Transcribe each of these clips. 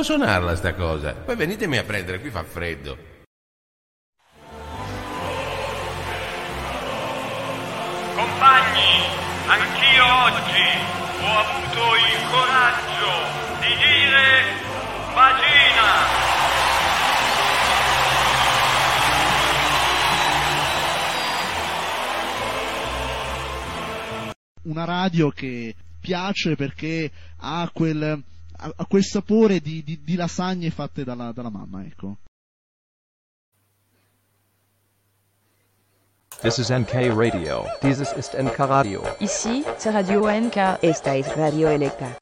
devo suonarla sta cosa? Poi venitemi a prendere, qui fa freddo. Compagni, anch'io oggi ho avuto il coraggio di dire vagina. Una radio che piace perché ha quel, ha quel sapore di, di, di lasagne fatte dalla, dalla mamma, ecco. This is NK Radio. Dieses ist NK Radio. Ici, c'est Radio NK. Esta es Radio LK.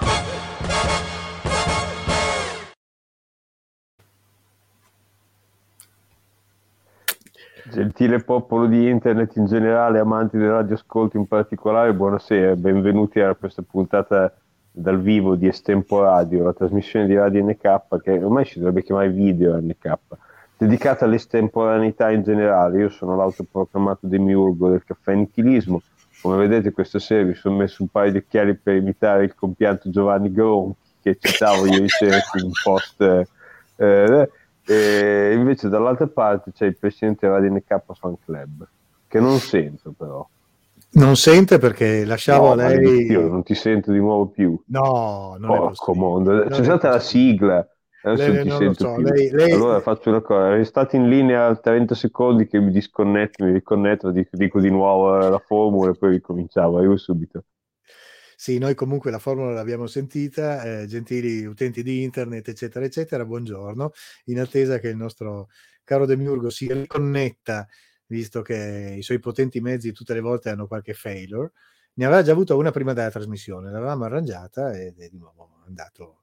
Gentile popolo di internet in generale, amanti del radioascolto in particolare, buonasera, benvenuti a questa puntata dal vivo di Estempo Radio, la trasmissione di Radio NK che ormai si dovrebbe chiamare Video NK, dedicata all'estemporaneità in generale. Io sono l'autoproclamato demiurgo del caffè nichilismo. Come vedete questa sera mi sono messo un paio di occhiali per imitare il compianto Giovanni Gronchi che citavo ieri sera in un post eh, e invece dall'altra parte c'è il presidente Radio NK Fan Club, che non sento però. Non sente perché lasciavo no, a lei... Io non ti sento di nuovo più. No, non Porco mondo. C'è stata la sigla. Adesso lei, ti sento so, più. lei- lei- Allora faccio una cosa. Restate in linea 30 secondi che mi disconnetto, mi riconnetto, dico, dico di nuovo eh, la formula e poi ricominciamo. Arrivo subito. Sì, noi comunque la formula l'abbiamo sentita, eh, gentili utenti di internet, eccetera, eccetera, buongiorno, in attesa che il nostro caro Demiurgo si riconnetta, visto che i suoi potenti mezzi tutte le volte hanno qualche failure. Ne aveva già avuto una prima della trasmissione, l'avevamo arrangiata ed è di nuovo andato.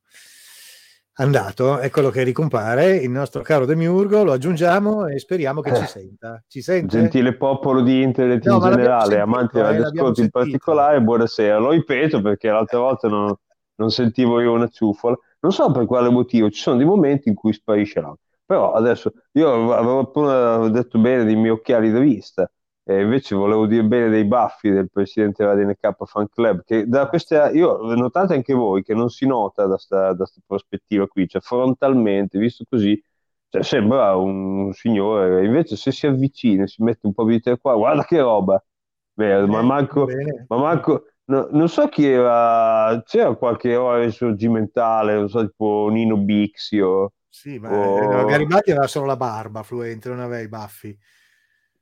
Andato, eccolo che ricompare, il nostro caro Demiurgo, lo aggiungiamo e speriamo che ci senta. Ci sente? Gentile popolo di internet No, in generale, sentito, amanti eh, l'abbiamo in particolare, buonasera. Lo ripeto perché l'altra volta non, non sentivo io una ciuffola. Non so per quale motivo, ci sono dei momenti in cui sparisce l'audio. Però adesso io avevo appena detto bene dei miei occhiali da vista, e invece volevo dire bene dei baffi del presidente della DNK Fan Club, che da questa, io notate anche voi che non si nota da sta, da sta prospettiva qui, cioè frontalmente, visto così, cioè, sembra un signore, invece se si avvicina si mette un po' di te qua, guarda che roba, Vero, ma manco, ma manco no- non so chi era, c'era qualche eroe risorgimentale, non so, tipo Nino Bixio, Sì, ma o- eh, no, Garibaldi aveva solo la barba fluente, non aveva i baffi.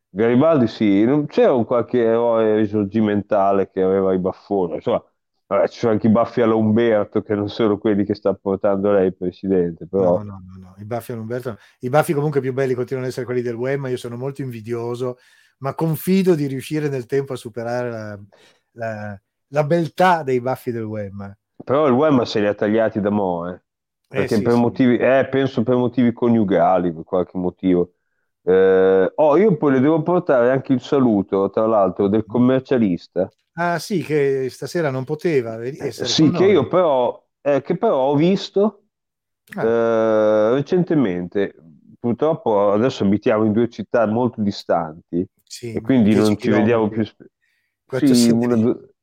Garibaldi sì, non c'era un qualche eroe risorgimentale che aveva i baffoni, insomma, vabbè, ci sono anche i baffi alla Umberto che non sono quelli che sta portando lei, Presidente, però... No, no, no, no, I baffi a Umberto. I baffi comunque più belli continuano ad essere quelli del web, ma io sono molto invidioso, ma confido di riuscire nel tempo a superare la, la- la beltà dei baffi del web. Però il Wemma se li ha tagliati da mo', eh. Perché sì, per sì. motivi, eh, penso per motivi coniugali, per qualche motivo. Eh, oh, io poi le devo portare anche il saluto, tra l'altro, del commercialista. Ah sì, che stasera non poteva vedi- essere Sì, che noi. io però, eh, che però ho visto Ah. eh, recentemente. Purtroppo adesso abitiamo in due città molto distanti Sì, e quindi 10 non ci vediamo più spesso. Sì, una, do-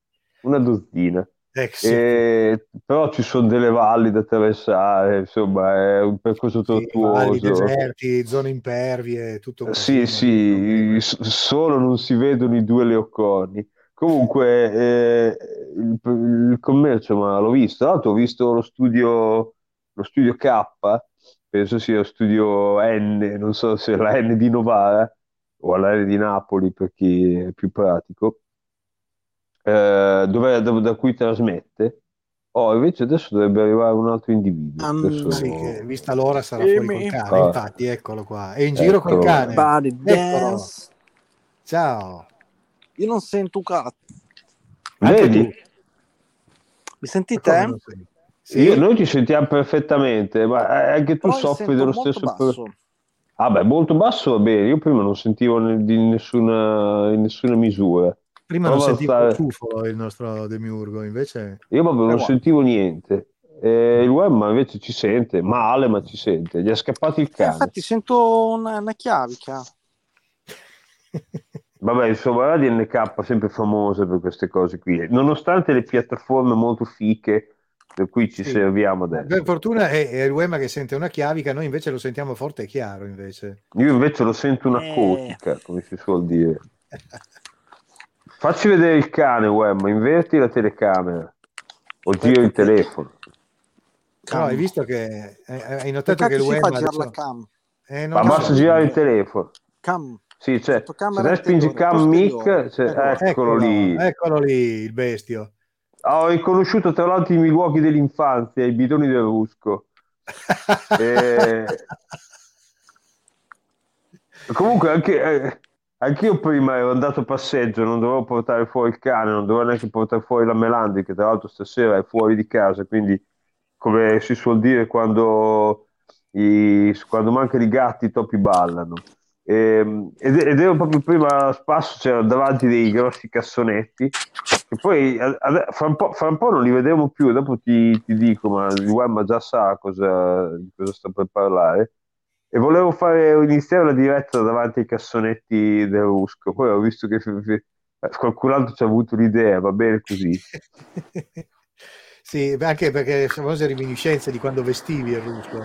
una dozzina. Eh, sì. E- però ci sono delle valli da attraversare, insomma, è un percorso Sì, valli, tortuoso. deserti, zone impervie, tutto un Sì, sì, solo non si vedono i due leocorni. Comunque, eh, il, il commercio, ma l'ho visto. Tra l'altro, ho visto lo studio, lo studio K, penso sia lo studio N, non so se è la N di Novara o la N di Napoli per chi è più pratico, eh, dove- da, da cui trasmette. Oh, invece adesso dovrebbe arrivare un altro individuo. Um, Adesso- Sì, che vista l'ora sarà fuori col cane, Ah. infatti, eccolo qua. È in giro col Eccolo. cane. Body Eccolo. Ciao. Io non sento un cazzo. Vedi? Mi sentite? Sì? Io- noi ti sentiamo perfettamente, ma eh, anche tu Però soffri dello stesso pro- basso. Ah beh, molto basso va bene, io prima non sentivo di nessuna, in nessuna misura. Prima non a sentivo stare- il fufolo il nostro Demiurgo, invece Io proprio non Eh, sentivo niente. E il web invece ci sente, male ma ci sente. Gli è scappato il Eh, cane. infatti sento una, una chiavica. Vabbè, insomma, la DNK è sempre famosa per queste cose qui. Nonostante le piattaforme molto fiche per cui ci Sì. serviamo adesso. Per fortuna è, è il Wemma che sente una chiavica, noi invece lo sentiamo forte e chiaro invece. Io invece lo sento una Eh. cotica, come si suol dire. Facci vedere il cane, Wemma, inverti la telecamera o giro il telefono. No, hai visto che hai notato che Wemma fa girare la cam? eh, non Ma basta so. girare il telefono. Cam. Sì, cioè, se te spingi cam mic, cioè, Ecco. eccolo lì. Eccolo lì, il bestio. Ah, ho riconosciuto tra l'altro i miei luoghi dell'infanzia, i bidoni del Rusco. Eh, Comunque anche, eh, anch'io prima ero andato a passeggio, non dovevo portare fuori il cane, non dovevo neanche portare fuori la Melandi, che tra l'altro stasera è fuori di casa, quindi come si suol dire quando, i, quando mancano i gatti i topi ballano. Ehm, ed, ed ero proprio prima a spasso, c'erano davanti dei grossi cassonetti, che poi a- a- fra, un po', fra un po' non li vedremo più, dopo ti, ti dico, ma il Wemma già sa cosa, di cosa sto per parlare. E volevo fare iniziare la diretta davanti ai cassonetti del Rusco, poi ho visto che qualcun altro ci ha avuto l'idea, va bene così. sì, anche perché le famose reminiscenze di quando vestivi il rusco.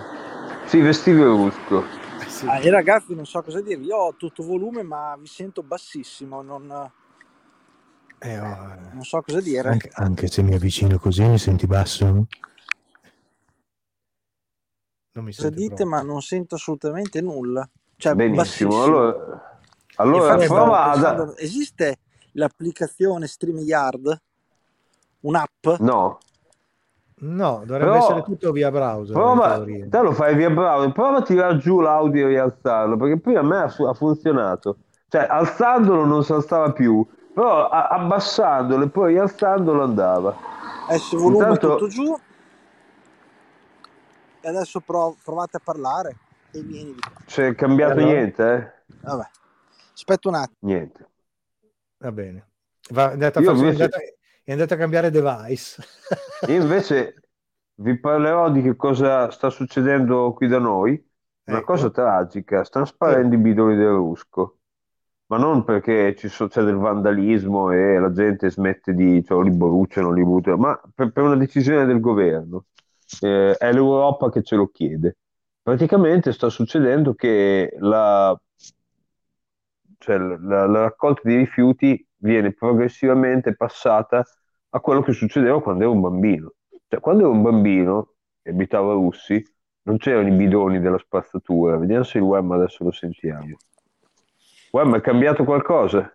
Sì, vestivo il Rusco. Eh, sì. Ah, e ragazzi, non so cosa dirvi. Io ho tutto volume, ma vi sento bassissimo. Non, Eh, oh, non so cosa dire. anche, anche se mi avvicino così mi senti basso? Non mi Cosa sento dite, proprio. ma non sento assolutamente nulla. Cioè, Benissimo, bassissimo. allora, allora prova ad... pensando, esiste l'applicazione StreamYard? Un'app? No, No, dovrebbe Però- essere tutto via browser. prova, te lo fai via browser, prova a tirare giù l'audio e rialzarlo, perché prima a me ha, ha funzionato. Cioè, alzandolo non si alzava più, però a- abbassandolo e poi rialzandolo andava. Adesso volume Intanto- tutto giù. E adesso prov- provate a parlare. E vieni di qua. C'è cambiato Allora? niente, eh? Vabbè. Aspetta un attimo. Niente. Va bene. Va- è, andata a Io farsi- è invece- andata- è andata a cambiare device. Io invece vi parlerò di che cosa sta succedendo qui da noi. Una Ecco. cosa tragica, stanno sparendo i bidoni del Rusco, ma non perché ci so- c'è del vandalismo e la gente smette di, cioè, li bruciano, o li buttano, ma per, per una decisione del governo. Eh, è l'Europa che ce lo chiede. Praticamente sta succedendo che la, cioè, la, la raccolta di rifiuti viene progressivamente passata a quello che succedeva quando ero un bambino. Cioè, quando ero un bambino e abitavo a Russi, non c'erano i bidoni della spazzatura. Vediamo se il web adesso lo sentiamo. Web, è cambiato qualcosa?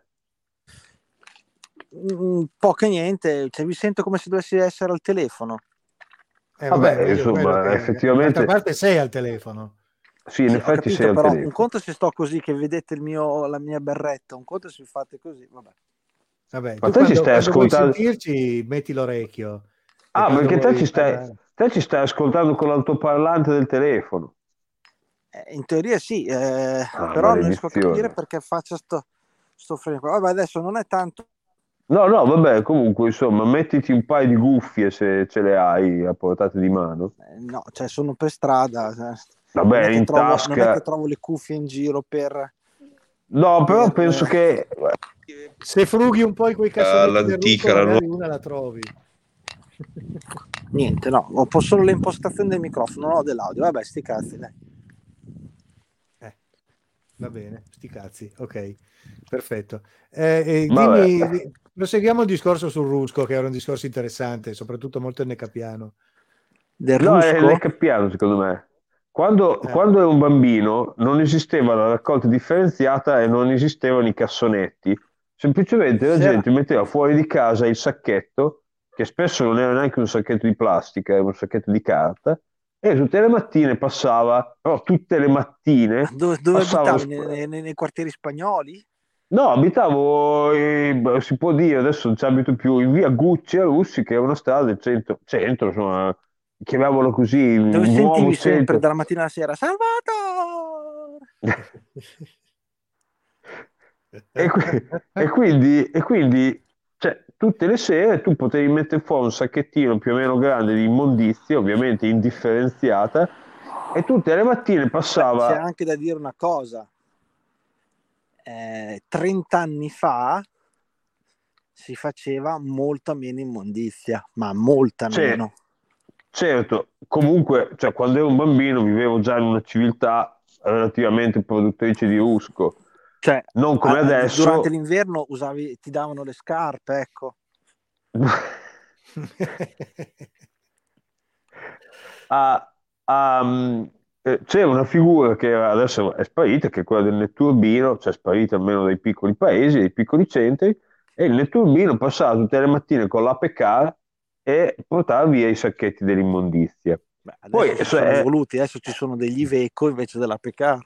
Mm, poco e niente. Cioè, vi sento come se dovessi essere al telefono. Eh, Vabbè, meglio insomma, che- effettivamente- D'altra parte sei al telefono. Sì, in Sì, effetti capito, sei al però un telefono. conto se sto così che vedete il mio, la mia berretta, un conto se fate così, vabbè. Vabbè, Ma tu te ci quando, stai quando vuoi ascoltando- sentirci, metti l'orecchio. Ah, perché te vuoi ci, stai, te ci stai ascoltando con l'altoparlante del telefono. Eh, in teoria sì, eh, Ah, però non riesco a capire perché faccia sto, sto freno. Vabbè, adesso non è tanto. No, no, vabbè, comunque, insomma, mettiti un paio di cuffie se ce le hai a portata di mano. eh, no, cioè sono per strada. Non Vabbè, è che in trovo- Non è tasca. che trovo le cuffie in giro per... No, però per- penso che... Se frughi un po' in quei cassonetti del l'antica, la magari una la trovi. Niente, no, ho solo le impostazioni del microfono, non ho dell'audio. Vabbè, sti cazzi, dai. Va bene, sti cazzi, ok, perfetto. Eh, eh, dimmi, proseguiamo il discorso sul Rusco, che era un discorso interessante, soprattutto molto neccapiano. Del No, è rusco? nel cappiano, secondo me. Quando, Eh. quando ero un bambino non esisteva la raccolta differenziata e non esistevano i cassonetti. Semplicemente la gente metteva fuori di casa il sacchetto, che spesso non era neanche un sacchetto di plastica, era un sacchetto di carta, e tutte le mattine passava, però tutte le mattine Dove, dove passava Nei, nei- nei quartieri spagnoli? No, abitavo, eh, beh, si può dire, adesso non ci abito più, in via Gucci a Russi, che è una strada del centro, centro, insomma, chiamiamolo così, Dove sentivi sempre centro. dalla mattina alla sera Salvatore! E, qui- e quindi, e quindi tutte le sere tu potevi mettere fuori un sacchettino più o meno grande di immondizia, ovviamente indifferenziata, e tutte le mattine C'è passava... anche da dire una cosa. Eh, 30 anni fa si faceva molta meno immondizia, ma molta Cioè, meno. certo, comunque, cioè, quando ero un bambino vivevo già in una civiltà relativamente produttrice di rusco. Cioè, Non come a- adesso. Durante l'inverno usavi, ti davano le scarpe, ecco. a- a, mm, eh, c'era una figura che adesso è sparita, che è quella del netturbino, cioè sparita almeno dai piccoli paesi, dai piccoli centri, e il netturbino passava tutte le mattine con l'APK e portava via i sacchetti dell'immondizia. Beh, adesso Poi, si cioè, sono evoluti, adesso ci sono degli Iveco invece della PK,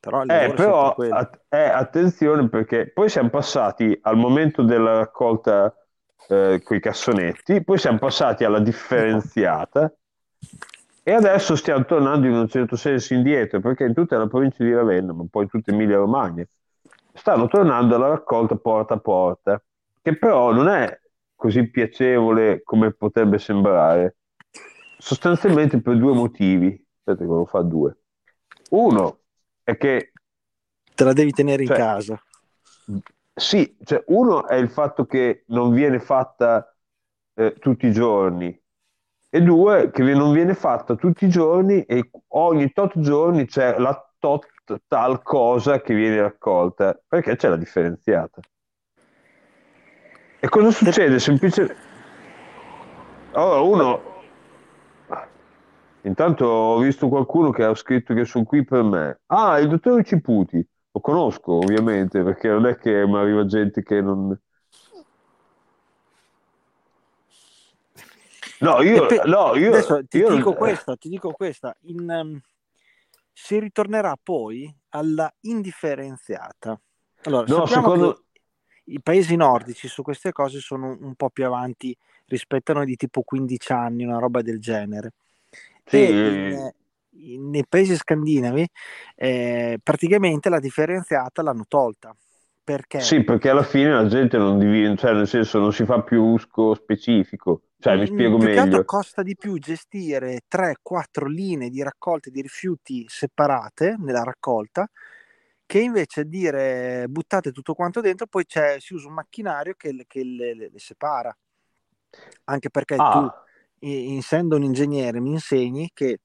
però Eh, però quello. at- eh, attenzione perché poi siamo passati al momento della raccolta eh, con i cassonetti, poi siamo passati alla differenziata e adesso stiamo tornando in un certo senso indietro perché in tutta la provincia di Ravenna, ma poi in tutta Emilia Romagna, stanno tornando alla raccolta porta a porta, che però non è così piacevole come potrebbe sembrare, sostanzialmente per due motivi. Aspetta che lo fa due. Uno è che Te la devi tenere in Cioè, casa. Sì, cioè uno è il fatto che non viene fatta eh, tutti i giorni e due che non viene fatta tutti i giorni e ogni tot giorni c'è la tot tal cosa che viene raccolta perché c'è la differenziata. E cosa succede? Semplicemente... Allora uno... Intanto ho visto qualcuno che ha scritto che sono qui per me. Ah, il dottore Ciputi. Lo conosco ovviamente perché non è che mi arriva gente che non... No, io, E pe- no, io, Adesso ti io- dico questa, ti dico questa. In, ehm, si ritornerà poi alla indifferenziata. Allora, No, secondo- i paesi nordici su queste cose sono un po' più avanti rispetto a noi di tipo 15 anni, una roba del genere. Sì. In- in- nei paesi scandinavi eh, praticamente la differenziata l'hanno tolta. Perché? Sì, perché alla fine la gente non divide, cioè nel senso non si fa più usco specifico. Cioè, mi Mm, spiego più meglio. costa di più gestire 3-4 linee di raccolta di rifiuti separate nella raccolta che invece dire buttate tutto quanto dentro, poi c'è, si usa un macchinario che, le- che le, le- le separa. Anche perché tu, Ah, i- essendo un ingegnere, mi insegni che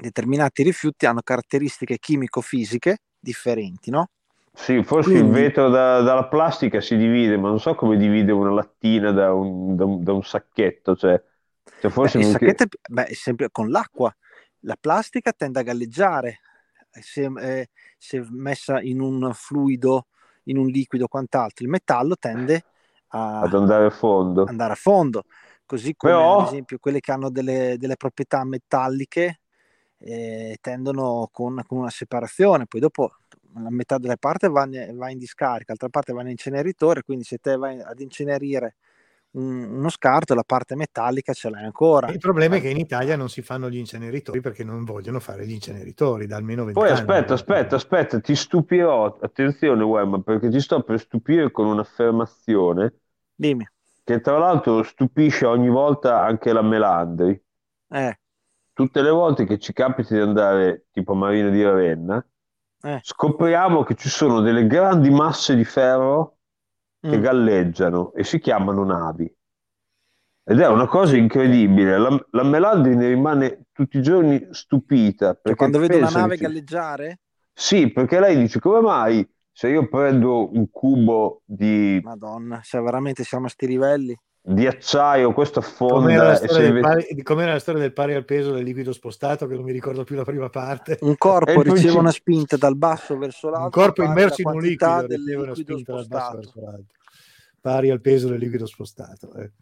determinati rifiuti hanno caratteristiche chimico-fisiche differenti, no? sì, forse il Quindi- vetro da- dalla plastica si divide, ma non so come divide una lattina da un, da un- da un sacchetto. Cioè, cioè forse Beh, il perché- sacchetto è, beh, è sempre con l'acqua. La plastica tende a galleggiare se, eh, se messa in un fluido, in un liquido quant'altro. Il metallo tende a ad andare a fondo. andare a fondo, così come Però- ad esempio quelle che hanno delle, delle proprietà metalliche eh, tendono con, con una separazione, poi dopo la metà delle parti va, ne- va in discarica, l'altra parte va in inceneritore, quindi se te vai ad incenerire un- uno scarto, la parte metallica ce l'hai ancora. Il problema è che in Italia non si fanno gli inceneritori perché non vogliono fare gli inceneritori da almeno 20 Poi anni. aspetta, aspetta, aspetta, ti stupirò. Attenzione, Wemma, perché ti sto per stupire con un'affermazione Dimmi. Che tra l'altro stupisce ogni volta anche la Melandri. Eh, Tutte le volte che ci capita di andare tipo a Marina di Ravenna, eh. scopriamo che ci sono delle grandi masse di ferro che Mm. galleggiano e si chiamano navi. Ed è una cosa incredibile. La, la Melandri ne rimane tutti i giorni stupita Cioè, perché quando vedo una che nave galleggiare, Sì, perché lei dice come mai se io prendo un cubo di, madonna, cioè veramente siamo a sti livelli. di acciaio, questo Com'era la, affonda e storia se del ve- pari, com'era la storia del pari al peso del liquido spostato, che non mi ricordo più la prima parte. Un corpo riceve principio- una spinta dal basso verso l'alto, Un corpo immerso in un liquido del riceve una liquido spinta dal basso spostato. verso l'alto, pari al peso del liquido spostato. eh.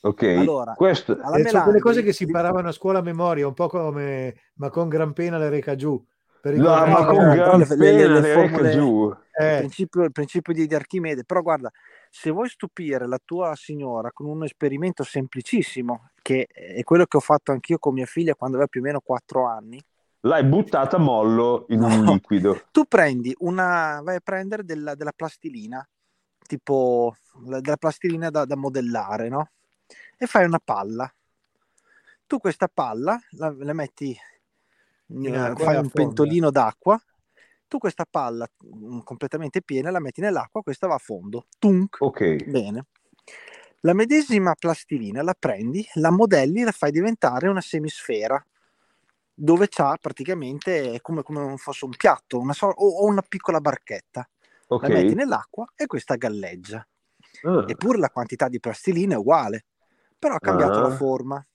Ok, Allora, questo alla E sono quelle cose che si imparavano a scuola a memoria, un po' come ma con gran pena le reca giù. Per No, ma con gran le- le- reca formule- giù. il, Eh, principio, il principio di, di Archimede. Però guarda, se vuoi stupire la tua signora con un esperimento semplicissimo, che è quello che ho fatto anch'io con mia figlia quando aveva più o meno 4 anni, L'hai buttata a mollo in un No. liquido. tu prendi una, vai a prendere della, della plastilina, tipo la- della plastilina da, da modellare, no? E fai una palla. Tu questa palla la, la metti, eh, fai un pentolino d'acqua, tu questa palla mm, completamente piena la metti nell'acqua, questa va a fondo. Tunk. Ok, Bene. La medesima plastilina la prendi, la modelli e la fai diventare una semisfera dove c'ha praticamente come, come fosse un piatto una so- o, una piccola barchetta. Ok. La metti nell'acqua e questa galleggia. Ah, Eppure la quantità di plastilina è uguale, però ha cambiato Ah. la forma.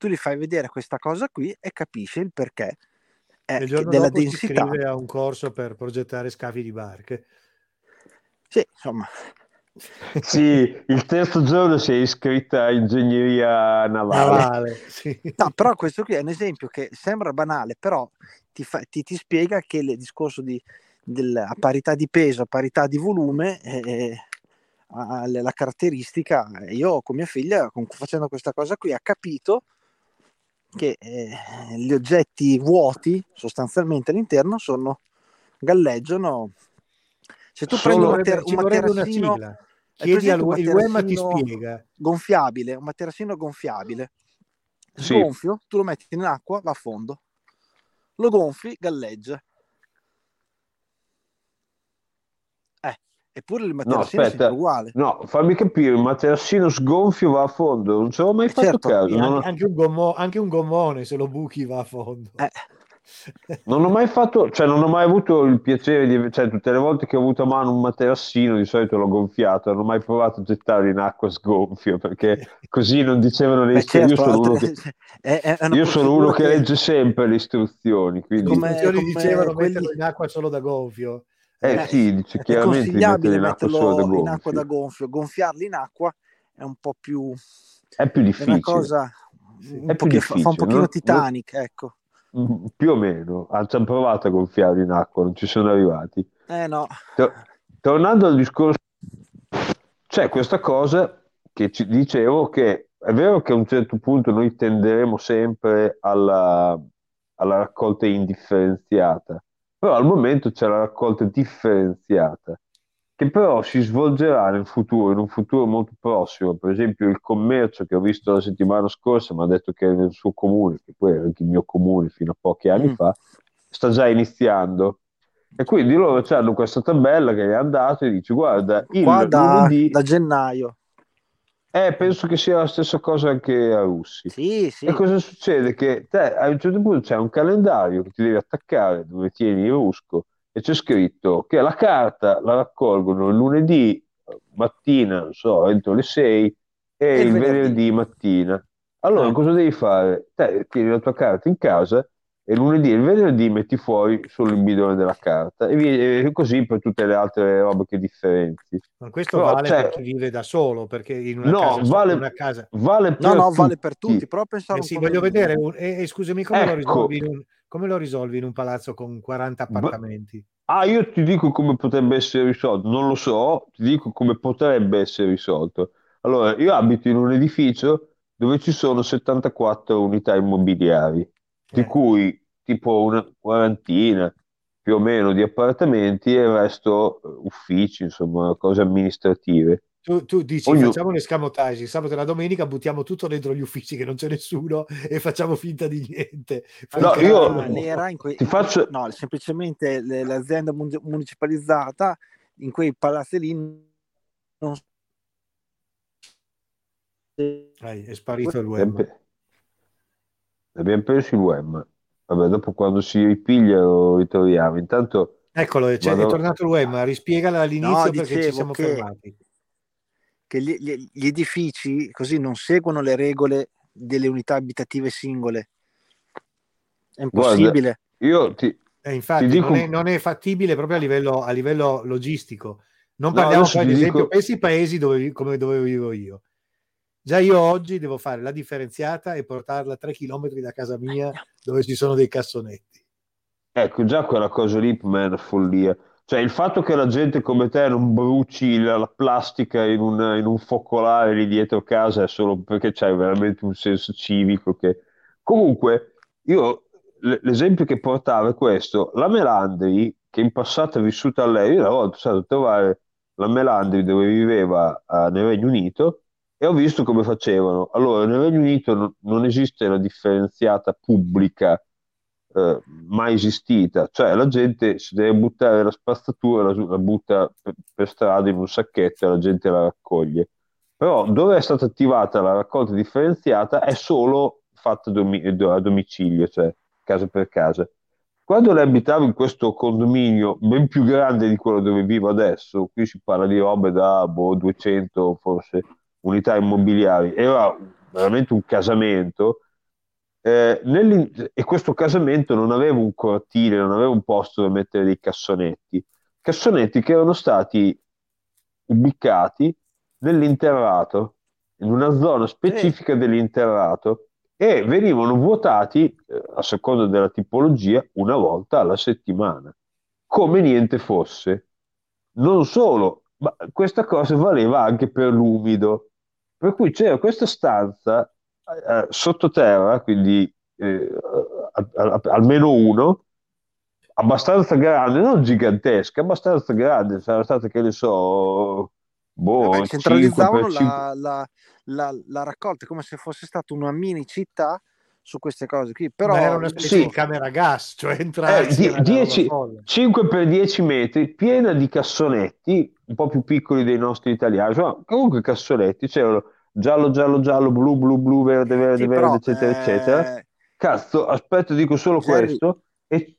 Tu gli fai vedere questa cosa qui e capisci il perché eh, il che- giorno della dopo si densità. iscrive a un corso per progettare scafi di barche. Sì, insomma, Sì, il terzo giorno si è iscritta a ingegneria navale. Navale, sì. no, però questo qui è un esempio che sembra banale, però ti, fa- ti- ti spiega che il discorso di, del- a parità di peso, a parità di volume, eh, la caratteristica, io con mia figlia, con- facendo questa cosa qui, ha capito che eh, gli oggetti vuoti sostanzialmente all'interno sono galleggiano. Se tu Solo- prendi un, mater- un una materassino Chiedi al il Wema ti spiega. gonfiabile, un materassino gonfiabile, Sì. sgonfio, tu lo metti in acqua, va a fondo, lo gonfi, galleggia. Eh, eppure il No, materassino è sempre aspetta, uguale. no, fammi capire, il materassino sgonfio va a fondo, non ci avevo mai Eh, fatto certo. caso, Sì, non anche, ho, anche un gommo- anche un gommone, se lo buchi va a fondo. Eh, non ho mai fatto, cioè non ho mai avuto il piacere di, cioè tutte le volte che ho avuto a mano un materassino di solito l'ho gonfiato, non ho mai provato a gettarlo in acqua sgonfio, perché così non dicevano le beh, istruzioni, certo, io sono uno che, è, è io sono uno procedura che legge sempre le istruzioni, quindi, come- istruzioni come dicevano quelli- metterlo in acqua solo da gonfio. Eh eh, sì, dice chiaramente metterlo in acqua metterlo in acqua da gonfio, gonfiarli in acqua è un po' più è più è una difficile. cosa un più che fa, un difficile, pochino non- Titanic, ecco. Mm, Più o meno, ah, ci hanno provato a gonfiarlo in acqua, non ci sono arrivati. Eh no, To- tornando al discorso, c'è questa cosa che ci dicevo che è vero che a un certo punto noi tenderemo sempre alla, alla raccolta indifferenziata, però al momento c'è la raccolta differenziata, che però si svolgerà nel futuro, in un futuro molto prossimo. Per esempio, il commercio che ho visto la settimana scorsa mi ha detto che nel suo comune, che poi era anche il mio comune fino a pochi anni Mm. fa, sta già iniziando. E quindi loro hanno questa tabella che gli hanno dato e dice: Guarda, il qua da, lunedì, da gennaio. Eh, penso che sia la stessa cosa anche a Russi. Sì, sì. E cosa succede? Che te a un certo punto c'è un calendario che ti devi attaccare dove tieni il rusco e c'è scritto che la carta la raccolgono il lunedì eh, mattina, non so, entro le 6 e il il venerdì. venerdì mattina. Allora Eh. cosa devi fare? Te tieni la tua carta in casa e lunedì e il venerdì metti fuori solo il bidone della carta e, e così per tutte le altre robe che differenzi. Ma questo Però, vale cioè- per chi vive da solo, perché in una No, casa, vale- in una casa Vale per No, no, vale per tutti. tutti, però pensare Eh sì, voglio vedere, un- e, e scusami, come, lo Ecco. risolvi in un, come lo risolvi in un palazzo con 40 Beh, appartamenti? Ah, io ti dico come potrebbe essere risolto, non lo so, ti dico come potrebbe essere risolto. Allora, io abito in un edificio dove ci sono 74 unità immobiliari, di Eh. cui tipo una quarantina più o meno di appartamenti e il resto eh, uffici, insomma, cose amministrative. Tu, tu dici, Ognuno- facciamo un escamotage, il sabato e la domenica buttiamo tutto dentro gli uffici che non c'è nessuno e facciamo finta di niente. No, io- quei- Ti faccio- no, semplicemente l'azienda mun- municipalizzata in quei palazzi lì non Dai, è sparito il web. abbiamo perso il web. Vabbè, dopo quando si ripiglia lo ritroviamo. Intanto Eccolo, è, cioè, Vado- è tornato il web, spiegala all'inizio No, perché ci siamo che- fermati. che gli, gli- gli edifici così non seguono le regole delle unità abitative singole. È impossibile. io ti, Eh, infatti, Ti dico- non, è, non è fattibile proprio a livello, a livello logistico. Non No, parliamo ad ti esempio, dico- pensi ai paesi dove, come dove vivo io. Già io oggi devo fare la differenziata e portarla a 3 km da casa mia dove ci sono dei cassonetti. Ecco, già quella cosa lì è una follia. Cioè, il fatto che la gente come te non bruci la, la plastica in un, in un focolare lì dietro casa è solo perché c'hai veramente un senso civico che... Comunque, io l- l'esempio che portavo è questo. La Melandri, che in passato è vissuta a lei, io una volta sono stato a trovare la Melandri dove viveva eh, nel Regno Unito e ho visto come facevano. Allora, nel Regno Unito non, non esiste la differenziata pubblica eh, mai esistita, cioè la gente si deve buttare la spazzatura, la, la butta per, per strada in un sacchetto e la gente la raccoglie. però dove è stata attivata la raccolta differenziata è solo fatta domi- a domicilio, cioè casa per casa. Quando lei abitava in questo condominio ben più grande di quello dove vivo adesso, qui si parla di robe da boh, 200 forse unità immobiliari, era veramente un casamento, eh, e questo casamento non aveva un cortile, non aveva un posto dove mettere dei cassonetti, cassonetti che erano stati ubicati nell'interrato, in una zona specifica dell'interrato e venivano vuotati, eh, a seconda della tipologia, una volta alla settimana, come niente fosse. Non solo, ma questa cosa valeva anche per l'umido, per cui c'era questa stanza eh, sottoterra, quindi eh, almeno uno, abbastanza grande, non gigantesca, abbastanza grande, sarà stata che ne so, boh, Vabbè, centralizzavano la, la, la, la, raccolta come se fosse stata una mini città su queste cose qui, però Ma era una specie sì. di camera gas, cioè entrare eh, 10, 5 per 10 metri, piena di cassonetti, un po' più piccoli dei nostri italiani, cioè, comunque cassonetti, c'erano giallo, giallo, giallo, blu, blu, blu, verde, verde, Sì, verde, però, eccetera, eh, eccetera. Cazzo, aspetta, dico solo Jerry, questo. E...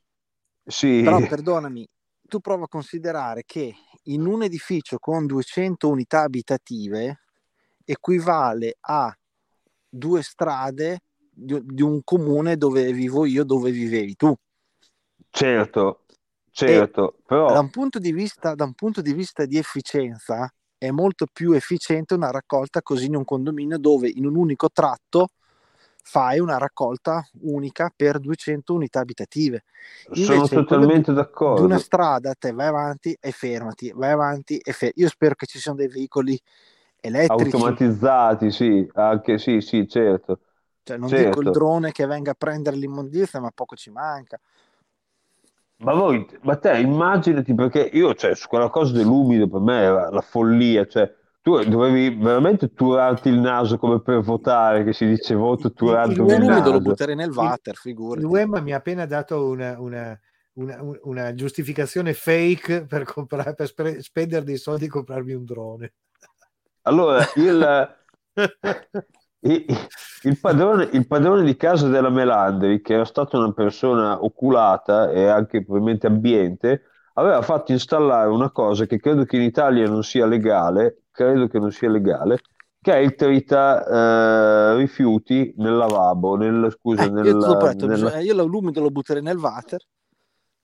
Sì, Però perdonami, tu prova a considerare che in un edificio con 200 unità abitative equivale a due strade di, di un comune dove vivo io, dove vivevi tu. certo, certo, Da però un punto di vista, da un punto di vista di efficienza è molto più efficiente una raccolta così in un condominio dove in un unico tratto fai una raccolta unica per 200 unità abitative. sono Invece di, totalmente di una d'accordo. strada te vai avanti e fermati, vai avanti e fermati. Io spero che ci siano dei veicoli elettrici, Automatizzati, sì, anche sì, sì, certo, cioè non dico il certo. drone che venga a prendere l'immondizia, ma poco ci manca. Ma voi, ma te immaginati perché io, cioè, su quella cosa dell'umido per me era la follia, cioè, tu dovevi veramente turarti il naso come per votare, che si dice voto Il, il, il Wemba, l'umido lo naso. butterei nel il, water, il figurati. Wemba mi ha appena dato una, una- una- un- una giustificazione fake per, comprare, per spre- spendere dei soldi e comprarmi un drone. Allora, il, il, il padrone, il padrone di casa della Melandri, che era stata una persona oculata e anche probabilmente ambiente, aveva fatto installare una cosa che credo che in Italia non sia legale, credo che non sia legale, che è il trita eh, rifiuti nel lavabo, nel, scusa, Eh, io l'ho nella, detto, bisogna- io l'umido lo butterei nel water.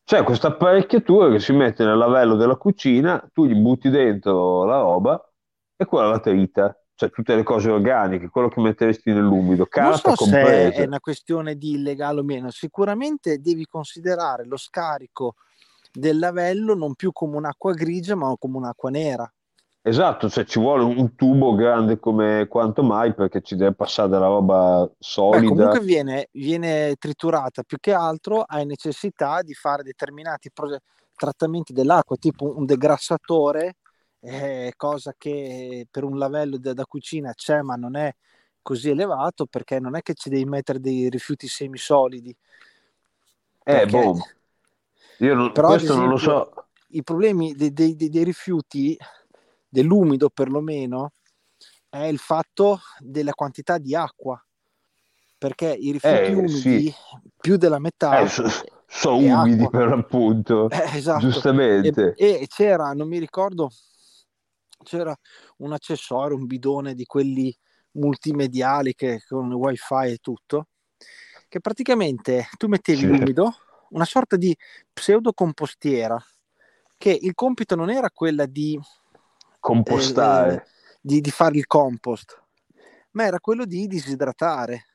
C'è questa apparecchiatura che si mette nel lavello della cucina, tu gli butti dentro la roba e quella la trita, cioè tutte le cose organiche, quello che metteresti nell'umido, Non carta so se è compresa. una questione di illegale o meno, sicuramente devi considerare lo scarico del lavello non più come un'acqua grigia, ma come un'acqua nera. Esatto, cioè ci vuole un tubo grande come quanto mai perché ci deve passare della roba Beh, solida. comunque viene, viene triturata più che altro, hai necessità di fare determinati pro- trattamenti dell'acqua, tipo un degrassatore, eh, cosa che per un lavello da, da cucina c'è, ma non è così elevato perché non è che ci devi mettere dei rifiuti semisolidi. Eh, Perché, boh, io non- però, questo non lo esempio, so. i problemi dei, dei- dei- dei rifiuti, dell'umido perlomeno, è il fatto della quantità di acqua. Perché i rifiuti Eh, umidi, sì, più della metà, eh, so- sono è umidi acqua. per l'appunto, Eh, esatto. E, giustamente. e c'era, non mi ricordo, c'era un accessorio, un bidone di quelli multimediali che con wifi e tutto, che praticamente tu mettevi Sì. l'umido, una sorta di pseudo compostiera, che il compito non era quella di, eh, Compostare. di, di fare il compost, ma era quello di disidratare.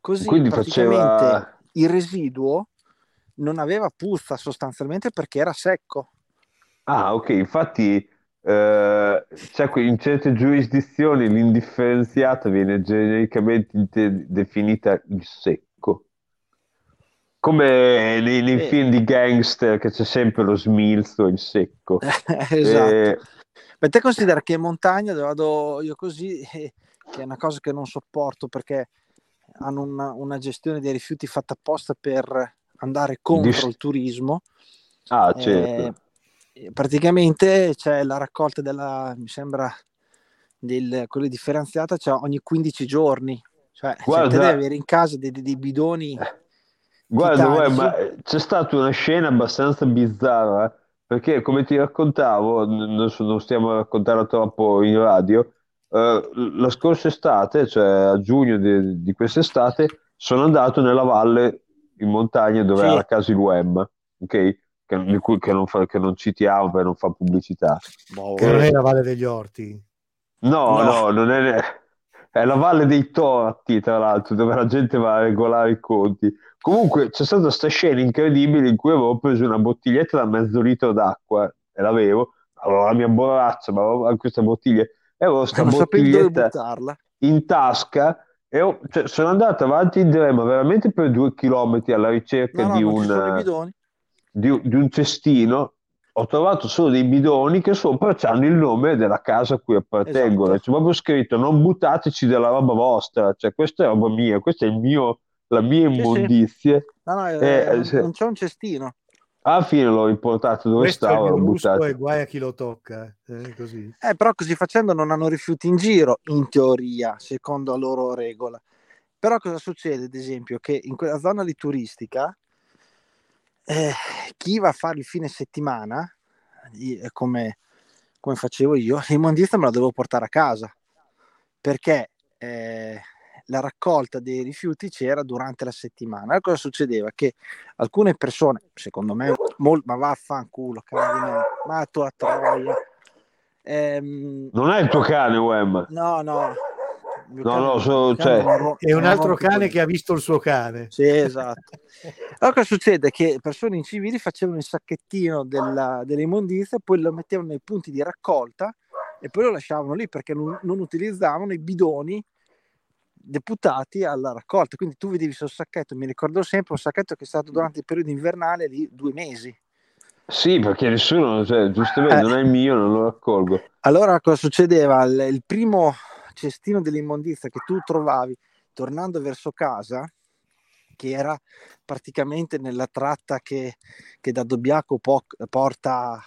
Così Quindi praticamente faceva... il residuo non aveva puzza sostanzialmente perché era secco. Ah, ok, infatti eh, c'è que- in certe giurisdizioni l'indifferenziata viene genericamente definita il secco. Come nei, nei Eh. film di gangster che c'è sempre lo smilzo, il secco. esatto. Eh, Ma te considera che in montagna dove vado io così, eh, che è una cosa che non sopporto perché hanno una, una gestione dei rifiuti fatta apposta per andare contro Dis- il turismo. ah, certo. Eh, praticamente c'è la raccolta della, mi sembra, del, quello differenziata c'è ogni 15 giorni. Cioè, Guarda- te devi avere in casa dei, dei bidoni Guarda, guarda, titanici. ma eh, c'è stata una scena abbastanza bizzarra, perché come ti raccontavo, non, non stiamo a raccontare troppo in radio, eh, la scorsa estate, cioè a giugno di, di quest'estate, sono andato nella valle in montagna dove Sì. era casa il UEM, ok? Che, di cui- che non fa- che non citiamo per non fare pubblicità. Boh, Che non è la Valle degli Orti. No, No. no, non è, è la Valle dei Torti, tra l'altro, dove la gente va a regolare i conti. Comunque c'è stata questa scena incredibile in cui avevo preso una bottiglietta da mezzo litro d'acqua e l'avevo, avevo la mia borraccia, ma avevo anche questa bottiglia, e avevo questa bottiglietta in tasca e ho- cioè, sono andato avanti e indietro, ma veramente per due chilometri alla ricerca No, no, di un, sono i bidoni. Di, un- di un cestino, ho trovato solo dei bidoni che sopra hanno il nome della casa a cui appartengono. Esatto. C'è proprio scritto: Non buttateci della roba vostra, cioè questa è roba mia, questa è il mio, la mia Sì, sì. immondizia. No, no, Eh, eh, non, se- non c'è un cestino. Alla fine l'ho riportato dove Questo stavo, l'ho buttato. e guai a chi lo tocca. eh, così. Eh, però così facendo non hanno rifiuti in giro, in teoria, secondo la loro regola. Però cosa succede, ad esempio, che in quella zona lì turistica, eh, chi va a fare il fine settimana, eh, come, come facevo io, l'immondizia me la dovevo portare a casa, perché eh, la raccolta dei rifiuti c'era durante la settimana. Allora cosa succedeva? Che alcune persone, secondo me, mol- ma vaffanculo, cara di me, ma tua troia. Ehm, Non è il tuo cane, Wem. no, no. No, cane- no, so- cane cioè- È un altro cane che ha visto il suo cane. Sì, esatto. Allora cosa succede? Che persone incivili facevano il sacchettino della, dell'immondizia, poi lo mettevano nei punti di raccolta e poi lo lasciavano lì perché non, non utilizzavano i bidoni deputati alla raccolta. Quindi tu vedevi sul sacchetto, mi ricordo sempre un sacchetto che è stato durante il periodo invernale lì due mesi. Sì, perché nessuno, cioè, giustamente, Eh. non è il mio, non lo raccolgo. Allora cosa succedeva? Il, il primo cestino dell'immondizia che tu trovavi tornando verso casa, che era praticamente nella tratta che, che da Dobbiaco po- porta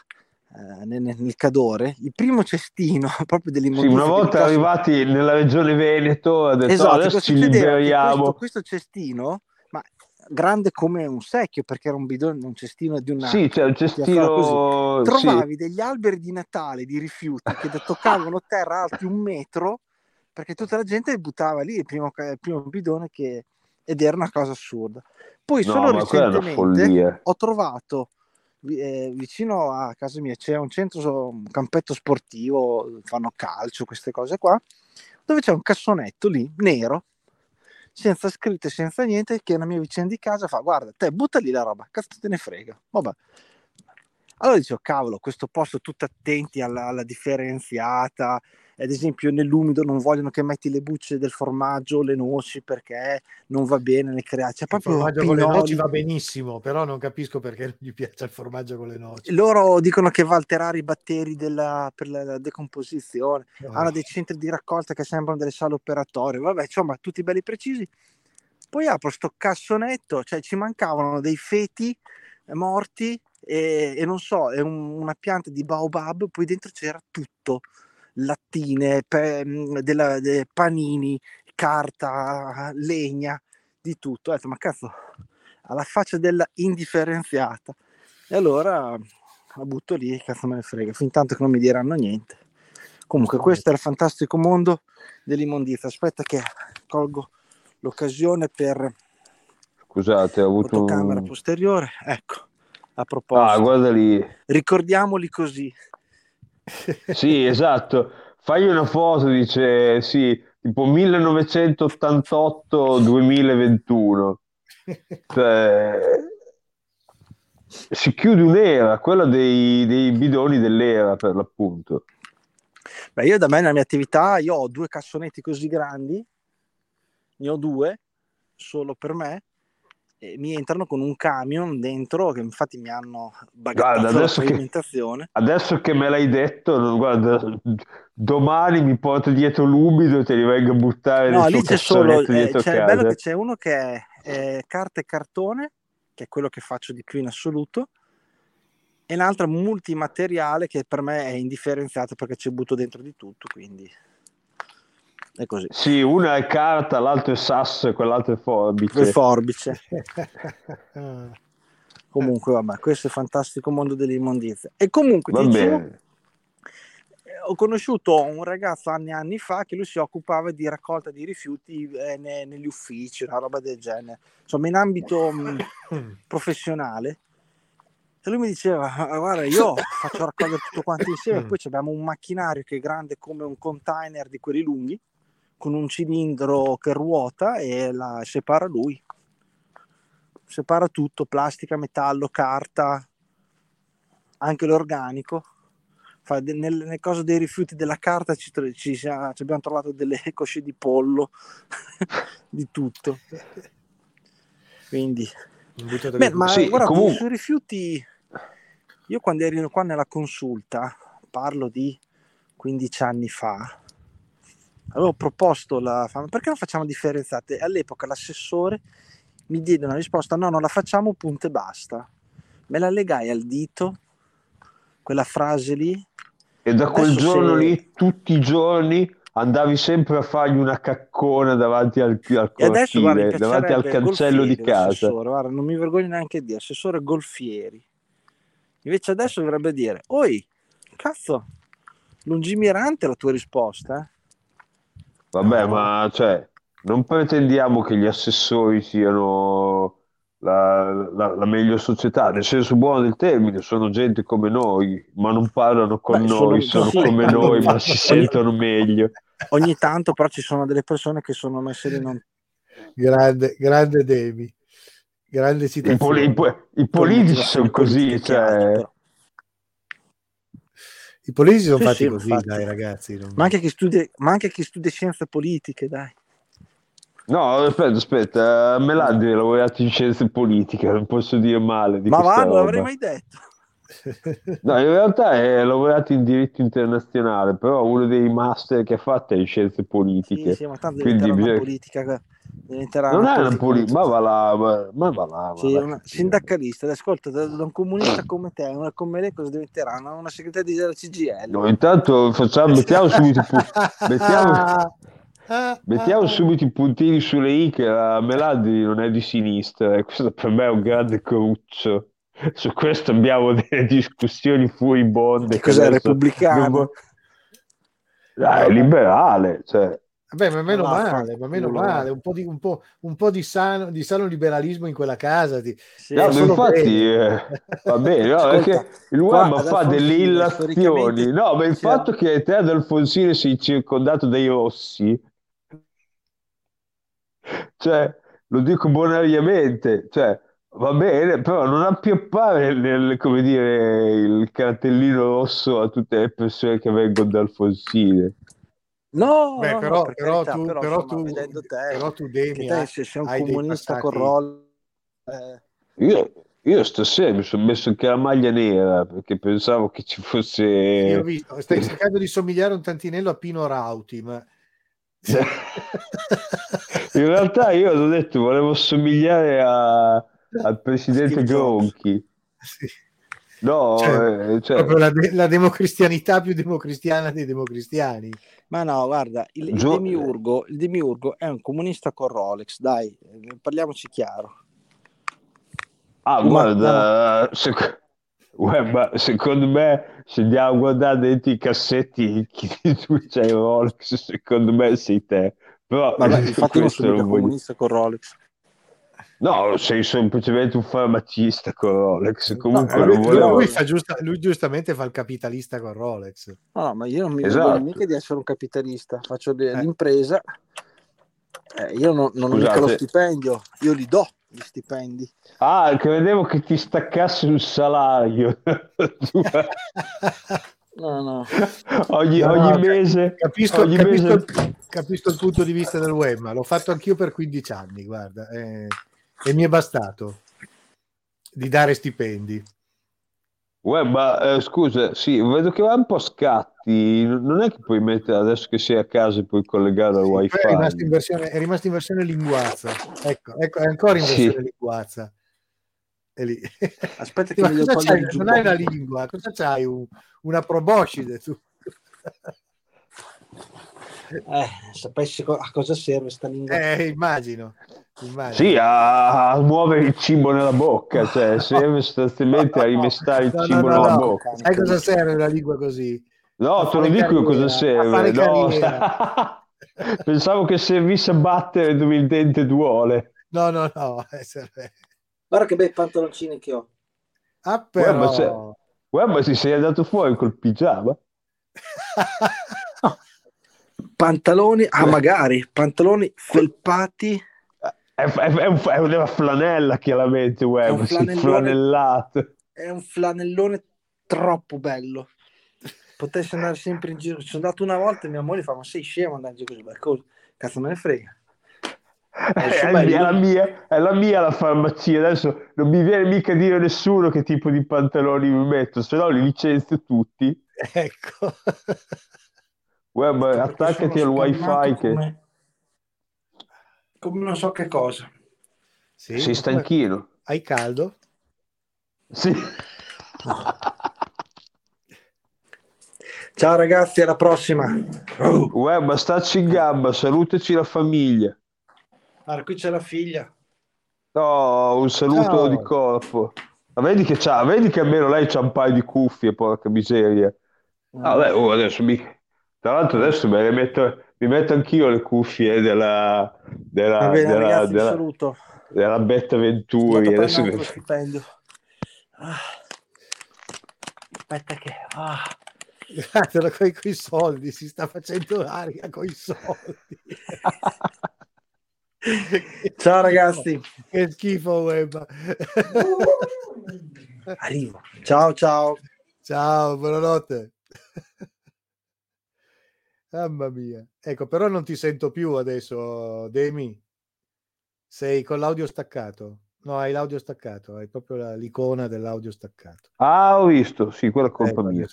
eh, nel, nel Cadore, il primo cestino proprio Sì, dell'immondizia. una che volta buttasse- arrivati nella regione Veneto, ha detto "Oh, Esatto, adesso cosa ci liberiamo. Questo, questo cestino, ma grande come un secchio, perché era un bidone, un cestino di una... Sì, c'è un cestino. sì. trovavi degli alberi di Natale di rifiuti che toccavano terra alti un metro perché tutta la gente buttava lì il primo, il primo bidone che... ed era una cosa assurda. Poi No, solo recentemente ho trovato eh, vicino a casa mia c'è un centro, un campetto sportivo, fanno calcio, queste cose qua, dove c'è un cassonetto lì, nero, senza scritte, senza niente, che una mia vicina di casa fa, guarda, te butta lì la roba, cazzo te ne frega, vabbè. Allora dicevo, cavolo, questo posto tutti attenti alla, alla differenziata, ad esempio nell'umido non vogliono che metti le bucce del formaggio, le noci, perché non va bene, le crea, c'è Il formaggio con le pinoli. noci va benissimo, però non capisco perché non gli piace il formaggio con le noci. Loro dicono che va a alterare i batteri della- per la, decomposizione, No. hanno dei centri di raccolta che sembrano delle sale operatorie, vabbè, insomma, tutti belli precisi. Poi apro sto cassonetto, cioè ci mancavano dei feti morti e, e non so, è un- una pianta di baobab, poi dentro c'era tutto, lattine, pe- della- de- panini, carta, legna, di tutto. Ho detto, ma cazzo, alla faccia della indifferenziata. E allora la butto lì, cazzo me ne frega, fin tanto che non mi diranno niente. Comunque, questo è il fantastico mondo dell'immondizia. Aspetta che colgo l'occasione per Scusate, ho avuto fotocamera posteriore. Ecco, a Ah, proposito, guarda lì. ricordiamoli così. Sì, esatto. Fagli una foto, dice, sì, tipo 1988-2021. Cioè, si chiude un'era, quella dei, dei bidoni dell'era, per l'appunto. Beh, io da me nella mia attività, io ho due cassonetti così grandi, ne ho due, solo per me, mi entrano con un camion dentro, che infatti mi hanno Guarda, la adesso che-. Adesso che me l'hai detto, guarda, domani mi porto dietro l'umido e te li vengo a buttare No, lì c'è solo, eh, c'è bello che c'è uno che è eh, carta e cartone, che è quello che faccio di più in assoluto, e un'altra multimateriale che per me è indifferenziato perché ci butto dentro di tutto, quindi È così. Sì, una è carta, l'altro è sasso e quell'altro è forbice. Il forbice. Comunque, vabbè, questo è il fantastico mondo dell'immondizia. E comunque, Va dicevo, bene. eh, ho conosciuto un ragazzo anni e anni fa che lui si occupava di raccolta di rifiuti eh, ne- negli uffici, una roba del genere, insomma, in ambito mh, professionale. E lui mi diceva: "Ah, Guarda, io faccio raccogliere tutto quanto insieme. Poi abbiamo un macchinario che è grande come un container di quelli lunghi, con un cilindro che ruota e la separa lui. Separa tutto: plastica, metallo, carta, anche l'organico. Fa nel, nel coso dei rifiuti della carta ci, ci ci abbiamo trovato delle cosce di pollo, di tutto. Quindi, Beh, ma Sì, guarda, comunque- sui rifiuti, io quando ero qua nella consulta, parlo di 15 anni fa, avevo proposto la fa- perché non facciamo differenziate? All'epoca l'assessore mi diede una risposta: no, non la facciamo, punto e basta. Me la legai al dito, quella frase lì. E da quel Adesso giorno se- lì, tutti i giorni, andavi sempre a fargli una caccona davanti al, al E adesso guarda, cortile, davanti al cancello di casa. guarda, non mi vergogno neanche di assessore Golfieri. Invece adesso dovrebbe dire, oi, cazzo, lungimirante la tua risposta, eh? Vabbè, No. ma cioè, non pretendiamo che gli assessori siano la, la- la meglio società, nel senso buono del termine, sono gente come noi, ma non parlano con Beh, sono- noi, sono sì. come noi, ma si sentono meglio. Ogni tanto però ci sono delle persone che sono messe lì non... grande, grande Demi grande I, poli- i po- i politici sono così, cioè, i politici sono Sì, fatti sì, così infatti. dai ragazzi non- Ma anche, chi studia, ma anche chi studia scienze politiche, dai. No, aspetta, aspetta, Melandi ha lavorato in scienze politiche, non posso dire male di Ma questa va, non l'avrei mai detto. No, in realtà è lavorato in diritto internazionale, però uno dei master che ha fatto è in scienze Sì, politiche. sì, ma tanto Quindi diventerà una bisogna- politica. Diventerà Non è una politica- politica, ma va là, ma, ma va là. Sì, va là. una sindacalista, ascolta, da, da un comunista come te, una come lei cosa diventerà? Una, una segretaria della CGL. No, intanto facciamo, mettiamo subito, mettiamo, mettiamo subito i puntini sulle i che la Melandi non è di sinistra e questo per me è un grande cruccio. Su questo abbiamo delle discussioni furibonde. Che cos'è, repubblicano? vo- Ah, è liberale, cioè. Vabbè, ma meno Ma male, ma meno male, un po' di, un po', un po' di sano, di sano liberalismo in quella casa. Ti... Sì, No, infatti eh, va bene, no, perché il web fa delle illazioni. No, ma il fatto che te ad Alfonsine sei circondato dai rossi, cioè, lo dico bonariamente, cioè, va bene, però non appioppare nel, come dire, il cartellino rosso a tutte le persone che vengono da Alfonsine. No, Beh, no, però, no, per però carità, tu, però, però insomma, tu, vedendo te, però tu Demi, te hai, se sei un comunista con Roll, eh, Io, io stasera mi sono messo anche la maglia nera perché pensavo che ci fosse... Io ho visto, stai cercando di somigliare un tantinello a Pino Rauti, ma In realtà io ho detto volevo somigliare a- al presidente. Gronchi. Sì. No, Cioè, eh, cioè, proprio la, de- la democristianità più democristiana dei democristiani. Ma no, guarda, il, il Gio- demiurgo, il demiurgo è un comunista con Rolex, dai, eh, parliamoci chiaro. ah, Ma- guarda, sec- guarda, secondo me se andiamo a guardare dentro i cassetti chi di tu c'hai Rolex, secondo me sei te. Però Vabbè, infatti non sono voglio- comunista con Rolex. No, sei semplicemente un farmacista con Rolex. No, Comunque lui, non lui- volevo... lui fa giusta- lui giustamente fa il capitalista con Rolex. No, no, ma io non mi Esatto. vergogno mica di essere un capitalista, faccio de- Eh. l'impresa, eh, io non, non ho mica lo stipendio, io li do gli stipendi. Ah, credevo che ti staccassi un salario. No, no. ogni, No, ogni mese, Capisco, ogni capisco mese- il, capisco il punto di vista del web, ma l'ho fatto anch'io per 15 anni, guarda, eh, e mi è bastato di dare stipendi. Uè, ma eh, scusa, sì, vedo che va un po' a scatti. Non è che puoi mettere adesso che sei a casa e puoi collegare al Sì, wifi. è, rimasto in versione, è rimasto in versione linguazza. Ecco, ecco, è ancora in Sì. versione linguazza. È lì. Aspetta Sì, che ma mi cosa c'hai? Non hai una lingua, cosa c'hai? Un- una proboscide tu? Eh, sapessi a cosa serve sta lingua. Eh, immagino. Immagino. Sì, a, a muovere il cibo nella bocca, cioè serve sostanzialmente a rimestare il No, no, cibo no, nella no. bocca. Sai cosa serve una lingua così? No, A te lo dico io carriera, cosa serve. no. Pensavo che servisse a battere dove il dente duole. No, no, no. eh, Guarda che bei pantaloncini che ho. Ah, Guarda, però... Guarda, ma ti sei andato fuori col pigiama? Pantaloni, ah magari, pantaloni felpati. È, è- è un- è una flanella chiaramente, È web, flanellone. flanellato. È un flanellone troppo bello. Potessi andare sempre in giro. Sono andato una volta e mia moglie fa: Ma sei scemo andare in giro così? Beh, cosa? Cazzo me ne frega. È, suo è bello. la mia, è la mia la farmacia. Adesso non mi viene mica a dire nessuno che tipo di pantaloni mi metto, se no li licenzio tutti. Ecco. Web, attaccati al wifi scannato che come... non so che cosa. Sì, sei stanchino. Hai caldo? Sì. Ciao ragazzi, alla prossima. Oh, Web, stacci in gamba, salutaci la famiglia. guarda, qui c'è la figlia. No, un saluto Ciao. di corpo. Ma vedi che c'ha, vedi che almeno lei c'ha un paio di cuffie, porca miseria. Ah, beh, oh, adesso mi... Tra l'altro adesso me le metto, mi metto anch'io le cuffie della, della, Va bene, della, ragazzi, della, saluto. della Betta Venturi. Adesso altro stipendio. Ah. Aspetta che... ah. Guardatelo con i soldi, si sta facendo aria con i soldi. Ciao ragazzi. Che schifo web. Arrivo. Ciao ciao. Ciao, buonanotte. Mamma mia. Ecco, però non ti sento più adesso, Demi. Sei con l'audio staccato. No, hai l'audio staccato, hai proprio la- l'icona dell'audio staccato. Ah, ho visto, sì, quella è colpa Ecco, mia.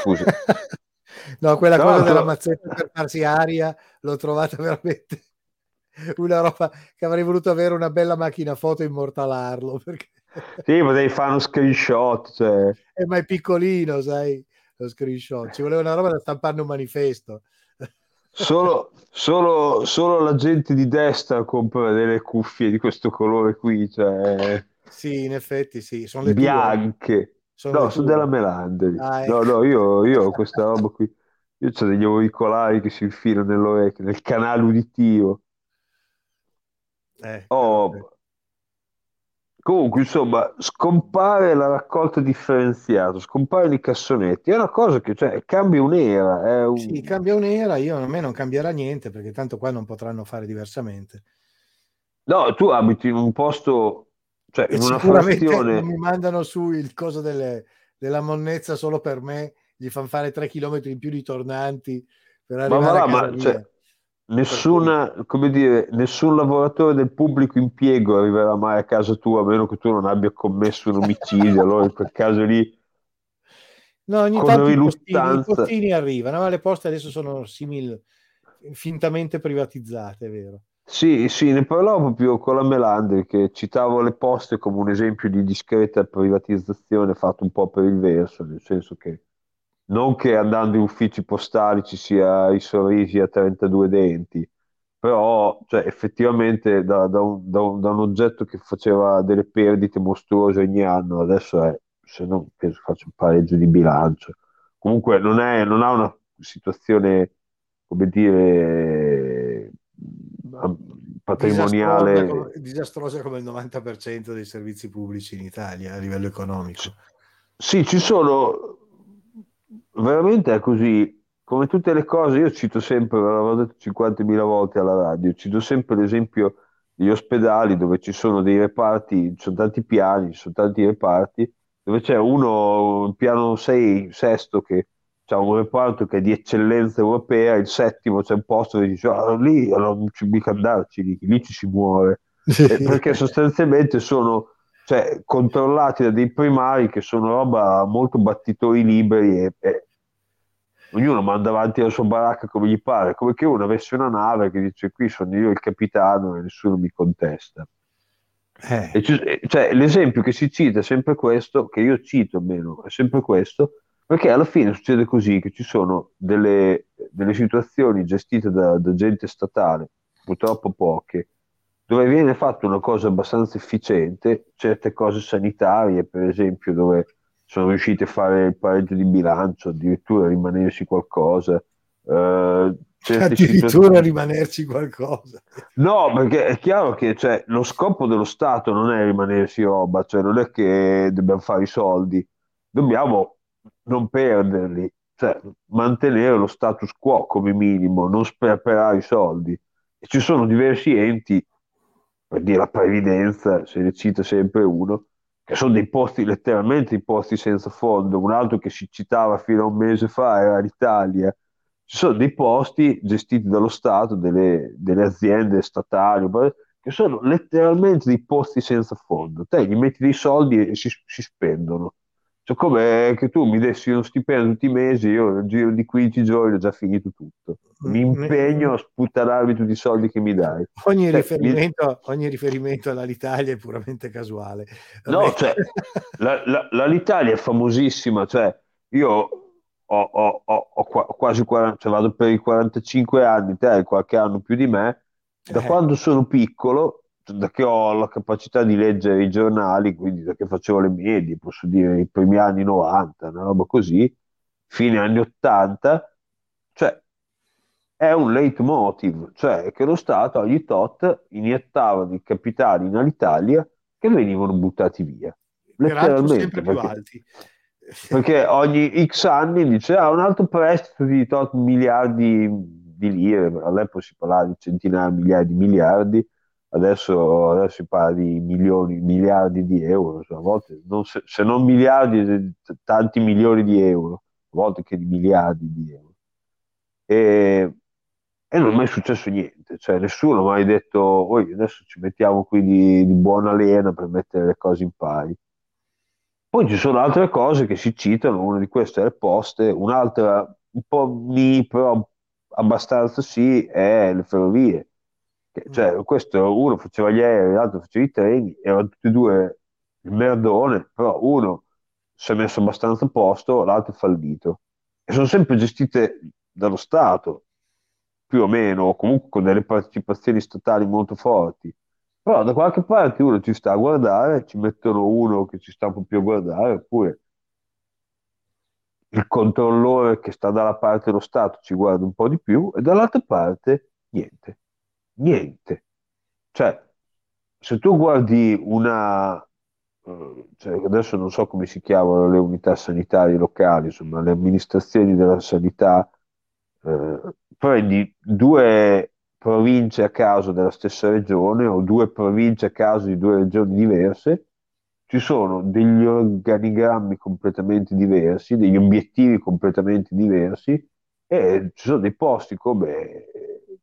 Scusa. No, quella Tra cosa l'altro- della mazzetta per farsi aria l'ho trovata veramente una roba che avrei voluto avere una bella macchina foto e immortalarlo perché Sì, ma devi fare uno screenshot, cioè. è ma è piccolino, sai, lo screenshot. Ci voleva una roba da stampare un manifesto. Solo, solo, solo la gente di destra compra delle cuffie di questo colore qui, cioè Sì, in effetti sì, sono le tue. bianche. Sono No, sono della Melandri. Ah, No, ecco. no, io, io ho questa roba qui. Io ho degli auricolari che si infilano nell'orecchio, nel canale uditivo. Eh, Oh, vabbè. Comunque, insomma, scompare la raccolta differenziata, scompaiono i cassonetti, è una cosa che cioè, cambia un'era, è un- Sì, cambia un'era, io a me non cambierà niente perché tanto qua non potranno fare diversamente. No, tu abiti in un posto, cioè E in una frazione... non mi mandano su il coso delle- della monnezza solo per me, gli fanno fare tre chilometri in più di tornanti per Ma arrivare va là, a casa ma cioè, nessuna, come dire, nessun lavoratore del pubblico impiego arriverà mai a casa tua a meno che tu non abbia commesso un omicidio. Allora, in quel caso lì, No, ogni con tanto i postini, i riluttanza. postini arrivano, ma le poste adesso sono simil, fintamente privatizzate, vero? Sì, sì, ne parlavo proprio con la Melandri che citavo le poste come un esempio di discreta privatizzazione fatto un po' per il verso, nel senso che non che andando in uffici postali ci sia i sorrisi a 32 denti, però cioè, effettivamente da, da un, da un- da un oggetto che faceva delle perdite mostruose ogni anno, adesso è, se non penso faccia un pareggio di bilancio. Comunque non è, non ha una situazione, come dire, am- Disastrosa patrimoniale. come, disastrosa come il 90% dei servizi pubblici in Italia a livello economico. Sì, ci sono, veramente è così, come tutte le cose, io cito sempre, l'avevo detto 50.000 volte alla radio, cito sempre l'esempio degli ospedali dove ci sono dei reparti, ci sono tanti piani, ci sono tanti reparti, dove c'è uno, il piano 6, sesto, che ha un reparto che è di eccellenza europea, il settimo c'è un posto dove dice, "Ah, lì non ci mica andarci, lì, lì ci si muore. Eh, perché sostanzialmente sono cioè, controllati da dei primari che sono roba molto battitori liberi e, e ognuno manda avanti la sua baracca come gli pare, come che uno avesse una nave che dice qui sono io il capitano e nessuno mi contesta. Eh, e- cioè, l'esempio che si cita è sempre questo, che io cito almeno, è sempre questo, Perché alla fine succede così che ci sono delle, delle situazioni gestite da, da gente statale, purtroppo poche, dove viene fatta una cosa abbastanza efficiente, certe cose sanitarie, per esempio, dove sono riusciti a fare il pareggio di bilancio, addirittura rimanersi qualcosa. eh, Addirittura situazioni- rimanerci qualcosa. No, perché è chiaro che cioè, lo scopo dello Stato non è rimanersi roba, cioè non è che dobbiamo fare i soldi, dobbiamo non perderli, cioè mantenere lo status quo come minimo, non sperperare i soldi. E ci sono diversi enti, per dire la previdenza, se ne cita sempre uno, che sono dei posti letteralmente dei posti senza fondo, un altro che si citava fino a un mese fa era l'Italia. Ci sono dei posti gestiti dallo Stato, delle, delle aziende statali, che sono letteralmente dei posti senza fondo. Te gli metti dei soldi e si, si spendono. Cioè, come che tu mi dessi uno stipendio tutti i mesi, io nel giro di 15 giorni ho già finito tutto. Mi impegno a sputtanarmi tutti i soldi che mi dai. Ogni Cioè, riferimento, ogni riferimento all'Italia è puramente casuale. No, cioè, la- la- l'Italia è famosissima, cioè, io ho, ho- ho- ho qua- quasi 40, cioè vado per i 45 anni, te hai qualche anno più di me, da Eh. quando sono piccolo, che ho la capacità di leggere i giornali, quindi da che facevo le medie, posso dire i primi anni 90, una roba così, fine anni 80, cioè è un leitmotiv, cioè che lo Stato ogni tot iniettava dei capitali in Alitalia che venivano buttati via, letteralmente, sempre più perché, alti. perché ogni X anni dice ah, un altro prestito di tot miliardi di lire, all'epoca si parlava di centinaia di migliaia di miliardi, adesso, adesso si parla di milioni, miliardi di euro, a volte non se, se non miliardi, tanti milioni di euro, a volte che di miliardi di euro. E, e non è mai successo niente, cioè nessuno ha mai detto, "Oi, adesso ci mettiamo qui di, di buona lena per mettere le cose in pari. Poi ci sono altre cose che si citano, una di queste è le poste, un'altra un po' ni, però abbastanza sì, è le ferrovie. Che- Cioè, questo uno faceva gli aerei, l'altro faceva i treni, erano tutti e due il merdone, però uno si è messo abbastanza a posto, l'altro è fallito. E sono sempre gestite dallo Stato, più o meno, o comunque con delle partecipazioni statali molto forti. Però da qualche parte uno ci sta a guardare, ci mettono uno che ci sta un po' più a guardare, oppure il controllore che sta dalla parte dello Stato ci guarda un po' di più, e dall'altra parte niente, niente. Cioè, se tu guardi una, eh, cioè, adesso non so come si chiamano le unità sanitarie locali, insomma, le amministrazioni della sanità, eh, prendi due province a caso della stessa regione o due province a caso di due regioni diverse, ci sono degli organigrammi completamente diversi, degli obiettivi completamente diversi e ci sono dei posti come,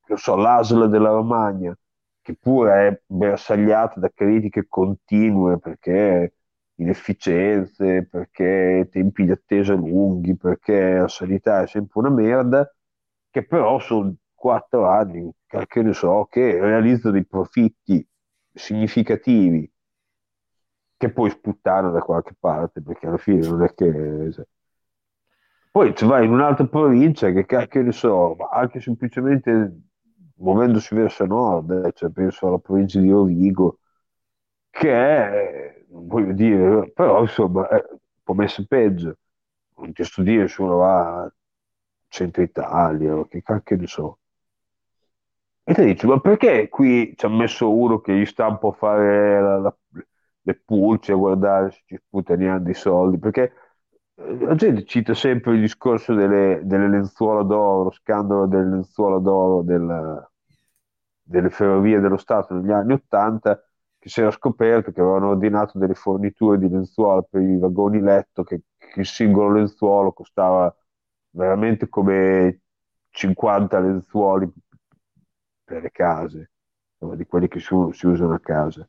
che so, l'ASL della Romagna, che pure è bersagliato da critiche continue perché inefficienze, perché tempi di attesa lunghi, perché la sanità è sempre una merda, che però sono quattro anni, che ne so, che realizzano dei profitti significativi che poi sputtano da qualche parte, perché alla fine non è che... cioè. Poi tu vai in un'altra provincia che cacchio ne so, ma anche semplicemente muovendosi verso nord, eh, cioè penso alla provincia di Rovigo, che è, non voglio dire, però insomma è un po' messo peggio. Non ti sto dire se uno va a centro Italia, che cacchio ne so. E te dici, ma perché qui ci ha messo uno che gli sta un po' a fare la- la- le pulci, a guardare se ci sputaniamo dei soldi? Perché la gente cita sempre il discorso delle, delle lenzuola d'oro, lo scandalo delle lenzuola d'oro del- delle ferrovie dello Stato negli anni Ottanta, che si era scoperto che avevano ordinato delle forniture di lenzuola per i vagoni letto, che, che il singolo lenzuolo costava veramente come 50 lenzuoli per le case, di quelli che si, si usano a casa.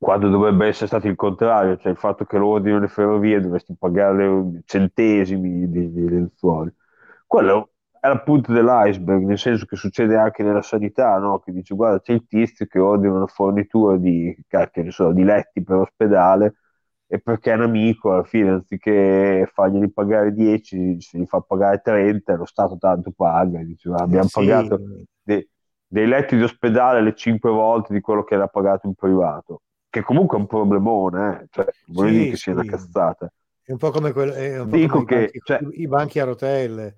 Quando dovrebbe essere stato il contrario, cioè il fatto che lo ordino le ferrovie dovresti pagare centesimi di, di lenzuoli. Quello è la punta dell'iceberg, nel senso che succede anche nella sanità, no? Che dice, guarda, c'è il tizio che ordina una fornitura di, cacchio, ne so, di letti per ospedale e perché è un amico, alla fine anziché farglieli pagare 10, se li fa pagare 30, lo Stato tanto paga. Dice, "Ah, abbiamo Sì. pagato dei, dei letti di ospedale le 5 volte di quello che era pagato in privato, che comunque è un problemone, eh. Cioè, non Sì, dire che sia una sì. cazzata. È un po' come, un po' Dico come i, che, banchi, cioè, i banchi a rotelle.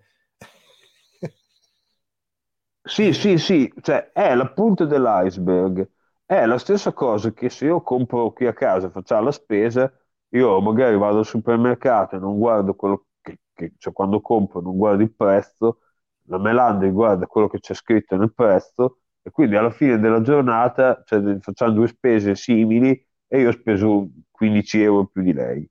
Sì, sì, sì, cioè è la punta dell'iceberg. È la stessa cosa che se io compro qui a casa, facciamo la spesa, io magari vado al supermercato e non guardo quello che, che- cioè quando compro non guardo il prezzo, la Melanda guarda quello che c'è scritto nel prezzo e quindi alla fine della giornata, cioè, facciamo due spese simili e io ho speso 15 euro più di lei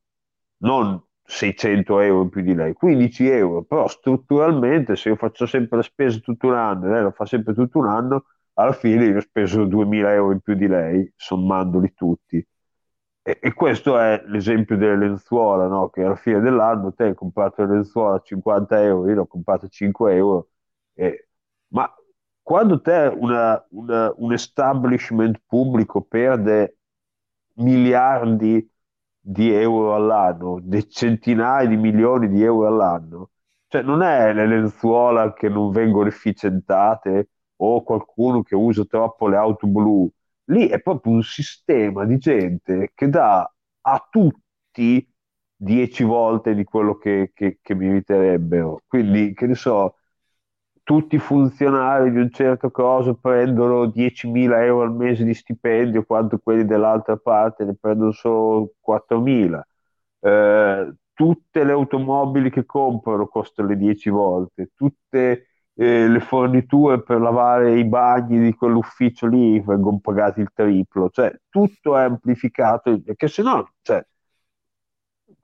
non 600 euro più di lei, 15 euro, però strutturalmente se io faccio sempre la spesa tutto un anno e lei lo fa sempre tutto un anno, alla fine io ho speso 2000 euro in più di lei, sommandoli tutti. E, e questo è l'esempio delle lenzuola, no? Che alla fine dell'anno te hai comprato le lenzuola a 50 euro, io le ho comprate a 5 euro, e- ma quando te una- una- un establishment pubblico perde miliardi di euro all'anno, centinaia di milioni di euro all'anno. Cioè, non è le lenzuola che non vengono efficientate o qualcuno che usa troppo le auto blu. Lì è proprio un sistema di gente che dà a tutti 10 volte di quello che, che, che meriterebbero. Quindi, che ne so, tutti i funzionari di un certo coso prendono 10.000 euro al mese di stipendio, quanto quelli dell'altra parte ne prendono solo 4.000. Eh, tutte le automobili che comprano costano le 10 volte, tutte eh, le forniture per lavare i bagni di quell'ufficio lì vengono pagati il triplo, cioè tutto è amplificato, perché se no, cioè,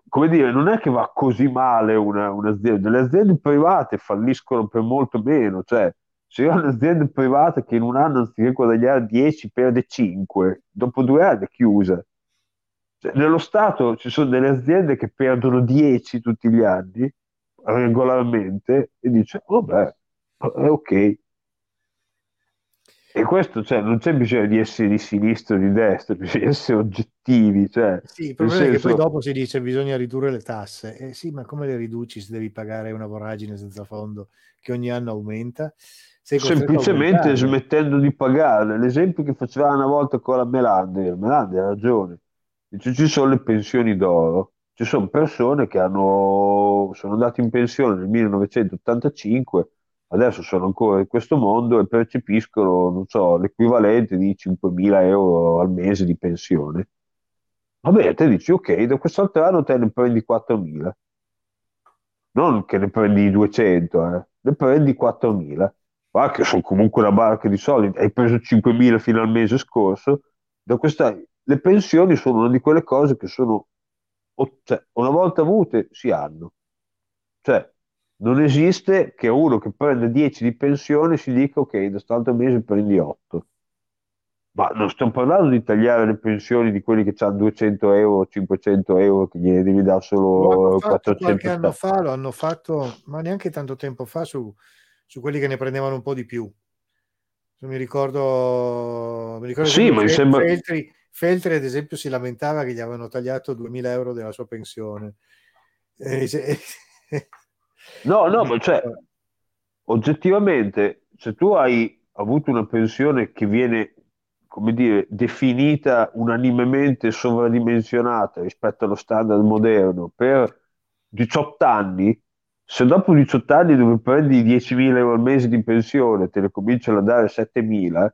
come dire, non è che va così male una- un'azienda, le aziende private falliscono per molto meno, cioè se io ho un'azienda privata che in un anno anziché guadagnare 10 perde 5, dopo due anni è chiusa. Cioè, nello Stato ci sono delle aziende che perdono 10 tutti gli anni, regolarmente, e dice, vabbè, è ok. E questo, cioè, non c'è bisogno di essere di sinistra o di destra, bisogna essere oggettivi, cioè, Sì, il problema è che poi senso, dopo si dice bisogna ridurre le tasse. Eh sì, ma come le riduci se devi pagare una voragine senza fondo che ogni anno aumenta? Semplicemente smettendo di pagare. L'esempio che faceva una volta con la Melande, la Melande ha ragione, dice ci sono le pensioni d'oro, ci sono persone che hanno, sono andate in pensione nel 1985, adesso sono ancora in questo mondo e percepiscono, non so, l'equivalente di 5.000 euro al mese di pensione. Va bene, te dici, ok, da quest'altro anno te ne prendi 4.000, non che ne prendi 200, eh, ne prendi 4.000. Guarda che sono comunque una barca di soldi, hai preso 5.000 fino al mese scorso, da questa... le pensioni sono una di quelle cose che sono, cioè, una volta avute si hanno. Cioè, non esiste che uno che prende 10 di pensione si dica ok, da quest'altro mese prendi 8. Ma non stiamo parlando di tagliare le pensioni di quelli che hanno 200 euro, 500 euro, che gliene devi dare Lo solo qualche 400 anno fa, lo hanno fatto, ma neanche tanto tempo fa, su, su quelli che ne prendevano un po' di più. Se Mi ricordo, mi ricordo Sì, ma mi sembra... Feltri, Feltri, ad esempio, si lamentava che gli avevano tagliato 2000 euro della sua pensione. E dice- No, no, ma cioè, oggettivamente, se tu hai avuto una pensione che viene, come dire, definita unanimemente sovradimensionata rispetto allo standard moderno per 18 anni, se dopo 18 anni dove prendi 10.000 euro al mese di pensione te ne cominciano a dare 7.000,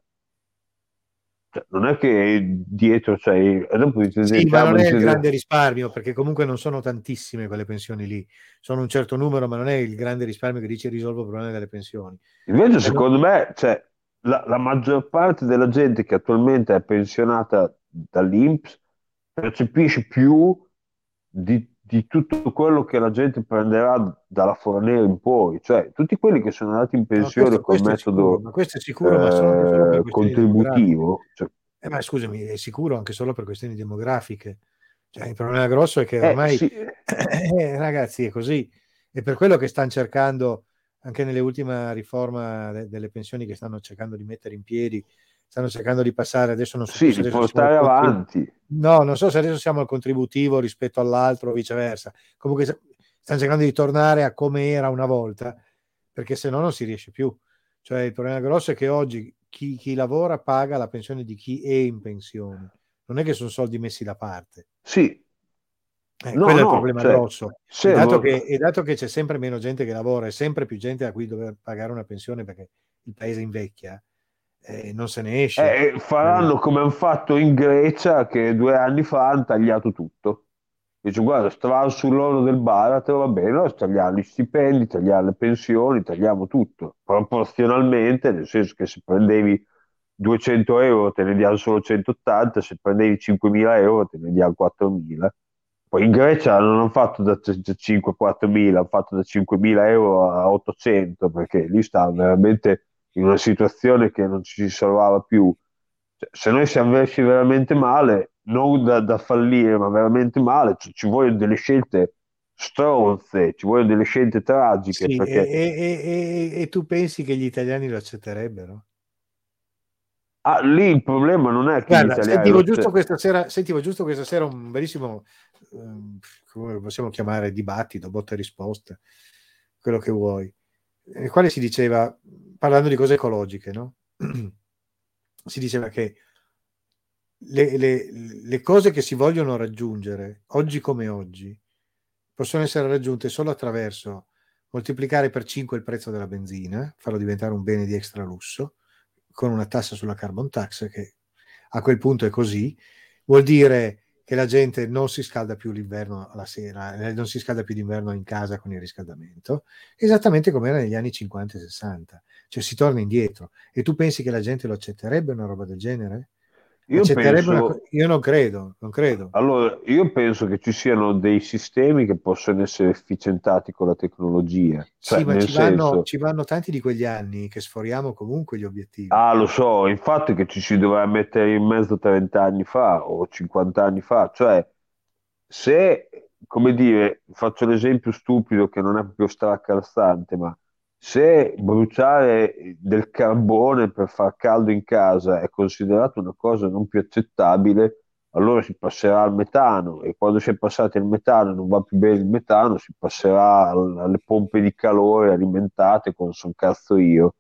cioè, non è che dietro c'hai... e dopo dici, Sì, ma "Cavolo, non è il grande risparmio, perché comunque non sono tantissime quelle pensioni lì. Sono un certo numero, ma non è il grande risparmio che dice risolvo il problema delle pensioni. Invece, Eh, secondo me, cioè, la, la maggior parte della gente che attualmente è pensionata dall'INPS percepisce più di, di tutto quello che la gente prenderà dalla Fornero in poi. Cioè, tutti quelli che sono andati in No, pensione questo, col questo sicuro, metodo questo è sicuro, per eh, contributivo, cioè, Eh, ma scusami, è sicuro anche solo per questioni demografiche. Cioè, il problema grosso è che eh, ormai, sì, eh, ragazzi, è così. È per quello che stanno cercando, anche nelle ultime riforme de- delle pensioni che stanno cercando di mettere in piedi, stanno cercando di passare, adesso non so Sì, se di portare avanti. No, non so se adesso siamo al contributivo rispetto all'altro o viceversa. Comunque stanno cercando di tornare a come era una volta, perché se no non si riesce più. Cioè il problema grosso è che oggi chi, chi lavora paga la pensione di chi è in pensione. Non è che sono soldi messi da parte. Sì, Eh, No, quello è il no, problema cioè, grosso. E dato, che, e dato che c'è sempre meno gente che lavora e sempre più gente a cui dover pagare una pensione perché il paese invecchia, eh, non se ne esce. Eh, faranno come hanno fatto in Grecia che due anni fa hanno tagliato tutto. Dice, guarda, stavamo sull'oro del baratro, va bene, allora tagliamo gli stipendi, tagliamo le pensioni, tagliamo tutto. Proporzionalmente, nel senso che se prendevi 200 euro te ne diamo solo 180, se prendevi 5.000 euro te ne diamo 4.000. Poi in Grecia non hanno fatto da 5-4.000, hanno fatto da 5.000 euro a 800, perché lì stavano veramente in una situazione che non ci si salvava più. Cioè, se noi siamo messi veramente male, non da, da fallire, ma veramente male, ci, ci vogliono delle scelte stronze, ci vogliono delle scelte tragiche, Sì, perché e, e- e- e tu pensi che gli italiani lo accetterebbero? ah, lì il problema non è che Guarda, sentivo giusto, questa sera, sentivo giusto questa sera un bellissimo, ehm, come possiamo chiamare, dibattito, botta e risposta, quello che vuoi, nel quale si diceva, parlando di cose ecologiche, no? si diceva che le, le- le cose che si vogliono raggiungere, oggi come oggi, possono essere raggiunte solo attraverso moltiplicare per 5 il prezzo della benzina, farlo diventare un bene di extra lusso, con una tassa sulla carbon tax che a quel punto è così, vuol dire che la gente non si scalda più l'inverno alla sera, eh, non si scalda più d'inverno in casa con il riscaldamento, esattamente come era negli anni 50 e 60, cioè si torna indietro. E tu pensi che la gente lo accetterebbe una roba del genere? Io una penso- co- io non credo, non credo. Allora, io penso che ci siano dei sistemi che possono essere efficientati con la tecnologia. Cioè, sì, ma ci vanno, senso, ci vanno tanti di quegli anni che sforiamo comunque gli obiettivi. ah, lo so, infatti che ci si doveva mettere in mezzo 30 anni fa o 50 anni fa. Cioè, se, come dire, faccio l'esempio stupido che non è proprio stracalzante, ma se bruciare del carbone per far caldo in casa è considerato una cosa non più accettabile, allora si passerà al metano e quando si è passati al metano e non va più bene il metano, si passerà al- alle pompe di calore alimentate con son cazzo io.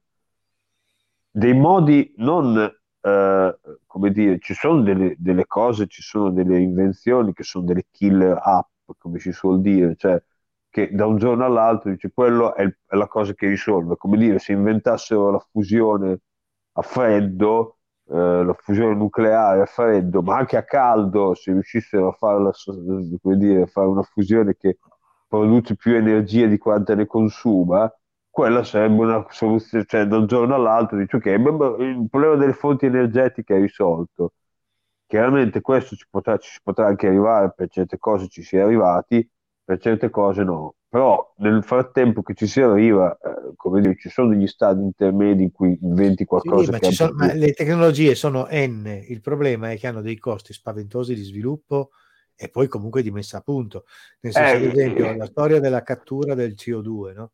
Dei modi non, eh, come dire, ci sono delle, delle cose, ci sono delle invenzioni che sono delle killer app, come si suol dire, cioè che da un giorno all'altro dice quello è, il- è la cosa che risolve. Come dire, se inventassero la fusione a freddo, eh, la fusione nucleare a freddo, ma anche a caldo, se riuscissero a farla, come dire, fare una fusione che produce più energia di quanta ne consuma, quella sarebbe una soluzione, cioè da un giorno all'altro dice ok, il problema delle fonti energetiche è risolto. Chiaramente questo ci potrà, ci potrà anche arrivare, per certe cose ci si è arrivati, per certe cose no. Però nel frattempo che ci si arriva, eh, come dire, ci sono degli stadi intermedi in cui inventi Sì, qualcosa ma, ci è sono- ma le tecnologie sono N, il problema è che hanno dei costi spaventosi di sviluppo e poi comunque di messa a punto. Nel senso, Eh, ad esempio, eh. la storia della cattura del CO2, no?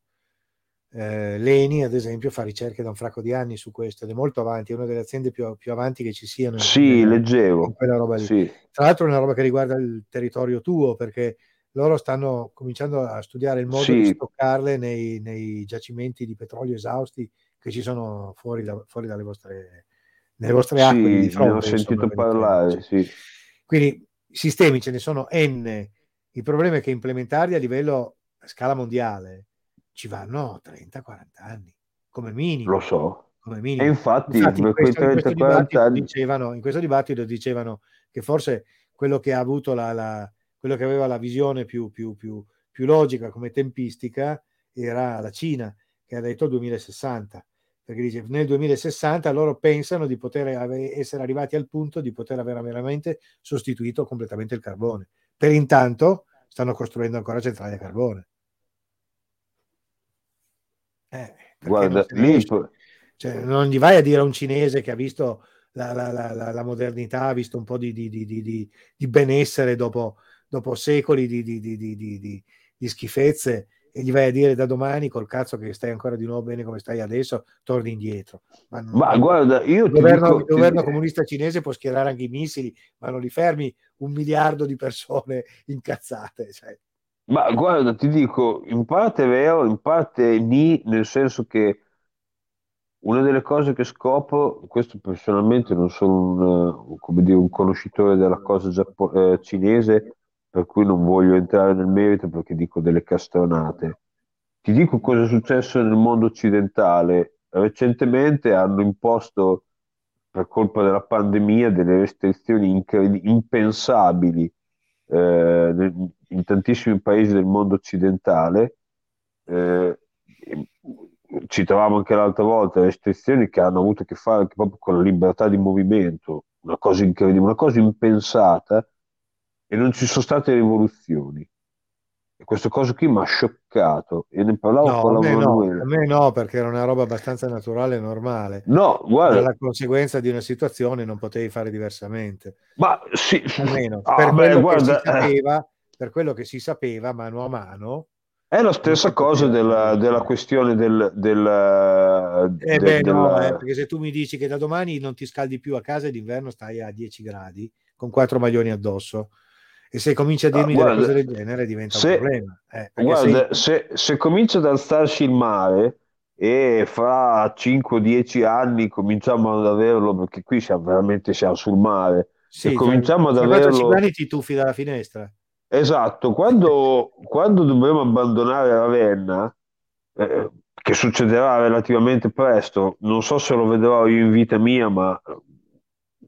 Eh, L'Eni, ad esempio, fa ricerche da un fracco di anni su questo ed è molto avanti, è una delle aziende più, più avanti che ci siano in, Sì, nella- leggevo. in quella roba lì. Sì. Tra l'altro è una roba che riguarda il territorio tuo, perché loro stanno cominciando a studiare il modo Sì. di stoccarle nei, nei giacimenti di petrolio esausti che ci sono fuori, da- fuori dalle vostre, nelle vostre acque Sì, di ne fronte. ho sentito insomma, parlare, sì. Quindi sistemi ce ne sono N, il problema è che implementarli a livello a scala mondiale ci vanno 30-40 anni, come minimo. Lo so. Come minimo. E infatti, Infatti, in questo, in questo 30-40 dibattito anni, dicevano, in questo dibattito dicevano che forse quello che ha avuto la, la- quello che aveva la visione più, più- più- più logica come tempistica era la Cina, che ha detto 2060, perché dice nel 2060 loro pensano di poter ave- essere arrivati al punto di poter aver veramente sostituito completamente il carbone. Per intanto stanno costruendo ancora centrali a carbone. Eh, guarda, non lì? Cioè, non gli vai a dire a un cinese che ha visto la, la- la- la- modernità, ha visto un po' di- di- di- di benessere dopo, dopo secoli di, di- di- di- di- di- di schifezze, e gli vai a dire da domani col cazzo che stai ancora di nuovo bene come stai adesso, torni indietro. Ma, non- Ma guarda, io il governo, dico- il governo ti- comunista cinese può schierare anche i missili, ma non li fermi un miliardo di persone incazzate. Cioè. Ma guarda, ti dico, in parte è vero, in parte ni, nel senso che una delle cose che scopro, questo personalmente non sono un, eh, come dire, un conoscitore della cosa giappo- eh, cinese, per cui non voglio entrare nel merito perché dico delle castronate. Ti dico cosa è successo nel mondo occidentale. Recentemente hanno imposto, per colpa della pandemia, delle restrizioni incredi- impensabili eh, in tantissimi paesi del mondo occidentale. Eh, citavamo anche l'altra volta restrizioni che hanno avuto a che fare proprio con la libertà di movimento, una cosa incredibile, una cosa impensata, e non ci sono state rivoluzioni. E questa cosa qui mi ha scioccato. E ne parlavo No, con la me no, Manuela. a me no, perché era una roba abbastanza naturale e normale. No, Era guarda, la conseguenza di una situazione, non potevi fare diversamente. ma sì, Almeno Ah, per, beh, quello guarda, che si sapeva, per quello che si sapeva mano a mano. È la stessa cosa della, della questione del, del, Eh de- beh, no, della- eh, perché se tu mi dici che da domani non ti scaldi più a casa e d'inverno stai a 10 gradi con quattro maglioni addosso e se cominci a Ah, dirmi guarda, delle cose del genere diventa se- un problema. eh, Guarda, sei- se, se comincia ad alzarsi il mare e fra 5-10 anni cominciamo ad averlo, perché qui siamo veramente siamo sul mare, sì, e cominciamo ad tra 4 averlo. anni ti tuffi dalla finestra. Esatto, quando, quando dovremo abbandonare Ravenna, eh, che succederà relativamente presto, non so se lo vedrò io in vita mia, ma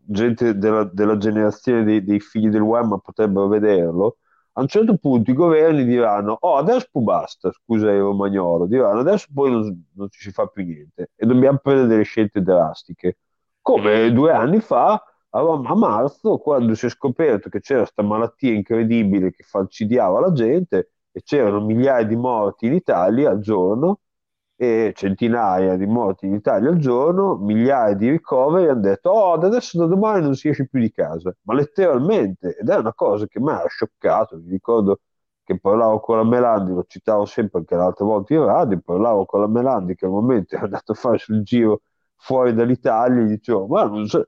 gente della, della generazione dei, dei figli del web potrebbero vederlo. A un certo punto i governi diranno: Oh, adesso basta, scusa il romagnolo, diranno adesso poi non, non ci si fa più niente e dobbiamo prendere delle scelte drastiche. Come due anni fa, a, a marzo, quando si è scoperto che c'era questa malattia incredibile che falcidiava la gente e c'erano migliaia di morti in Italia al giorno e centinaia di morti in Italia al giorno, migliaia di ricoveri, hanno detto, oh, da adesso da domani non si esce più di casa, ma letteralmente, ed è una cosa che mi ha scioccato, mi ricordo che parlavo con la Melandi, lo citavo sempre anche l'altra volta in radio, parlavo con la Melandi che al momento è andato a fare sul giro fuori dall'Italia e dicevo, ma non so,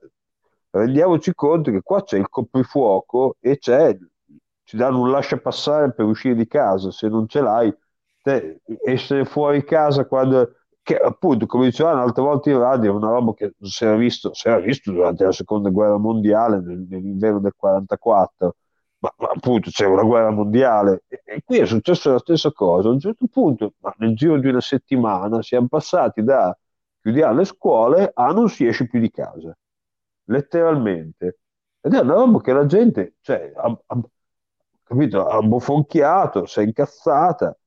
rendiamoci conto che qua c'è il coprifuoco e c'è, ci danno un lascia passare per uscire di casa, se non ce l'hai te, essere fuori casa quando che appunto come dicevamo l'altra volta in radio una roba che si era visto, si era visto durante la seconda guerra mondiale nel- nell'inverno del 44 ma, ma appunto c'era una guerra mondiale. E, e qui è successa la stessa cosa. A un certo punto nel giro di una settimana siamo passati da chiudiamo le scuole a non si esce più di casa. Letteralmente. Ed è una roba che la gente cioè, ha, ha- capito, ha bofonchiato si è incazzata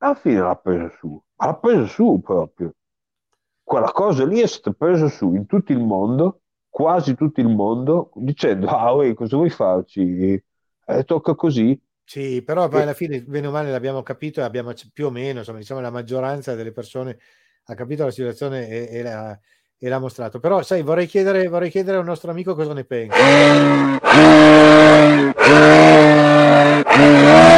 alla fine l'ha presa su, l'ha presa su proprio. Quella cosa lì è stata presa su in tutto il mondo, quasi tutto il mondo, dicendo, ah, uè, cosa vuoi farci? Eh, tocca così. Sì, però poi alla fine, bene o male, l'abbiamo capito e abbiamo più o meno, insomma, diciamo, la maggioranza delle persone ha capito la situazione e, e l'ha, e l'ha mostrato. Però, sai, vorrei chiedere, vorrei chiedere al nostro amico cosa ne pensa.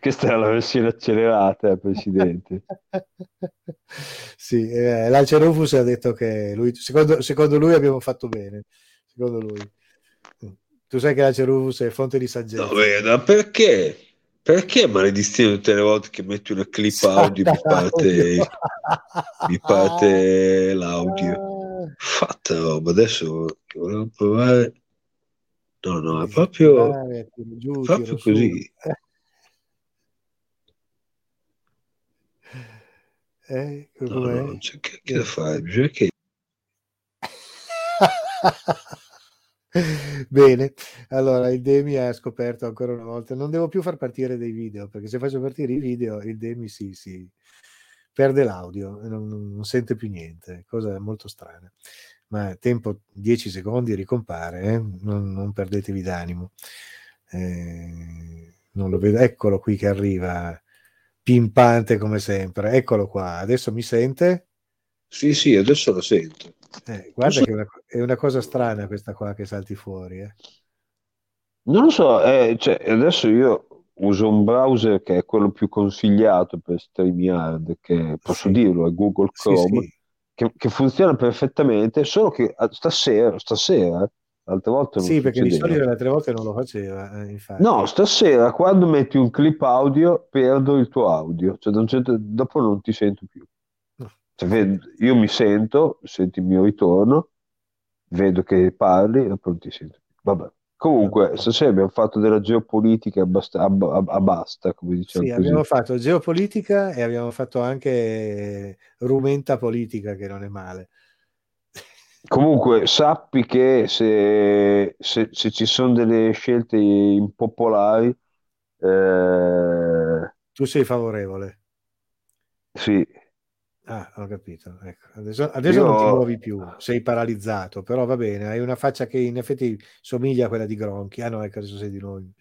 Questa era la versione accelerata, eh, Presidente. Sì, eh, l'Alce Rufus ha detto che lui, secondo, secondo lui abbiamo fatto bene. Secondo lui. Tu sai che l'Alce Rufus è fonte di saggezza. No, veda, perché? Perché maledizione tutte le volte che metti una clip audio mi parte, mi parte l'audio? Fatta roba, adesso volevo provare. No, no, è proprio, giù, proprio così. Eh, No, no, non c'è che, che da fare, bisogna che Bene, allora il Demi ha scoperto ancora una volta, non devo più far partire dei video, perché se faccio partire i video il Demi si, si perde l'audio, non, non sente più niente, cosa molto strana. Ma tempo 10 secondi ricompare, eh? non, non perdetevi d'animo. Eh, non lo vedo, eccolo qui che arriva, pimpante come sempre, eccolo qua, adesso mi sente? Sì, sì, adesso lo sento. Eh, guarda che è una, è una cosa strana questa qua che salti fuori. eh. Non lo so, eh, cioè, adesso io uso un browser che è quello più consigliato per StreamYard, che posso Sì. dirlo, è Google Sì, Chrome, sì. che, che funziona perfettamente, solo che ah, stasera, stasera, l'altra volta non Sì, perché di solito le altre volte non lo faceva, eh, infatti. No, stasera quando metti un clip audio perdo il tuo audio, cioè un certo- dopo non ti sento più. No. Cioè, io mi sento, senti il mio ritorno, vedo che parli, dopo non ti sento più. Vabbè. Comunque, stasera abbiamo fatto della geopolitica abbast- ab- ab- a basta, come diciamo Sì, così. abbiamo fatto geopolitica e abbiamo fatto anche rumenta politica, che non è male. Comunque, sappi che se, se- se ci sono delle scelte impopolari, eh, Tu sei favorevole. sì, Ah, ho capito. Ecco. Adesso, adesso non ti Io- muovi più, sei paralizzato, però va bene, hai una faccia che in effetti somiglia a quella di Gronchi. Ah no, ecco, adesso sei di noi.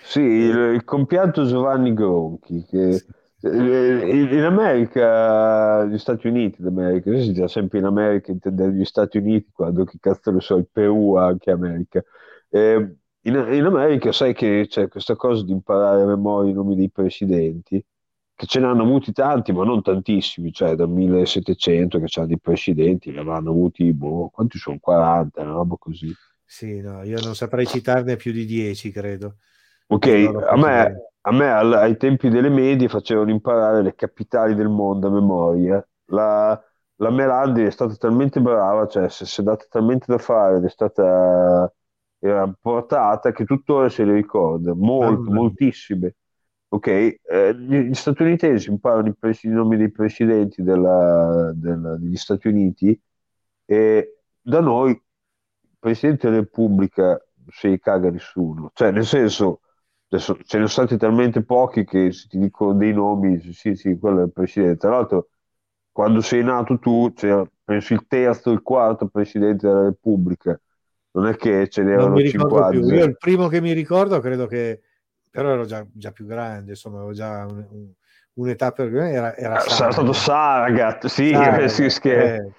Sì, il, il compianto Giovanni Gronchi, che Sì. Eh, in America, gli Stati Uniti d'America, io si dice sempre in America, intendere gli Stati Uniti, quando che cazzo ne so, il Perù anche America. Eh, in, in America sai che c'è questa cosa di imparare a memoria i nomi dei presidenti, che ce ne hanno avuti tanti, ma non tantissimi, cioè dal 1700 che c'hanno dei presidenti, ne avranno avuti, boh, quanti sono? 40, una roba così. Sì, no, io non saprei citarne più di 10, credo. Ok, lo a me. A me al- ai tempi delle medie facevano imparare le capitali del mondo a memoria. La, la Melandi è stata talmente brava, cioè si si è data talmente da fare, ed è stata era portata che tuttora se le ricorda, molte, mia. moltissime. Ok, eh, gli, statunitensi imparano i, pres- i nomi dei presidenti della- della- degli Stati Uniti e da noi il Presidente della Repubblica se li caga nessuno, cioè nel senso adesso ce ne sono stati talmente pochi che se ti dicono dei nomi, sì, sì, quello è il presidente. Tra l'altro, quando sei nato tu, c'era penso il terzo, il quarto presidente della Repubblica. Non è che ce n'erano mi ricordo più. 50. Io il primo che mi ricordo credo che, però ero già, già più grande, insomma, avevo già un- un- un'età per era, era Sarà stato Saragat. Saragat, sì, Saragat, sì, che- eh.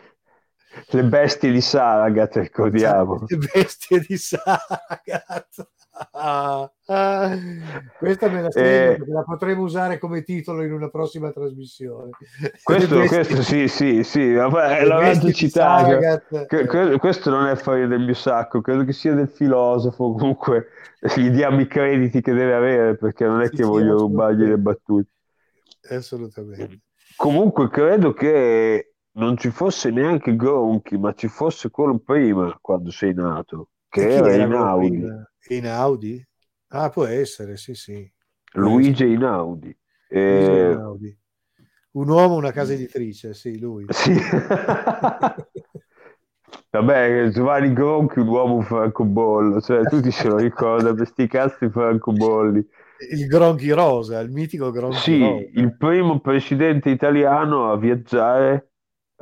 le bestie di Saragat, ricordiamo. Le bestie di Sagat. Ah, ah. Questa me la segno Eh. la potremo usare come titolo in una prossima trasmissione. Questo, Le bestie- questo sì, sì, sì, di citato. Saragat. Que- que- questo non è farina del mio sacco, credo che sia del filosofo, comunque gli diamo i crediti che deve avere perché non è che sì, voglio rubargli le battute. Assolutamente. Comunque credo che non ci fosse neanche Gronchi, ma ci fosse quello prima quando sei nato, che era era in Audi, prima? In Audi? Ah, può essere, sì, sì. Luigi in Audi. Luigi Eh. Un uomo, una casa editrice, sì, lui. Sì. Vabbè, Giovanni Gronchi, un uomo francobollo, cioè tutti se lo ricordano, questi cazzi francobolli. Il Gronchi Rosa, il mitico Gronchi Sì, Rosa. il primo presidente italiano a viaggiare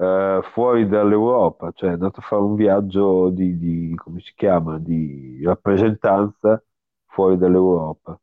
eh, fuori dall'Europa, cioè è andato a fare un viaggio di, di- come si chiama, di rappresentanza fuori dall'Europa,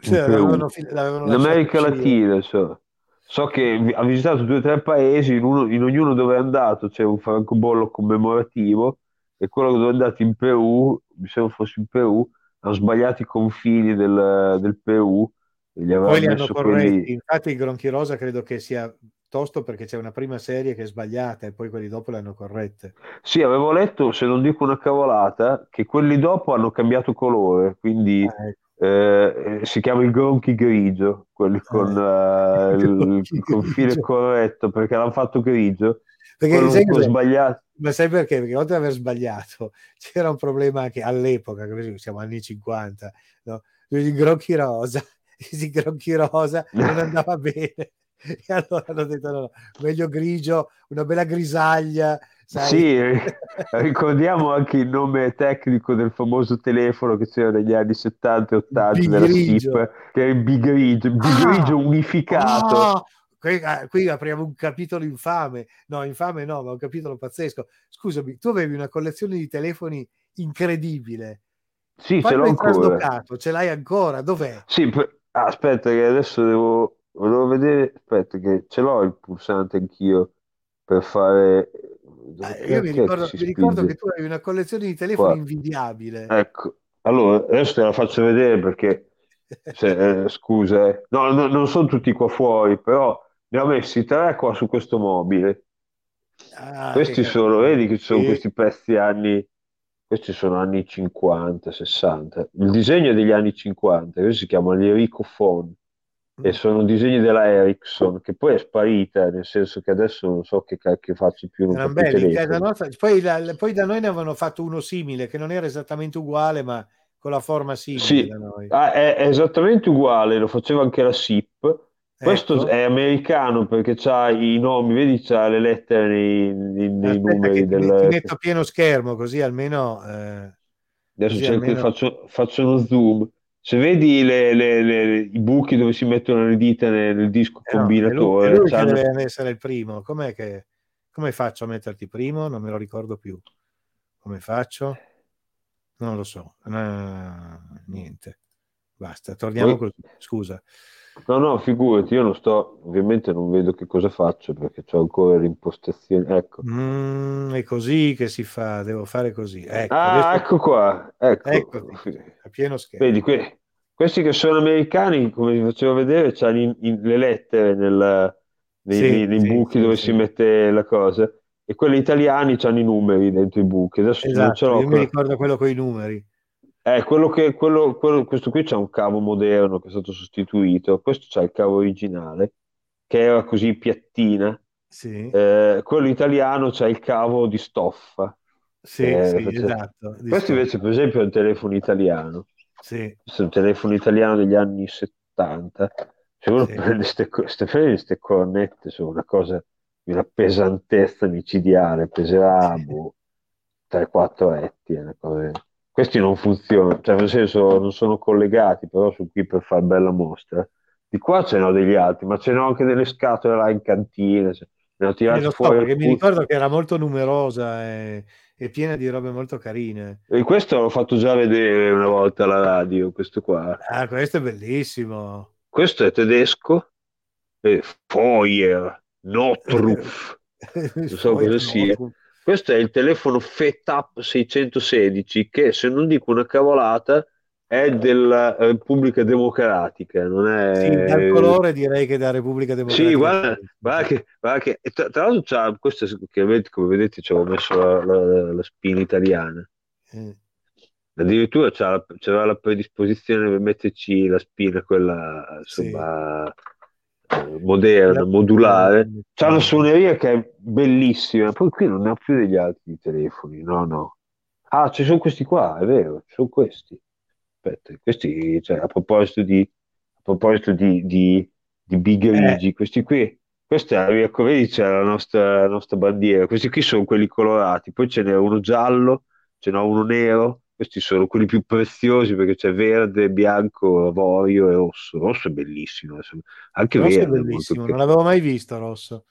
Sì, l'avevano, l'avevano In America. Latina, so. So che ha visitato due o tre paesi, in, uno- in ognuno dove è andato c'è un francobollo commemorativo e quello dove è andato in Perù, mi sembra fosse in Perù, hanno sbagliato i confini del, del Perù e gli Poi li hanno corretti. quelli... Infatti, il Gronchi Rosa credo che sia tosto perché c'è una prima serie che è sbagliata e poi quelli dopo le hanno corrette. Sì, avevo letto, se non dico una cavolata, che quelli dopo hanno cambiato colore, quindi Ah, ecco. eh, si chiama il gronchi grigio, quelli con eh, il, il confine corretto, perché l'hanno fatto grigio, Perché cos'è? sbagliato. Ma sai perché? Perché oltre ad aver sbagliato, c'era un problema anche all'epoca, siamo anni 50, no? Il Gronchi Rosa, il Gronchi Rosa non andava bene. E allora hanno detto no, no, meglio grigio, una bella grisaglia, sai? Sì, ricordiamo anche il nome tecnico del famoso telefono che c'era negli anni 70 e 80 della Bigrigio. SIP, che era il bigrigio, il Ah! bigrigio unificato. Ah! Qui, ah, qui apriamo un capitolo infame, no, infame no, ma un capitolo pazzesco. Scusami, tu avevi una collezione di telefoni incredibile. Sì, ce Fallo l'ho ancora. traslocato, ce l'hai ancora? Dov'è? Sì, per- aspetta che adesso devo, devo vedere, aspetta che ce l'ho il pulsante anch'io per fare... Eh, io mi ricordo, mi ricordo che tu avevi una collezione di telefoni Qua. invidiabile. Ecco, Allora, adesso te la faccio vedere perché, se- eh, scusa, eh. No, no, non sono tutti qua fuori, però ne ho messi tre qua su questo mobile. Ah, Questi sono, carino. vedi che ci sono Sì. questi pezzi anni, questi sono anni 50, 60. Il disegno è degli anni 50, questo si chiama l'Erico Mm. E sono disegni della Ericsson, che poi è sparita, nel senso che adesso non so che cacchio faccio più, non più belli, telefono. nostra. Poi, la- poi da noi ne avevano fatto uno simile, che non era esattamente uguale, ma con la forma simile Sì, ah, è, è esattamente uguale, lo faceva anche la SIP. Questo Ecco. è americano perché c'ha i nomi, vedi, c'ha le lettere nei, nei- nei numeri ti, del... ti metto a pieno schermo, così almeno... eh, Adesso così almeno... faccio, faccio uno zoom. Se vedi le- le- le- i buchi dove si mettono le dita nel, nel disco Eh no, è lui, è combinatore, lui deve essere il primo. Com'è che... Come faccio a metterti primo? Non me lo ricordo più. Come faccio? Non lo so. Ah, niente. Basta, torniamo Poi- così. Scusa. No, no, figurati, io non sto, ovviamente non vedo che cosa faccio perché c'ho ancora le impostazioni. Ecco. Mm, è così che si fa, devo fare così. Ecco, Ah, ecco qua, ecco. Eccoti, a pieno schermo. Vedi, que- questi che sono americani, come vi facevo vedere, hanno le lettere nel- nei, Sì, nei- sì, buchi sì, dove si mette la cosa, e quelli italiani hanno i numeri dentro i buchi. Adesso non ce Esatto, l'ho io mi qua. ricordo quello con i numeri. Eh, quello che, quello, quello- questo qui c'ha un cavo moderno che è stato sostituito, questo c'ha il cavo originale, che era così piattina. Sì, Eh, quello italiano c'ha il cavo di stoffa. sì, Eh, sì, face- esatto. di Questo sto- invece, per esempio, è un telefono italiano. Sì, Questo è un telefono italiano degli anni 70. Se uno Sì. prende queste cornette sono una cosa di una pesantezza micidiale, peserà boh, 3-4 etti. è una cosa- Questi non funzionano, cioè nel senso non sono collegati, però sono qui per fare bella mostra. Di qua ce n'ho degli altri, ma ce n'ho anche delle scatole là in cantina. cioè, ne ho tirati so, fuori perché mi ricordo che era molto numerosa e, e piena di robe molto carine. E questo l'ho fatto già vedere una volta alla radio, questo qua. Ah, questo è bellissimo. Questo è tedesco, e Feuer, Notruf, non so cosa sia. fu- Questo è il telefono FETAP 616 che, se non dico una cavolata, è della Repubblica Democratica, non Sì, è... dal colore direi che da Repubblica Democratica. Sì, guarda, guarda che, guarda che- tra, tra l'altro c'ha, questo che come vedete ci avevo messo la, la- la spina italiana. Eh, Addirittura la- c'aveva la predisposizione per metterci la spina, quella insomma eh, moderna, La- modulare. la- C'ha una suoneria che è bellissima. Poi qui non ne ho più degli altri telefoni, no, no. Ah, ci sono questi qua, è vero, ci sono questi. Aspetta, questi, cioè, a proposito di, a proposito di, di, di Big Eh. Rigi, questi qui, questa è, ecco, vedi, c'è la nostra, la nostra bandiera. Questi qui sono quelli colorati, poi ce n'è uno giallo, ce n'è uno nero. Questi sono quelli più preziosi perché c'è verde, bianco, avorio e rosso. Rosso è bellissimo, insomma. anche Rosso è verde. è bellissimo, non l'avevo mai visto rosso.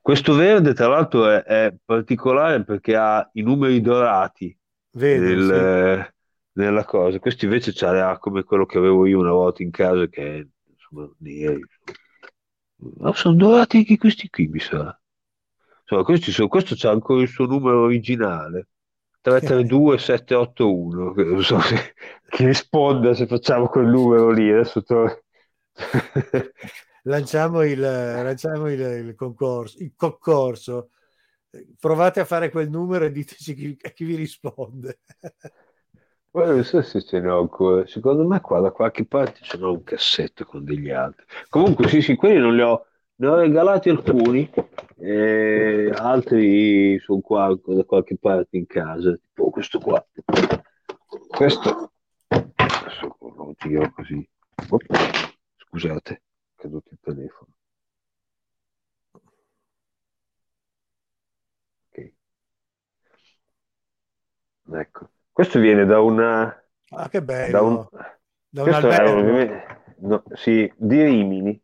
Questo verde, tra l'altro, è, è particolare perché ha i numeri dorati Vedo, nel- sì. nella cosa. Questo invece c'ha come quello che avevo io una volta in casa, che è insomma neri. Ma sono dorati anche questi qui, mi sa. Insomma, questi sono- questo c'ha ancora il suo numero originale. 332 781 che non so se, chi risponda se facciamo quel numero lì adesso to- Lanciamo il, lanciamo il, il concorso, il concorso. Provate a fare quel numero e diteci chi, chi vi risponde. Poi non so se ce n'ho ancora. Secondo me qua da qualche parte ce n'ho un cassetto con degli altri. Comunque sì, sì, quelli non li ho, ne ho regalati alcuni, e altri sono qua da qualche parte in casa, tipo questo qua. Questo, adesso lo così. Scusate, è caduto il telefono. Ok. Ecco, questo viene da una... Ah, che bello! Da un, Da un questo è ovviamente- no, sì, di Rimini.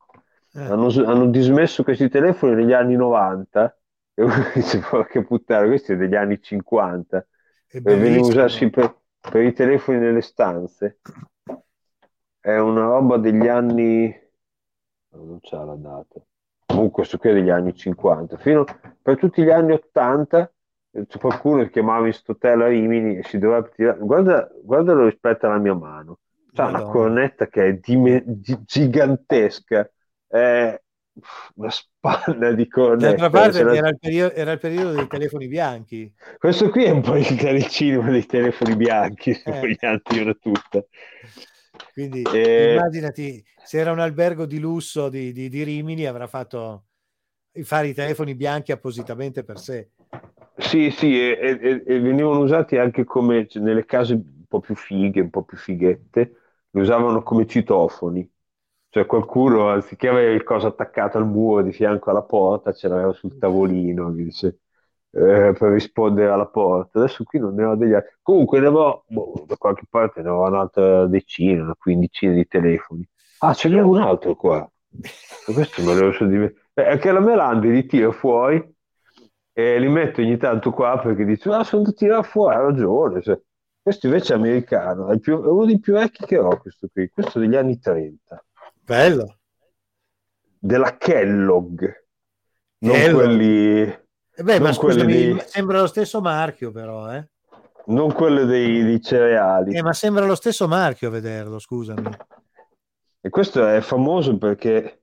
Eh, Hanno, hanno dismesso questi telefoni negli anni 90 e uno dice porca puttana, questi sono degli anni 50 è e venivano usati per, per i telefoni nelle stanze. È una roba degli anni... no, non c'ha la data. Comunque questo qui è degli anni 50. Fino per tutti gli anni 80 c'è qualcuno che chiamava in hotel a Rimini e si doveva tirare. Guarda, guardalo rispetto alla mia mano. C'ha una Madonna. cornetta che è dime- gi- gigantesca, è una spanna di cornetta. D'altra parte Se la- era il, periodo, era il periodo dei telefoni bianchi. Questo qui è un po' il, cinema dei telefoni bianchi, se Eh. vogliamo dire tutta. Quindi Eh. immaginati, se era un albergo di lusso di, di- di Rimini, avrà fatto fare i telefoni bianchi appositamente per sé. Sì, sì, e, e- e venivano usati anche come nelle case un po' più fighe, un po' più fighette, li usavano come citofoni. Cioè qualcuno, anziché avere il coso attaccato al muro di fianco alla porta, ce l'aveva sul tavolino, dice, eh, per rispondere alla porta. Adesso qui non ne ho degli altri. Comunque ne avevo, boh, da qualche parte ne avevo un'altra decina, una quindicina di telefoni. Ah, ce n'è un altro qua. Questo me lo so dimenticato. È che la Melandi li tira fuori e li metto ogni tanto qua perché dice, ah, sono da tirare fuori, ha ragione. cioè. questo invece è americano, è, più- è uno dei più vecchi che ho, questo qui, questo degli anni 30, Bello. della Kellogg, non Kellogg. quelli, E beh, Non ma scusami, dei- sembra lo stesso marchio però, eh? non quelli dei, dei cereali. Eh, ma sembra lo stesso marchio a vederlo, scusami. E questo è famoso perché,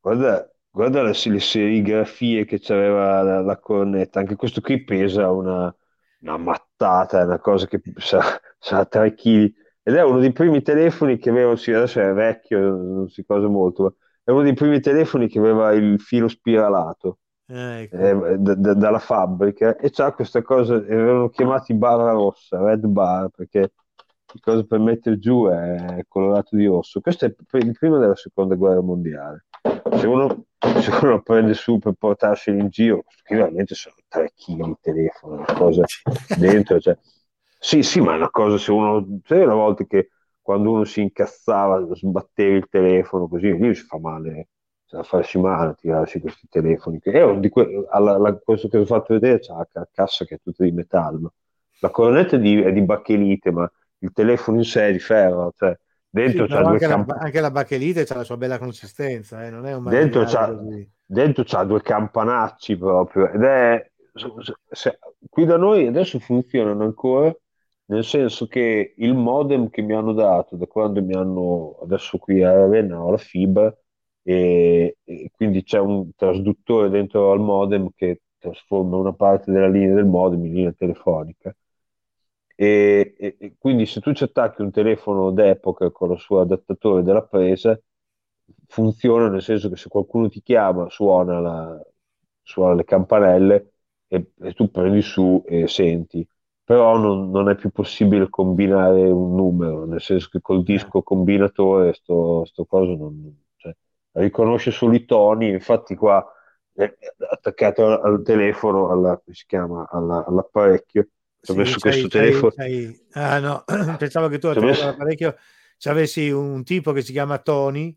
guarda, guarda le, le serigrafie che c'aveva la, la cornetta, anche questo qui pesa una, una mattata, è una cosa che sa, sa 3 kg. Ed è uno dei primi telefoni che aveva, sì, adesso è vecchio, non si cosa molto, ma è uno dei primi telefoni che aveva il filo spiralato Eh, ecco. eh, da- da- dalla fabbrica e c'ha questa cosa, erano chiamati barra rossa, red bar, perché il coso per mettere giù è colorato di rosso. Questo è il primo della seconda guerra mondiale. Se uno, se uno lo prende su per portarseli in giro, che veramente sono 3 kg di telefono, una cosa dentro. Cioè. Sì, sì, ma è una cosa, se uno, sai una volta che quando uno si incazzava, sbattevi il telefono così, lì si fa male, a farsi male a tirarsi questi telefoni. E di que- alla- la- questo che vi ho fatto vedere c'ha la ca- cassa che è tutta di metallo. La colonnetta è di, è di bachelite, ma il telefono in sé è di ferro, cioè Sì, dentro c'ha però due anche, la, camp- anche la bachelite ha la sua bella consistenza, eh, non è un Dentro c'ha, così. dentro c'ha due campanacci proprio ed è se- se- qui da noi adesso funzionano ancora nel senso che il modem che mi hanno dato da quando mi hanno adesso qui a Ravenna ho la fibra e, e quindi c'è un trasduttore dentro al modem che trasforma una parte della linea del modem in linea telefonica. E, e- e quindi se tu ci attacchi un telefono d'epoca con il suo adattatore della presa funziona nel senso che se qualcuno ti chiama suona, la- suona le campanelle e tu prendi su e senti però non, non è più possibile combinare un numero nel senso che col disco combinatore sto, sto coso non, cioè, riconosce solo i toni infatti qua è attaccato al, telefono alla, come si chiama, alla- all'apparecchio. Ci ho messo questo telefono. c'hai- Ah no, pensavo che tu messo- all'apparecchio ci avessi un tipo che si chiama Tony.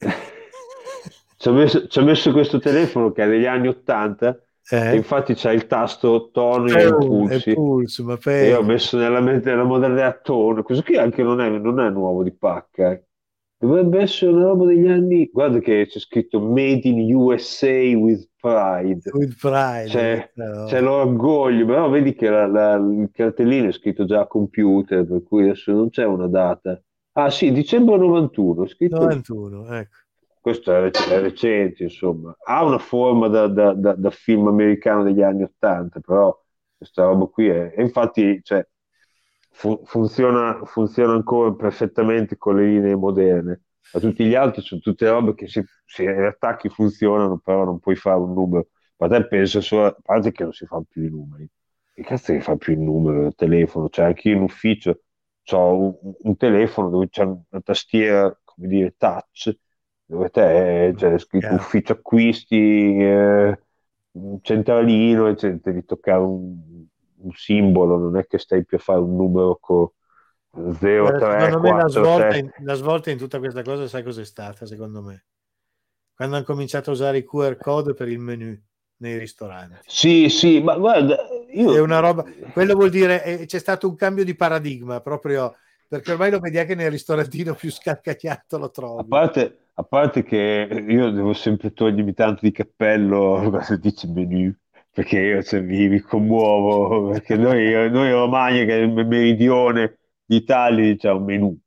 ci ho messo, messo questo telefono che è degli anni 80 e Eh? infatti c'ha il tasto tono e Oh, pulso, ma e io ho messo nella, nella modalità tono questo qui anche non è, non è nuovo di pacca eh. dovrebbe essere una roba degli anni guarda che c'è scritto Made in USA with Pride With pride. c'è, però. c'è l'orgoglio però vedi che la- la- il cartellino è scritto già a computer per cui adesso non c'è una data ah sì dicembre 91 è scritto 91, ecco. Questo è, rec- è recente, insomma, ha una forma da, da- da- da film americano degli anni Ottanta, però questa roba qui è, e infatti cioè, fu- funziona, funziona ancora perfettamente con le linee moderne, ma tutti gli altri sono tutte robe che se, se le attacchi funzionano, però non puoi fare un numero. Ma te pensa solo, a parte che non si fanno più i numeri, che cazzo che fa più il numero, il telefono, cioè anche io in ufficio ho un, un telefono dove c'è una tastiera, come dire, touch, dove te eh, c'è scritto Chiaro. ufficio acquisti, eh, un centralino, e c'è- devi toccare un, un simbolo, non è che stai più a fare un numero con 0, 3, Secondo me la 4, svolta, 7. in, la svolta in tutta questa cosa, sai cos'è stata, secondo me? Quando hanno cominciato a usare i QR code per il menu nei ristoranti. Sì, sì, ma guarda, io... È una roba, quello vuol dire eh, c'è stato un cambio di paradigma proprio perché ormai lo vedi anche nel ristorantino più scalcagnato lo A trovi. parte, a parte che io devo sempre togliermi tanto di cappello quando dice menu, perché io cioè, mi, mi commuovo, perché noi, noi Romagna, che è il meridione d'Italia, c'è un menù.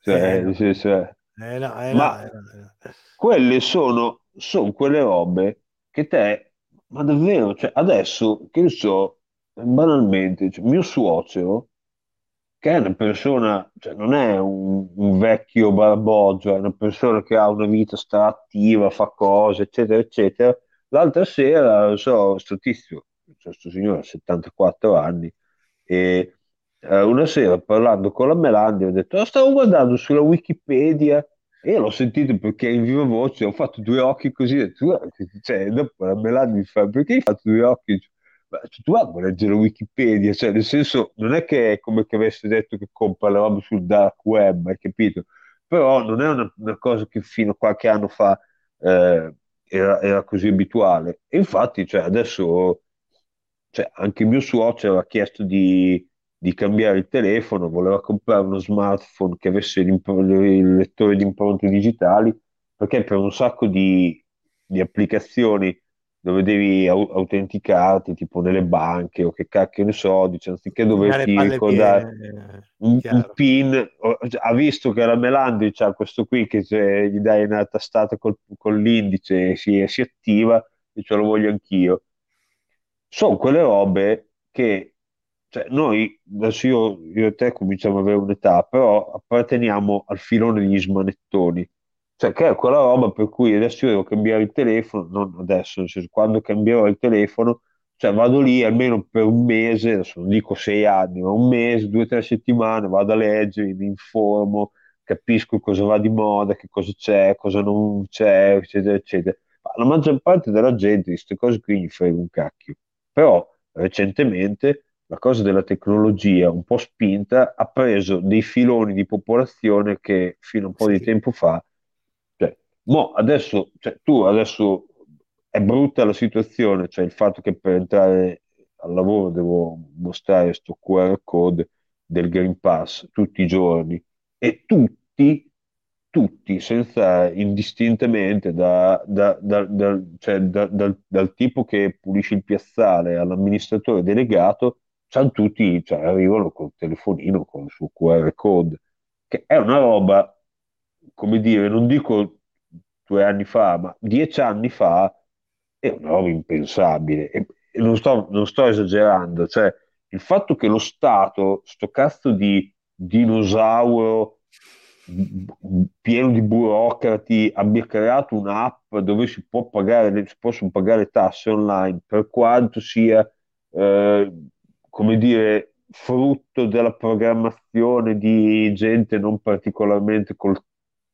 Cioè, Eh, cioè, cioè, Eh, no, eh, ma no, eh, eh, quelle sono, sono quelle robe che te, ma davvero, cioè, adesso, che ne so, banalmente, cioè, mio suocero, che è una persona, cioè, non è un, un vecchio barbogio, è una persona che ha una vita straattiva, fa cose, eccetera, eccetera. L'altra sera, non so, sto tizio, questo signore ha 74 anni, e eh, una sera parlando con la Melandi ho detto, "Ah, stavo guardando sulla Wikipedia e l'ho sentito perché in viva voce ho fatto due occhi così, "Guarda che- cioè, dopo la Melandi mi fa, perché hai fatto due occhi? Tu vai a leggere Wikipedia, cioè nel senso non è che è come che avesse detto che compra le robe sul dark web, hai capito? Però non è una, una cosa che fino a qualche anno fa eh, era, era così abituale. E infatti, cioè, adesso cioè, anche mio suocero ha chiesto di, di cambiare il telefono, voleva comprare uno smartphone che avesse il lettore di impronte digitali, perché per un sacco di, di applicazioni dove devi au- autenticarti, tipo nelle banche o che cacchio ne so, le doverti palle ricordare un, un. PIN, o- ha visto che la Melandi c'ha questo qui che gli dai una tastata col- con l'indice si, si attiva, e ce lo voglio anch'io. Sono quelle robe che, cioè, noi, adesso io, io e te cominciamo ad avere un'età, però apparteniamo al filone degli smanettoni. Cioè, che è quella roba per cui adesso io devo cambiare il telefono, non adesso, nel senso, quando cambierò il telefono, cioè vado lì almeno per un mese, adesso non dico sei anni, ma un mese, due o tre settimane, vado a leggere, mi informo, capisco cosa va di moda, che cosa c'è, cosa non c'è, eccetera, eccetera. Ma la maggior parte della gente di queste cose qui gli frega un cacchio. Però recentemente la cosa della tecnologia, un po' spinta, ha preso dei filoni di popolazione che fino a un po' di tempo fa, mo adesso, cioè, tu adesso è brutta la situazione, cioè il fatto che per entrare al lavoro devo mostrare questo QR code del Green Pass tutti i giorni e tutti, tutti, senza indistintamente, da- da- da- cioè, da- dal, dal tipo che pulisce il piazzale all'amministratore delegato, c'hanno tutti, cioè, arrivano col telefonino con il suo QR code, che è una roba, come dire, non dico due anni fa, ma dieci anni fa è una roba impensabile. E, e non sto, non sto esagerando, cioè il fatto che lo Stato, sto cazzo di dinosauro b- pieno di burocrati, abbia creato un'app dove si può pagare, si possono pagare tasse online, per quanto sia, eh, come dire, frutto della programmazione di gente non particolarmente col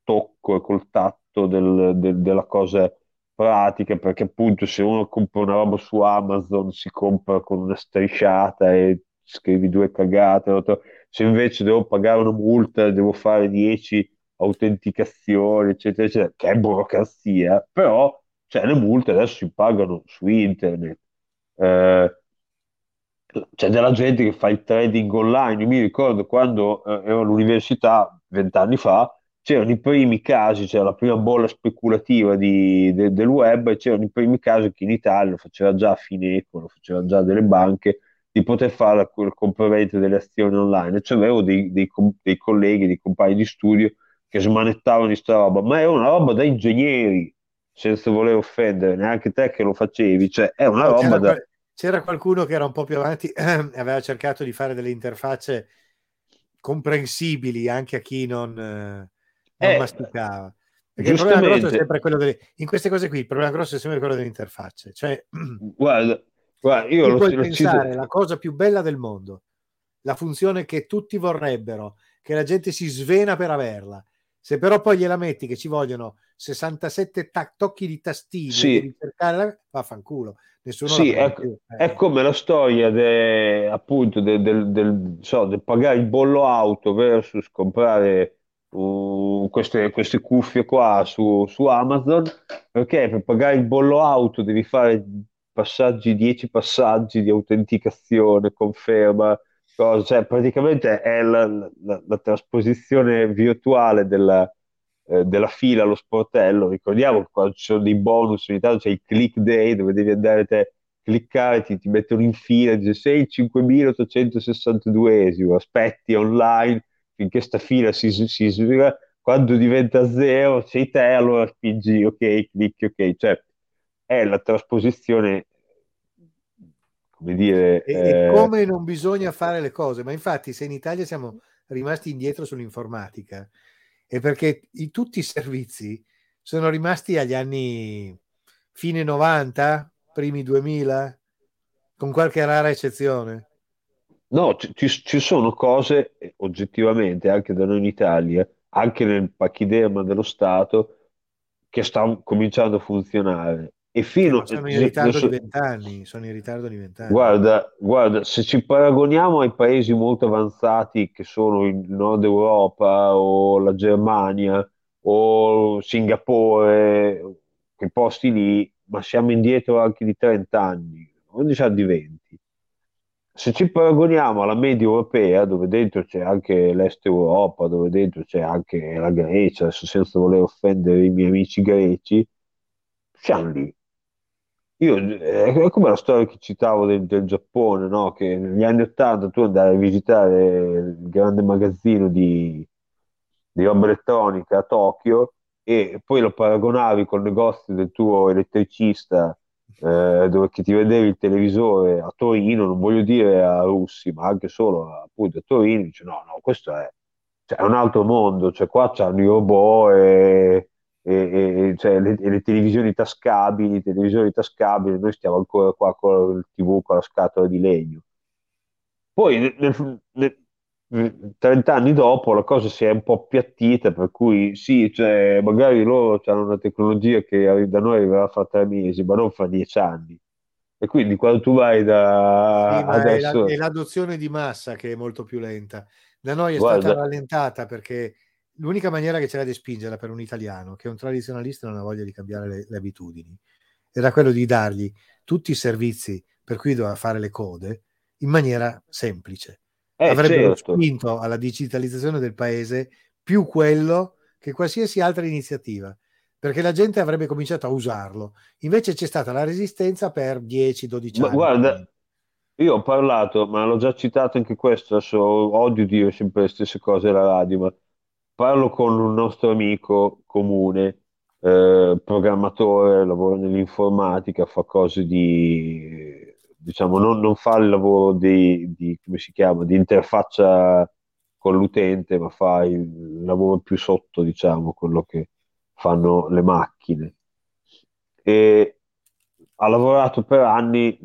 tocco e col tatto del- del- della cosa pratica, perché appunto se uno compra una roba su Amazon si compra con una strisciata e scrivi due cagate, se invece devo pagare una multa, devo fare 10 autenticazioni, eccetera, eccetera, che è burocrazia, però cioè, le multe adesso si pagano su internet. Eh, c'è della gente che fa il trading online. Io mi ricordo quando eh, ero all'università vent'anni fa, c'erano i primi casi, c'era la prima bolla speculativa di- de- del web, e c'erano i primi casi che in Italia lo faceva già Fineco, lo faceva già delle banche, di poter fare quel compravendita delle azioni online. Cioè avevo dei, dei dei colleghi, dei compagni di studio che smanettavano di sta roba, ma è una roba da ingegneri, senza voler offendere neanche te che lo facevi, cioè è una No, roba c'era, da... qual- c'era qualcuno che era un po' più avanti e aveva cercato di fare delle interfacce comprensibili anche a chi non, eh, non Eh, masticava. Perché il problema grosso è giustamente. sempre quello delle, in queste cose qui, il problema grosso è sempre quello delle interfacce. Cioè, Guarda, guarda, io lo, puoi lo cito- pensare la cosa più bella del mondo, la funzione che tutti vorrebbero, che la gente si svena per averla. Se però poi gliela metti che ci vogliono 67 ta- tocchi di tastino Sì. devi cercare la... vaffanculo, nessuno Sì, più. Eh. è come la storia de- appunto del, del- del- so, del pagare il bollo auto versus comprare queste, queste cuffie qua su, su Amazon, perché per pagare il bollo auto devi fare passaggi, 10 passaggi di autenticazione, conferma, cosa, cioè praticamente è la, la- la trasposizione virtuale della, eh, della fila allo sportello. Ricordiamo che quando ci sono dei bonus, ogni tanto c'è il click day dove devi andare te cliccare ti, ti mettono in fila, dice sei il 5862esimo, aspetti online finché sta fila si, si svela, quando diventa zero sei te, allora spingi ok, clicchi ok, cioè è la trasposizione, come dire... E, e eh, come non bisogna fare le cose, ma infatti se in Italia siamo rimasti indietro sull'informatica è perché i- tutti i servizi sono rimasti agli anni fine 90, primi 2000, con qualche rara eccezione. No, ci, ci- ci sono cose eh, oggettivamente anche da noi in Italia, anche nel pachiderma dello Stato, che stanno cominciando a funzionare. E Eh, fino ma sono in se- ritardo di adesso- vent'anni, sono in ritardo di vent'anni. guarda, guarda, se ci paragoniamo ai paesi molto avanzati che sono il Nord Europa o la Germania o Singapore, quei posti lì, ma siamo indietro anche di 30 anni, non diciamo di 20. Se ci paragoniamo alla media europea, dove dentro c'è anche l'Est Europa, dove dentro c'è anche la Grecia, adesso senza voler offendere i miei amici greci, siamo lì. Io, eh, è come la storia che citavo del, del Giappone, no? Che negli anni Ottanta tu andavi a visitare il grande magazzino di, di roba elettronica a Tokyo e poi lo paragonavi col negozio del tuo elettricista eh, dove ti vedevi il televisore a Torino, non voglio dire a Russi, ma anche solo appunto a Torino, dice no, no, questo è, cioè, è un altro mondo, cioè qua c'hanno i robot e, e- e- cioè, le, e le televisioni tascabili, televisioni tascabili, noi stiamo ancora qua con il TV con la scatola di legno. Poi, nel- nel- nel- 30 anni dopo, la cosa si è un po' appiattita, per cui sì, cioè, magari loro hanno una tecnologia che da noi arriverà fra tre mesi, ma non fra dieci anni. E quindi quando tu vai da Sì, ma è, la- adesso, è l'adozione di massa che è molto più lenta. Da noi è stata guarda, rallentata perché l'unica maniera che c'era di spingerla per un italiano, che è un tradizionalista non ha voglia di cambiare le, le abitudini, era quello di dargli tutti i servizi per cui doveva fare le code in maniera semplice. Eh, Avrebbero certo. spinto alla digitalizzazione del paese più quello che qualsiasi altra iniziativa, perché la gente avrebbe cominciato a usarlo. Invece c'è stata la resistenza per 10-12 Ma anni. guarda, io ho parlato, ma l'ho già citato anche questo, adesso odio dire sempre le stesse cose alla radio, ma parlo con un nostro amico comune, eh, programmatore, lavora nell'informatica, fa cose di, diciamo, non, non fa il lavoro di, di- chiama, di interfaccia con l'utente, ma fa il lavoro più sotto, diciamo, quello che fanno le macchine. E ha lavorato per anni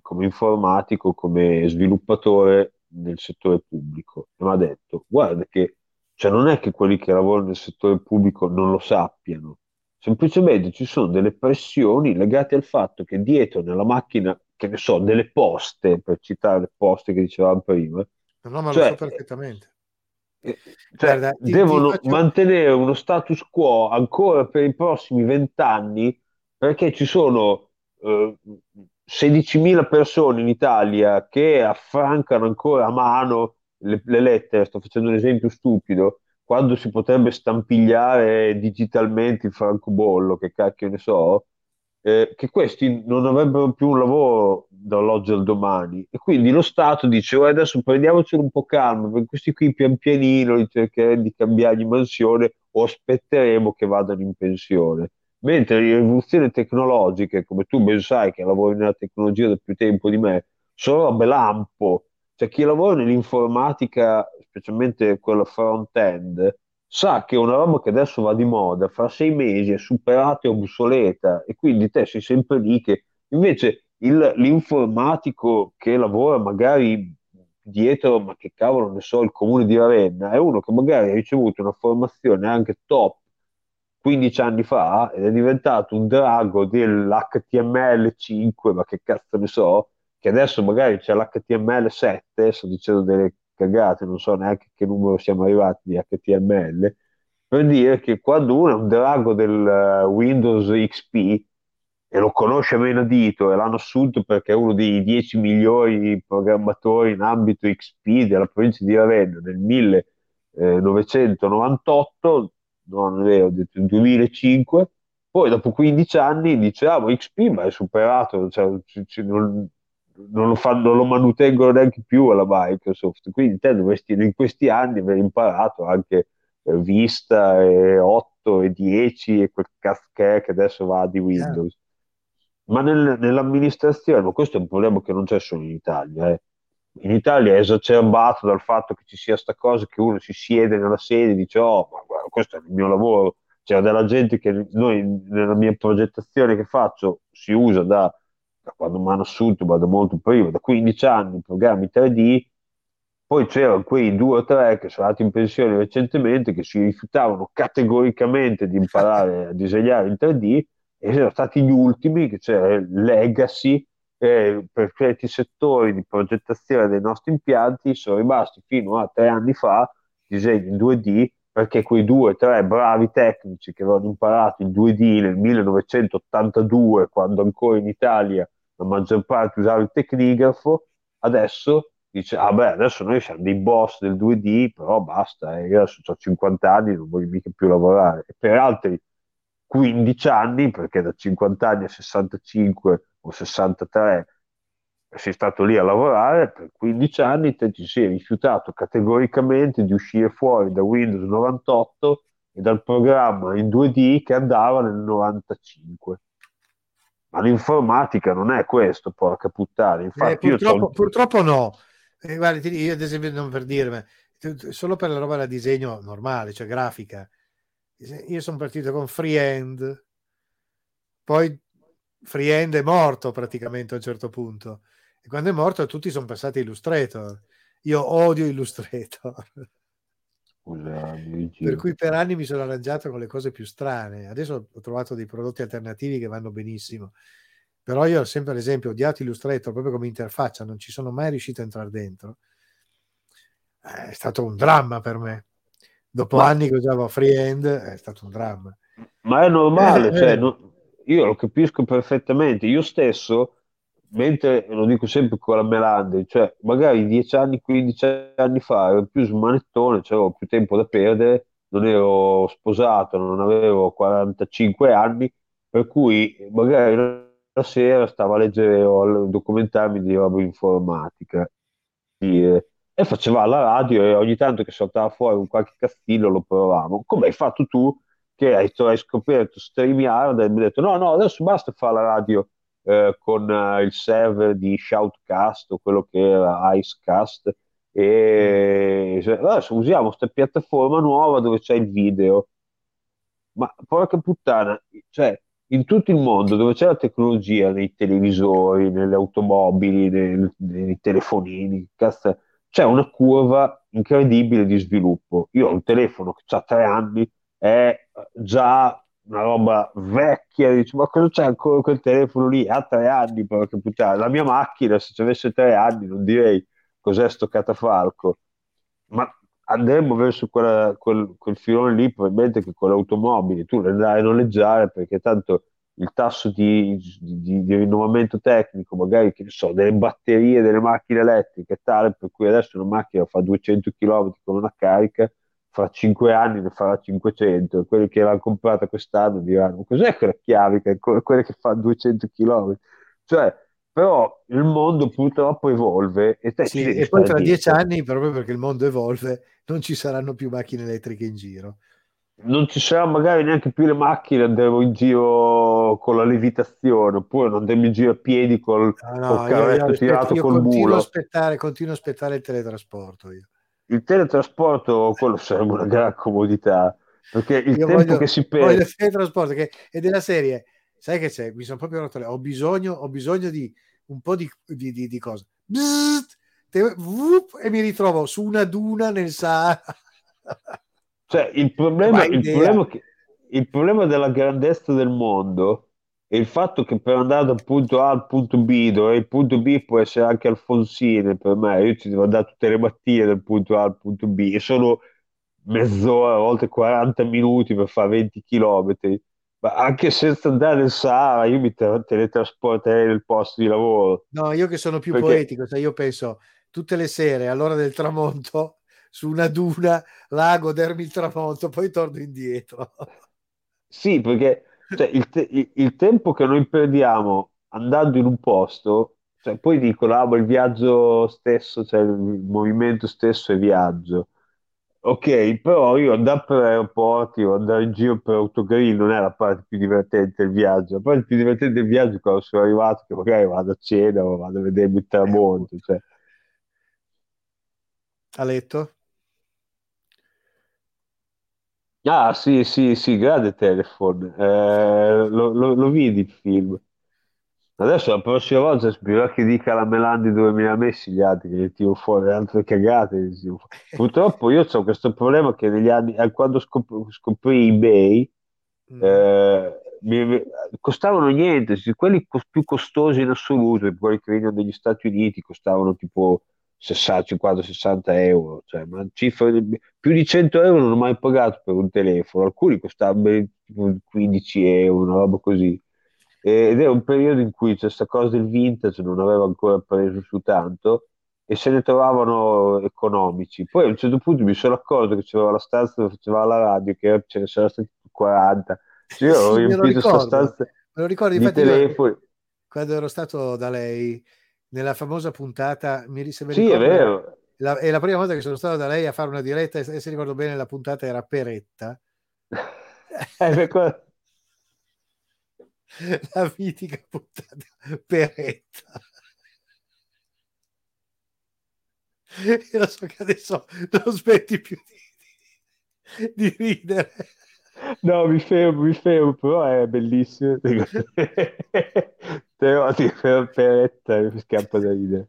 come informatico, come sviluppatore nel settore pubblico e mi ha detto, guarda che cioè non è che quelli che lavorano nel settore pubblico non lo sappiano, semplicemente ci sono delle pressioni legate al fatto che dietro nella macchina, che ne so, delle poste, per citare le poste che dicevamo prima, No, ma lo cioè, so perfettamente. eh, cioè, Guarda, devono faccio... mantenere uno status quo ancora per i prossimi vent'anni perché ci sono eh, 16.000 persone in Italia che affrancano ancora a mano le, le lettere, sto facendo un esempio stupido, quando si potrebbe stampigliare digitalmente il francobollo, che cacchio ne so, eh, che questi non avrebbero più un lavoro dall'oggi al domani. E quindi lo Stato dice, "Oh, adesso prendiamocelo un po' calmo, perché questi qui pian pianino li cercheremo di cambiare di mansione o aspetteremo che vadano in pensione. Mentre le rivoluzioni tecnologiche, come tu ben sai che lavori nella tecnologia da più tempo di me, sono robe lampo. Cioè chi lavora nell'informatica, specialmente quella front-end, sa che una roba che adesso va di moda, fra sei mesi è superata e obsoleta e quindi te sei sempre lì che invece il- l'informatico che lavora magari dietro, ma che cavolo ne so, il comune di Ravenna, è uno che magari ha ricevuto una formazione anche top 15 anni fa ed è diventato un drago dell'HTML5, ma che cazzo ne so, che adesso magari c'è l'HTML7, sto dicendo delle cagate, non so neanche che numero siamo arrivati di HTML, per dire che quando uno è un drago del eh, Windows XP e lo conosce a menadito e l'hanno assunto perché è uno dei 10 migliori programmatori in ambito XP della provincia di Ravenna nel 1998, no, non è vero, ho detto nel 2005, Poi dopo 15 anni dice, ah, XP ma è superato, cioè, ci- ci- non, non lo fanno, non lo manutengono neanche più alla Microsoft, quindi te dovresti in questi anni aver imparato anche eh, Vista e 8 e 10 e quel cazzo che è che adesso va di Windows. Ma nel- nell'amministrazione, ma questo è un problema che non c'è solo in Italia, eh. In Italia è esacerbato dal fatto che ci sia sta cosa che uno si siede nella sede e dice oh, ma guarda, questo è il mio lavoro. C'è della gente che noi nella mia progettazione che faccio si usa da, da quando mi hanno assunto, ma da molto prima, da 15 anni, programmi 3D, poi c'erano quei due o tre che sono andati in pensione recentemente che si rifiutavano categoricamente di imparare a disegnare in 3D e sono stati gli ultimi, che c'era il Legacy, eh, per certi settori di progettazione dei nostri impianti sono rimasti fino a tre anni fa disegni in 2D perché quei due o tre bravi tecnici che avevano imparato il 2D nel 1982, quando ancora in Italia la maggior parte usava il tecnigrafo, adesso dice, ah beh, adesso noi siamo dei boss del 2D, però basta, eh, io adesso ho 50 anni, non voglio mica più lavorare. E per altri 15 anni, perché da 50 anni a 65 o 63 sei stato lì a lavorare, per 15 anni te ti sei rifiutato categoricamente di uscire fuori da Windows 98 e dal programma in 2D che andava nel 95. Ma l'informatica non è questo, porca puttana. Eh, Infatti io purtroppo, c'ho- purtroppo no. Eh, guarda, io ad esempio, non per t- solo per la roba da disegno normale, cioè grafica. Io sono partito con Freehand, poi Freehand è morto praticamente a un certo punto. E quando è morto tutti sono passati a Illustrator. Io odio Illustrator. Per cui per anni mi sono arrangiato con le cose più strane. Adesso ho trovato dei prodotti alternativi che vanno benissimo. Però io ho sempre, ad esempio, odiato Illustrator proprio come interfaccia, non ci sono mai riuscito a entrare dentro. Eh, È stato un dramma per me. Dopo Ma- anni che usavo Freehand, è stato un dramma. Ma è normale, Eh, cioè, eh. io lo capisco perfettamente. Io stesso, mentre lo dico sempre con la Melandri, cioè magari 10 anni, 15 anni fa ero più smanettone, cioè avevo più tempo da perdere, non ero sposato, non avevo 45 anni, per cui magari la sera stavo a leggere o a di roba informatica. E, e faceva la radio e ogni tanto che saltava fuori un qualche castillo lo provavamo. Come hai fatto tu? che hai, hai scoperto StreamYard e mi hai detto no, no, adesso basta fare la radio eh, con eh, il server di Shoutcast o quello che era Icecast e cioè, adesso usiamo questa piattaforma nuova dove c'è il video. Ma porca puttana, cioè in tutto il mondo dove c'è la tecnologia, nei televisori, nelle automobili, nei, nei telefonini, cazzo, c'è una curva incredibile di sviluppo. Io ho un telefono che ha tre anni, è già una roba vecchia, dici, ma cosa c'è ancora quel telefono lì? Ha tre anni, porca puttana. La mia macchina, se ci avesse tre anni, non direi cos'è sto catafalco. Ma andremo verso quella- quel, quel filone lì, probabilmente che con le automobili tu le andrai a noleggiare perché tanto il tasso di, di- di rinnovamento tecnico, magari che ne so, delle batterie delle macchine elettriche tale per cui adesso una macchina fa 200 km con una carica, fra 5 anni ne farà 500 e quelli che l'hanno comprata quest'anno diranno cos'è quella chiave che quella che fa 200 km? Cioè, però il mondo purtroppo evolve e te Sì, e poi tra dieci anni, proprio perché il mondo evolve, non ci saranno più macchine elettriche in giro. non ci saranno magari neanche più le macchine, andremo in giro con la levitazione, oppure andremo in giro a piedi col, No, no, col io, io carretto aspetto- tirato io col continuo a mulo. aspettare, continuo a aspettare il teletrasporto. Io, Il teletrasporto, quello sarebbe una gran comodità, perché il Io tempo voglio, che si voglio perde... il teletrasporto che è della serie. Sai che c'è? Mi sono proprio rotto. Ho bisogno, ho bisogno di un po' di, di, di, di cosa. Bzzzt, te- vup, e mi ritrovo su una duna nel Sahara. Cioè, il problema, il problema che- il problema della grandezza del mondo il fatto che per andare dal punto A al punto B, dove il punto B può essere anche Alfonsine per me, io ci devo andare tutte le mattine dal punto A al punto B e sono mezz'ora, a volte 40 minuti per fare 20 km. Ma anche senza andare nel Sahara, io mi te- teletrasporterei nel posto di lavoro. No, io che sono più Perché- poetico, sai, io penso tutte le sere all'ora del tramonto su una duna là a godermi il tramonto, poi torno indietro. Sì, perché cioè, il, te- il- tempo che noi perdiamo andando in un posto, cioè, poi dicono, ah, ma il viaggio stesso, cioè il movimento stesso è viaggio. Ok, però io andare per aeroporti o andare in giro per autogrill non è la parte più divertente del viaggio. La parte più divertente del viaggio è quando sono arrivato, che magari vado a cena o vado a vedermi il tramonto. Cioè. A letto? Ah, sì, sì, sì, grande Telephone. Eh, lo, lo- lo vidi il film. Adesso la prossima volta spero che dica la Melandi dove me li ha messi gli altri, che li tiro fuori, altre cagate. Purtroppo io ho questo problema che negli anni, eh, quando scop- scoprì eBay, Mm. eh, mi- mi- costavano niente, quelli cos- più costosi in assoluto, quelli che venivano dagli Stati Uniti, costavano tipo 60, 50, 60 euro, cioè, ma cifre, più di 100 euro non ho mai pagato per un telefono, alcuni costavano ben tipo 15 euro, una roba così. Ed è un periodo in cui questa cosa del vintage non aveva ancora preso su tanto e se ne trovavano economici. Poi a un certo punto mi sono accorto che c'era la stanza dove faceva la radio, che ce ne sono stati 40. Cioè, io ho Sì, lo riempito questa stanza Me lo ricordo, di infatti, telefoni. quando ero stato da lei nella famosa puntata, mi, se mi Sì, è vero. la- è la prima volta che sono stato da lei a fare una diretta e, se ricordo bene la puntata era Peretta, Eh, la mitica puntata Peretta. E lo so che adesso non smetti più di, di ridere. No, mi fermo, mi fermo, però è bellissimo. Però ti per peretta mi scappa da ridere.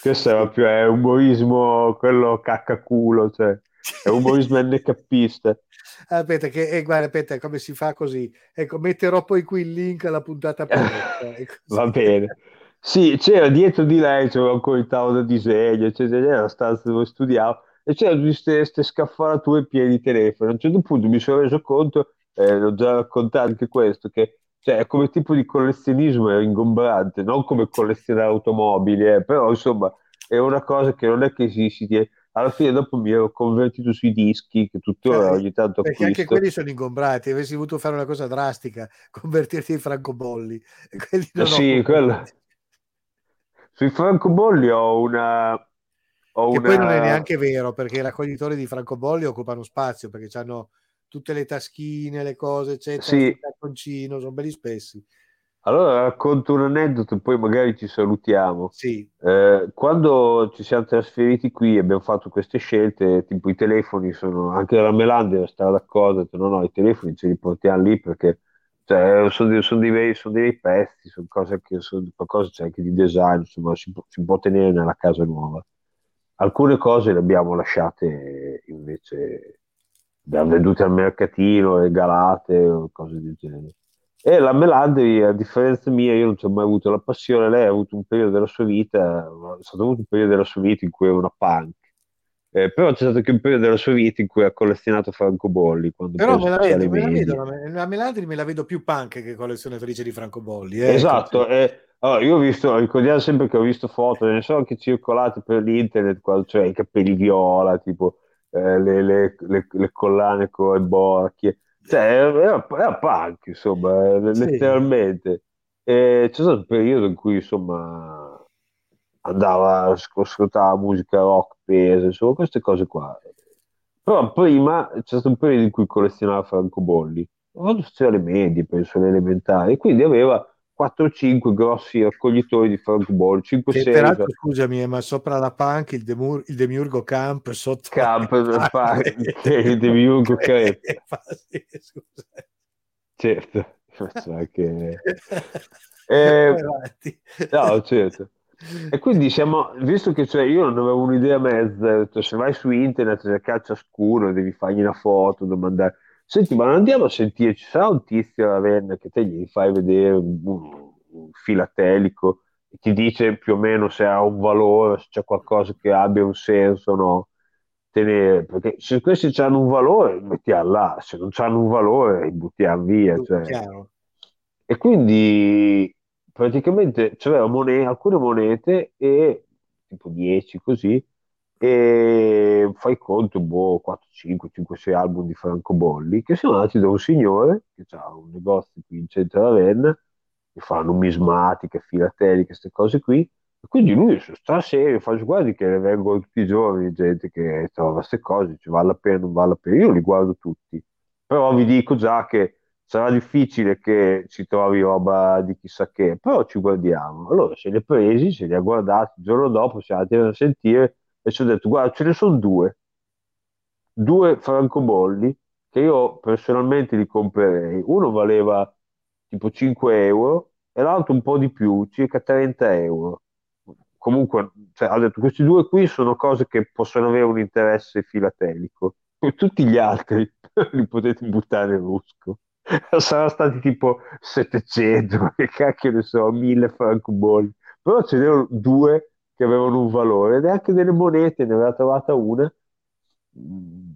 Questo è proprio è umorismo, quello caccaculo, cioè è umorismo NKista. Aspetta, che, eh, guarda, aspetta, come si fa così? Ecco, metterò poi qui il link alla puntata e così. Va bene. Sì, c'era dietro di lei, c'era ancora il tavolo da disegno, c'era la stanza dove studiavo e c'erano tutte queste scaffalature piene di telefono. A un certo punto mi sono reso conto, eh, l'ho già raccontato anche questo, che cioè, come tipo di collezionismo è ingombrante, non come collezionare automobili, eh, però insomma è una cosa che non è che si, si tiene. Alla fine dopo mi ero convertito sui dischi, che tuttora Cioè, ogni tanto perché anche acquisto. quelli sono ingombrati, avessi voluto fare una cosa drastica, convertirti in francobolli. Quelli non sì, quello. Sui francobolli ho una... Ho Che poi non è una... neanche vero, perché i raccoglitori di francobolli occupano spazio, perché hanno tutte le taschine, le cose, eccetera, Sì. sul cartoncino, sono belli spessi. Allora racconto un aneddoto, poi magari ci salutiamo. Sì, Eh, quando ci siamo trasferiti qui e abbiamo fatto queste scelte, tipo i telefoni sono, anche la Melandia stava d'accordo, detto no, no, i telefoni ce li portiamo lì perché cioè, sono, dei, sono dei sono dei pezzi, sono cose che sono, qualcosa c'è anche di design, insomma, si si può tenere nella casa nuova. Alcune cose le abbiamo lasciate invece, abbiamo vendute al mercatino, regalate o cose del genere. E la Melandri, a differenza mia, io non ci ho mai avuto la passione, lei ha avuto un periodo della sua vita, è stato avuto un periodo della sua vita in cui era una punk, Eh, però c'è stato anche un periodo della sua vita in cui ha collezionato francobolli, però me la vedo, me la vedo, la, la Melandri me la vedo più punk che collezionatrice di francobolli. eh, Esatto, eh, allora, io ho visto, ricordiamo sempre che ho visto foto, ne sono anche circolate per l'internet, quando cioè i capelli viola, tipo eh, le, le- le- le collane con le borchie, cioè era, era punk, insomma, eh, Sì. letteralmente. E c'è stato un periodo in cui, insomma, andava, asco- ascoltava musica rock pesa, insomma, queste cose qua. Però prima c'è stato un periodo in cui collezionava francobolli, quando faceva le medie, penso, le elementari, quindi aveva 4-5 grossi raccoglitori di francobolli, Che 5-6 peraltro, scusami, eh, ma sopra la punk il, Demur- il Demiurgo Camp sotto camp la punk, che il Demiurgo Crep. Sì, scusa. certo. Vai Eh, no, certo. E quindi siamo, visto che cioè, io non avevo un'idea mezza, cioè, se vai su internet c'è caccia scuro, devi fargli una foto, domandare, senti, ma andiamo a sentire, ci sarà un tizio a Ravenna che te gli fai vedere un, un- filatelico e ti dice più o meno se ha un valore, se c'è qualcosa che abbia un senso o no, tenere, perché se questi hanno un valore, mettiamo là, se non hanno un valore, li buttiamo via, cioè. E quindi praticamente c'aveva mone- alcune monete e tipo 10 così e fai conto, boh, 4, 5, 5, 6 album di francobolli che sono andati da un signore che ha un negozio qui in centro a Ravenna che fa numismatiche, filateliche, queste cose qui e quindi lui sta serio, fa guardi che vengono tutti i giorni gente che trova queste cose, ci vale la pena, non vale la pena, io li guardo tutti però vi dico già che sarà difficile che ci trovi roba di chissà che, però ci guardiamo. Allora se li ha presi, se li ha guardati, il giorno dopo siamo andati a sentire e ci ho detto guarda ce ne sono due, due francobolli che io personalmente li comprerei. Uno valeva tipo 5 euro e l'altro un po' di più, circa 30 euro. Comunque, cioè, ha detto questi due qui sono cose che possono avere un interesse filatelico. Tutti gli altri li potete buttare nel rusco. Saranno stati tipo 700, che cacchio ne so, 1000 francobolli. Però ce n'erano due che avevano un valore ed anche delle monete, ne aveva trovata una mm,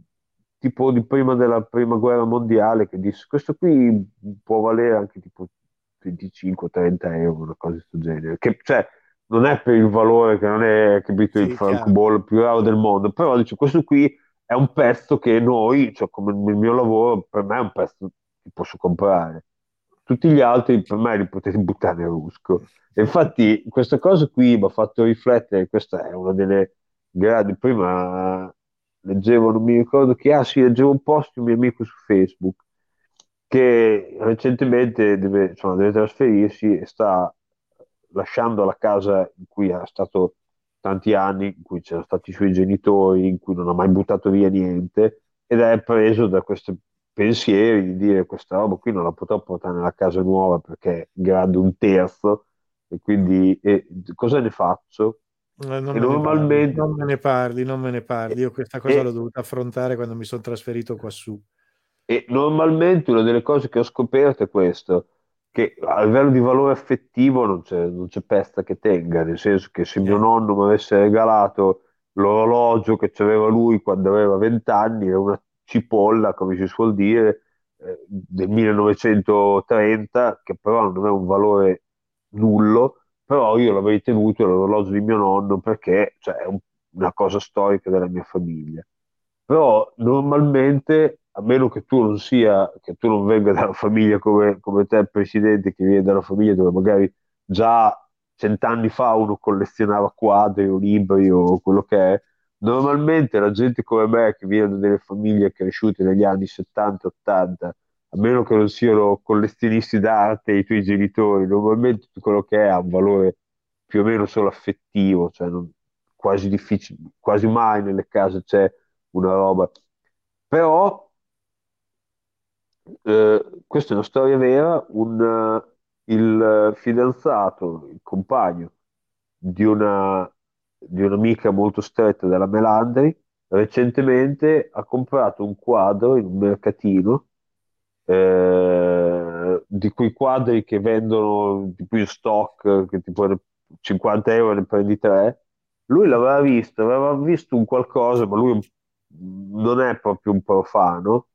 tipo di prima della prima guerra mondiale che disse questo qui può valere anche tipo 25-30 euro, una cosa di questo genere. Che, cioè, non è per il valore che non è capito, il Sì, francobollo più raro del mondo, però dice questo qui è un pezzo che noi, cioè come il mio lavoro, per me è un pezzo che posso comprare. Tutti gli altri per me li potete buttare nel rusco. E infatti questa cosa qui mi ha fatto riflettere, questa è una delle grandi, prima leggevo, non mi ricordo chi, ah sì, leggevo un post di un mio amico su Facebook che recentemente deve, insomma, deve trasferirsi e sta lasciando la casa in cui è stato tanti anni, in cui c'erano stati i suoi genitori, in cui non ha mai buttato via niente ed è preso da questi pensieri di dire questa roba qui non la potrò portare nella casa nuova perché è grande un terzo e quindi e cosa ne faccio? Eh, Non E me ne parli, normalmente non me ne parli, non me ne parli. Io questa cosa e- l'ho dovuta affrontare quando mi sono trasferito qua su. E normalmente una delle cose che ho scoperto è questo, che a livello di valore affettivo non c'è non c'è pezza che tenga, nel senso che se mio Eh, nonno mi avesse regalato l'orologio che aveva lui quando aveva 20 anni, una cipolla, come si suol dire, eh, del 1930, che però non aveva un valore nullo, però io l'avrei tenuto l'orologio di mio nonno perché cioè, è un- una cosa storica della mia famiglia. Però normalmente, a meno che tu non sia, che tu non venga da una famiglia come, come te, presidente, che viene da una famiglia dove magari già cent'anni fa uno collezionava quadri o libri o quello che è, normalmente la gente come me, che viene da delle famiglie cresciute negli anni 70-80, a meno che non siano collezionisti d'arte i tuoi genitori, normalmente tutto quello che è ha un valore più o meno solo affettivo, cioè non- quasi quasi mai nelle case c'è una roba. Però, eh, questa è una storia vera, un, il fidanzato, il compagno di una, di un'amica molto stretta della Melandri, recentemente ha comprato un quadro in un mercatino, eh, di quei quadri che vendono tipo in stock, che tipo ne- 50 euro ne prendi tre. Lui l'aveva visto, aveva visto un qualcosa, ma lui non è proprio un profano,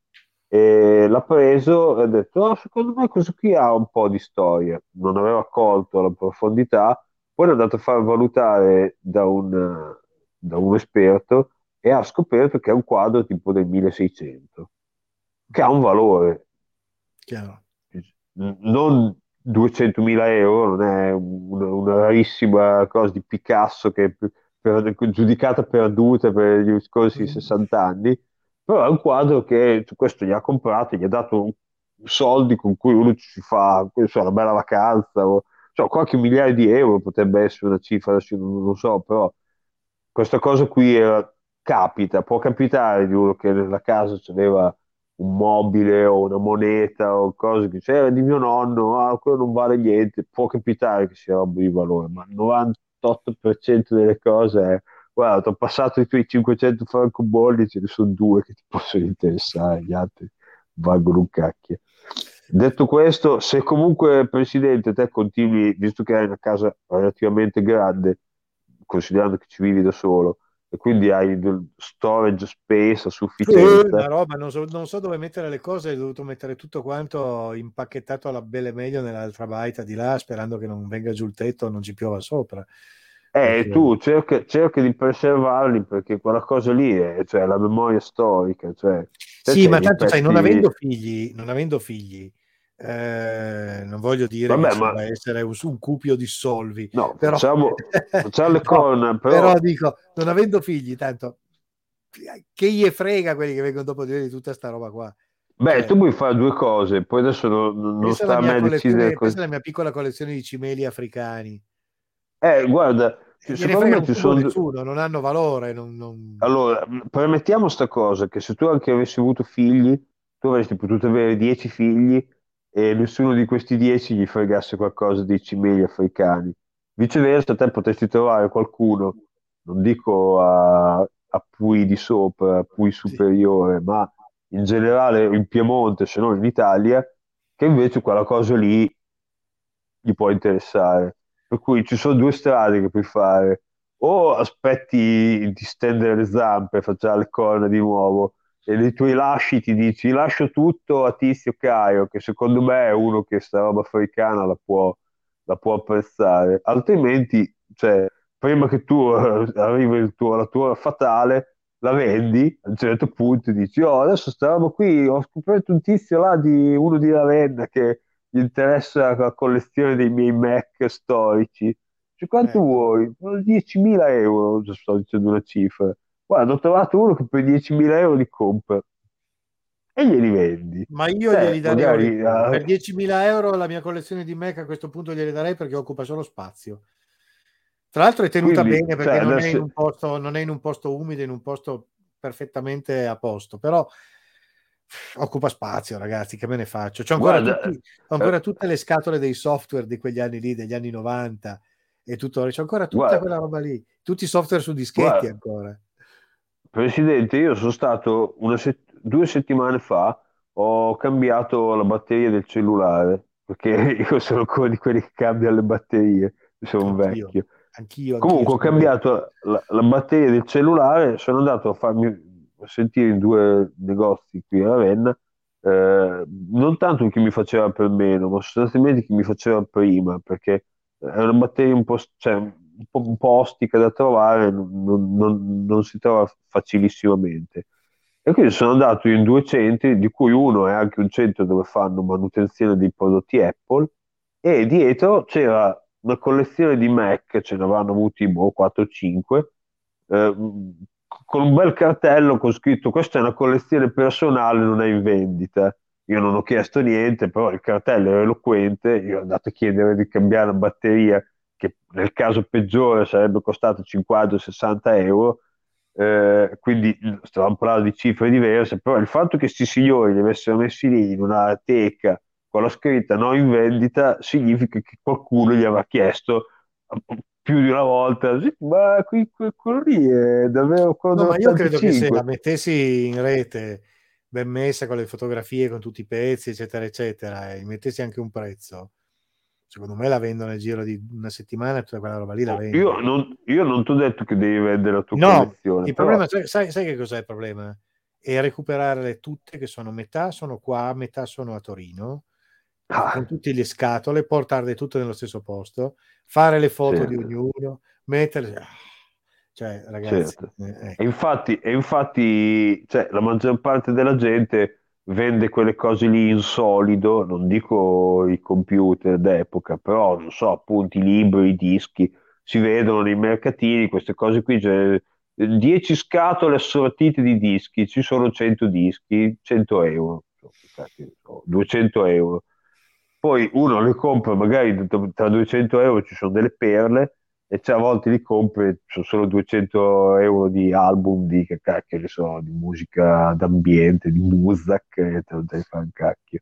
e l'ha preso e ha detto, "Ah, secondo me questo qui ha un po' di storia. Non aveva colto la profondità, poi è andato a far valutare da un, da un esperto e ha scoperto che è un quadro tipo del 1600, che ha un valore chiaro. non 200.000 euro, non è una, una rarissima cosa di Picasso che è per- giudicata perduta per gli scorsi 60 anni, però è un quadro che questo gli ha comprato, gli ha dato soldi con cui uno ci fa so, una bella vacanza, o so, qualche migliaio di euro potrebbe essere una cifra, adesso non, lo so, però questa cosa qui era- capita, può capitare di uno che nella casa c'aveva un mobile o una moneta o cose che c'era di mio nonno, ah, quello non vale niente, può capitare che sia roba di valore, ma il 98% delle cose è, guarda, ti ho passato i tuoi 500 francobolli, ce ne sono due che ti possono interessare, gli altri valgono un cacchio. Detto questo, se comunque, Presidente, te continui, visto che hai una casa relativamente grande, considerando che ci vivi da solo, e quindi hai del storage space a Eh, sufficienza, la roba, non so, non so dove mettere le cose, ho dovuto mettere tutto quanto impacchettato alla belle meglio nell'altra baita di là, sperando che non venga giù il tetto non ci piova sopra. Eh, tu cerca, cerca di preservarli perché quella cosa lì è cioè, la memoria storica. Cioè, Sì, ma tanto sai, non avendo figli, non avendo figli, eh, non voglio dire Vabbè, che ma- essere un, un cupio di solvi, No, però, facciamo, facciamo le No, però, però dico, non avendo figli, tanto che gli frega quelli che vengono dopo di dire di tutta sta roba qua. beh, cioè- tu puoi fare due cose, poi adesso non, non sta a me decidere pensa cosa. alla mia piccola collezione di cimeli africani. Eh, guarda, Gliene secondo me ci sono... nessuno, non hanno valore. Non, non- Allora, permettiamo sta cosa, che se tu anche avessi avuto figli, tu avresti potuto avere dieci figli e nessuno di questi dieci gli fregasse qualcosa dei cimeli africani. Viceversa, te potresti trovare qualcuno, non dico a, a Pui di sopra, a Pui superiore, ma in generale in Piemonte, se non in Italia, che invece quella cosa lì gli può interessare. Per cui ci sono due strade che puoi fare. O aspetti di stendere le zampe, facciamo le corna di nuovo, e nei tuoi lasci ti dici lascio tutto a Tizio Caio, che secondo me è uno che sta roba africana la può, la può apprezzare, altrimenti, cioè, prima che tu eh, arrivi tuo- la tua fatale, la vendi, a un certo punto dici, oh, adesso stavamo qui, ho scoperto un tizio là di uno di Ravenna che gli interessa la collezione dei miei Mac storici. Cioè, quanto Ecco. vuoi? 10.000 euro, sto dicendo una cifra. Guarda, ho trovato uno che per 10.000 euro li compra e glieli vendi. Ma io Cioè, glieli darei magari, eh, per 10.000 euro la mia collezione di Mac a questo punto glieli darei perché occupa solo spazio. Tra l'altro è tenuta Quindi, bene perché cioè, non, è adesso- in un posto, non è in un posto umido, è in un posto perfettamente a posto, però occupa spazio, ragazzi, che me ne faccio? C'ho ancora, Guarda, tutti- ho ancora eh, tutte le scatole dei software di quegli anni lì, degli anni 90 e tutto, c'ho ancora tutta Guarda. quella roba lì, tutti i software su dischetti Guarda. ancora. Presidente, io sono stato una set- due settimane fa, ho cambiato la batteria del cellulare, perché io sono ancora di quelli che cambiano le batterie, sono Anch'io. vecchio. Anch'io, anch'io Comunque ho cambiato la, la batteria del cellulare, sono andato a farmi sentire in due negozi qui a Ravenna, eh, non tanto che mi faceva per meno, ma sostanzialmente che mi faceva prima, perché è una batteria un po', cioè, un po', un po' ostica da trovare, non, non- non- si trova facilissimamente. E quindi sono andato in due centri, di cui uno è anche un centro dove fanno manutenzione dei prodotti Apple, e dietro c'era una collezione di Mac, ce ne avranno avuti boh, 4 o 5, eh, con un bel cartello con scritto questa è una collezione personale, non è in vendita. Io non ho chiesto niente, però il cartello era eloquente, io ho andato a chiedere di cambiare la batteria, che nel caso peggiore sarebbe costato 50-60 euro, eh, quindi stavamo parlando di cifre diverse, però il fatto che questi signori li avessero messi lì in una teca con la scritta no in vendita significa che qualcuno gli avrà chiesto più di una volta, "Sì, ma qui, quello lì è davvero quello No, ma io credo che se 85." la mettessi in rete ben messa con le fotografie, con tutti i pezzi, eccetera, eccetera, e mettessi anche un prezzo, secondo me la vendo nel giro di una settimana e tutta quella roba lì la vendo. Io non, io non ti ho detto che devi vendere la tua No, collezione, il però- problema, sai, sai- sai che cos'è il problema? È recuperarle tutte, che sono metà sono qua, metà sono a Torino, Ah. con tutte le scatole, portarle tutte nello stesso posto, fare le foto Certo. di ognuno, metterle... ah, Cioè, ragazzi, Certo. eh, ecco. E infatti, e infatti cioè, la maggior parte della gente vende quelle cose lì in solido, non dico i computer d'epoca, però non so, appunto i libri, i dischi, si vedono nei mercatini, queste cose qui, cioè, 10 scatole assortite di dischi, ci sono 100 dischi, 100 euro, cacchio ne so, 200 euro. Poi uno le compra, magari tra 200 euro ci sono delle perle, e a volte li compri, sono solo 200 euro di album di che cacchio ne so, di musica d'ambiente, di Muzak, e te lo devi fare un cacchio.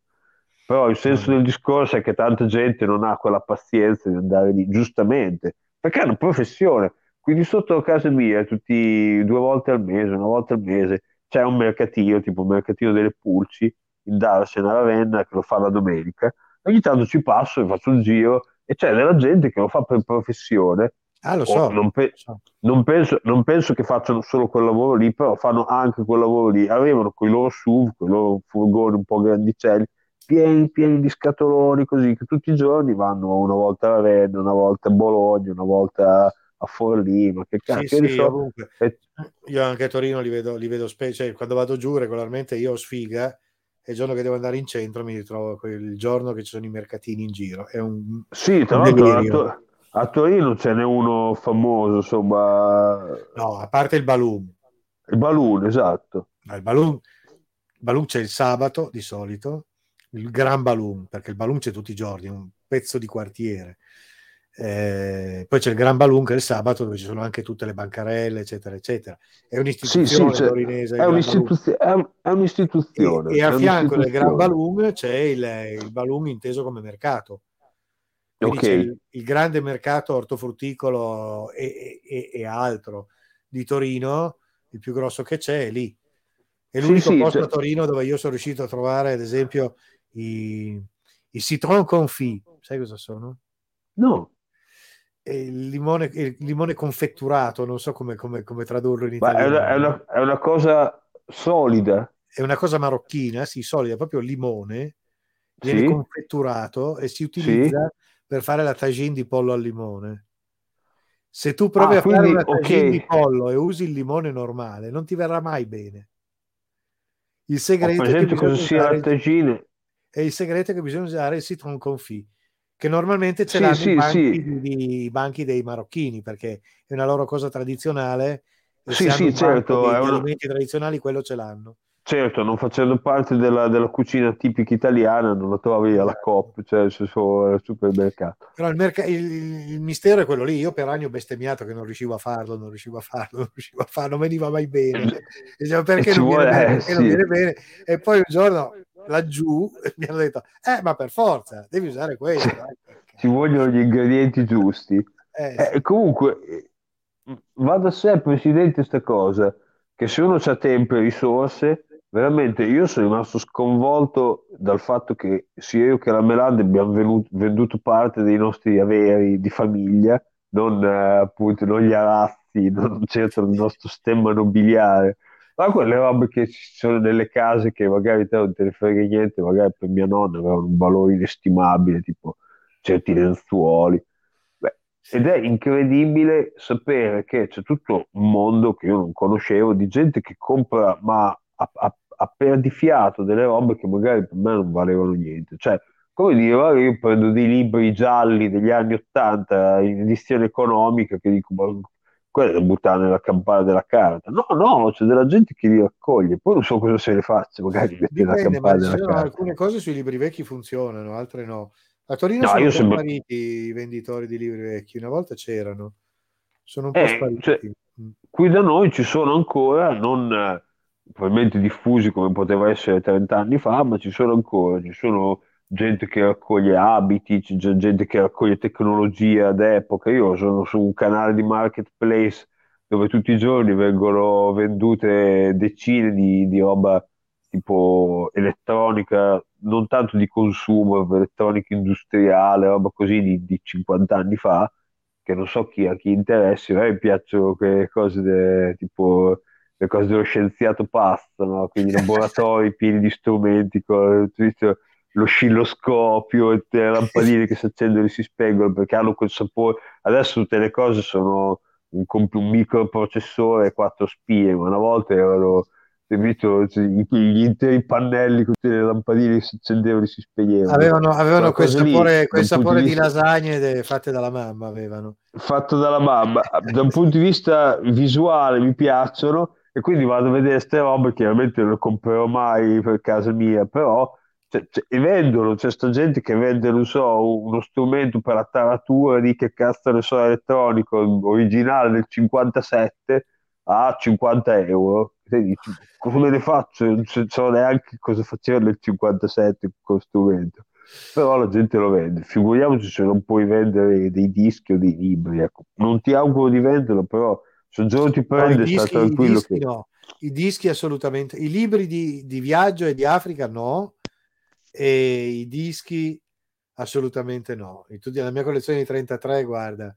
Però il senso del discorso è che tanta gente non ha quella pazienza di andare lì, giustamente, perché è una professione. Quindi sotto a casa mia, tutti due volte al mese, una volta al mese, c'è un mercatino, tipo il mercatino delle pulci, in Darsena a Ravenna, che lo fa la domenica. Ogni tanto ci passo e faccio un giro e c'è della gente che lo fa per professione. Ah, lo so. non, pe- non penso, non penso che facciano solo quel lavoro lì, però fanno anche quel lavoro lì. Arrivano con i loro SUV, con i loro furgoni un po' grandicelli, pieni, pieni di scatoloni, così che tutti i giorni vanno una volta a Ravenna, una volta a Bologna, una volta a Forlì, ma che Sì, cazzo, io ne sì, so- Io anche a Torino li vedo, li vedo specie, cioè, quando vado giù regolarmente io ho sfiga e il giorno che devo andare in centro mi ritrovo quel giorno che ci sono i mercatini in giro. È un, Sì, tra l'altro a, Torino ce n'è uno famoso, insomma, No, a parte il balloon. il Balloon, esatto. Il balloon, il balloon c'è il sabato di solito, il gran balloon, perché il balloon c'è tutti i giorni, è un pezzo di quartiere. Eh, poi c'è il gran balloon che è il sabato dove ci sono anche tutte le bancarelle, eccetera, eccetera. È Sì, un'istituzione sì, c'è- torinese. è, un'istituzio- è, un- è un'istituzione. E, e a fianco del gran balloon c'è il, il balloon inteso come mercato. Quindi Ok. c'è il, il grande mercato ortofrutticolo e, e- e altro di Torino, il più grosso che c'è è lì. È Sì, l'unico sì, posto a Torino dove io sono riuscito a trovare, ad esempio, i, i citron confit. Sai cosa sono? No, il limone, il limone confetturato, non so come, come- come tradurlo in ma è italiano. una, è una- è una cosa solida. è una cosa marocchina, sì, solida, proprio limone, viene Sì. confetturato e si utilizza per fare la tagine di pollo al limone. Se tu provi Ah, a fare quindi, una tagine ok. di pollo e usi il limone normale, non ti verrà mai bene. Il segreto, è che cosa sia il, e il segreto è che bisogna usare il citron confit, che normalmente ce Sì, l'hanno sì, i, banchi, sì. di- i banchi dei marocchini, perché è una loro cosa tradizionale Sì, sì, certo, di, è una- tradizionali, quello ce l'hanno. Certo, non facendo parte della, della cucina tipica italiana, non la trovi alla. Coop, cioè al supermercato. Però il, merca- il- il mistero è quello lì. Io per anni ho bestemmiato che non riuscivo a farlo, non riuscivo a farlo, non riuscivo a farlo, non veniva mai bene. Dicevo, perché E ci non viene bene? eh, Perché non sì. viene bene? E poi un giorno laggiù mi hanno detto, eh, ma per forza, devi usare dai, perché- Ci vogliono gli ingredienti giusti. eh, Eh, comunque, eh, va da sé, Presidente, sta cosa, che se uno ha tempo e risorse, veramente io sono rimasto sconvolto dal fatto che sia io che la Melande abbiamo venu- venduto parte dei nostri averi di famiglia, non eh, appunto non gli arazzi, non certo il nostro stemma nobiliare, ma quelle robe che ci sono nelle case che magari te non te ne frega niente, magari per mia nonna avevano un valore inestimabile, tipo certi lenzuoli. Beh, ed è incredibile sapere che c'è tutto un mondo che io non conoscevo di gente che compra, ma a, a, a perdifiato delle robe che magari per me non valevano niente. Cioè, come dire, guarda, io prendo dei libri gialli degli anni Ottanta in edizione economica che dico, ma quello è da buttare nella campana della carta. No, no, c'è della gente che li raccoglie, poi non so cosa se ne faccia, magari mette ma campana della carta. alcune cose sui libri vecchi funzionano, altre no. A Torino No, sono sembra- spariti i venditori di libri vecchi, una volta c'erano, sono un po' Eh, spariti. cioè, qui da noi ci sono ancora, non probabilmente diffusi come poteva essere 30 anni fa, ma ci sono ancora, ci sono gente che raccoglie abiti, c'è gente che raccoglie tecnologia d'epoca. Io sono su un canale di marketplace dove tutti i giorni vengono vendute decine di, di roba tipo elettronica, non tanto di consumo, elettronica industriale, roba così di, di 50 anni fa che non so chi, a chi interessi, a me piacciono quelle cose de- tipo le cose dello scienziato pazzo, no? Quindi laboratori pieni di strumenti, con tutto l'oscilloscopio, e le lampadine che si accendono e si spengono perché hanno quel sapore. Adesso tutte le cose sono un, comp- un microprocessore e quattro spie, ma una volta erano capito, cioè, gli interi pannelli con tutte le lampadine che si accendevano e si spegnevano. Avevano, avevano quel lì, sapore, da quel sapore di di vista- lasagne de- fatte dalla mamma, avevano. fatto dalla mamma. Da un punto di vista visuale mi piacciono e quindi vado a vedere queste robe. Chiaramente non le comprerò mai per casa mia, però cioè, cioè, e vendono. C'è sta gente che vende, non so, uno strumento per la taratura di che cazzo ne so, elettronico originale del 57 a 50 euro. E dici, come ne faccio? Non so so neanche cosa faceva nel 57 con lo strumento però la gente lo vende. Figuriamoci se non puoi vendere dei dischi o dei libri. Ecco. Non ti auguro di venderlo, però se un giorno ti prende, sta dischi, i tranquillo dischi che... no, i dischi assolutamente. I libri di, di viaggio e di Africa no, e i dischi assolutamente no. In la mia collezione di 33, guarda. A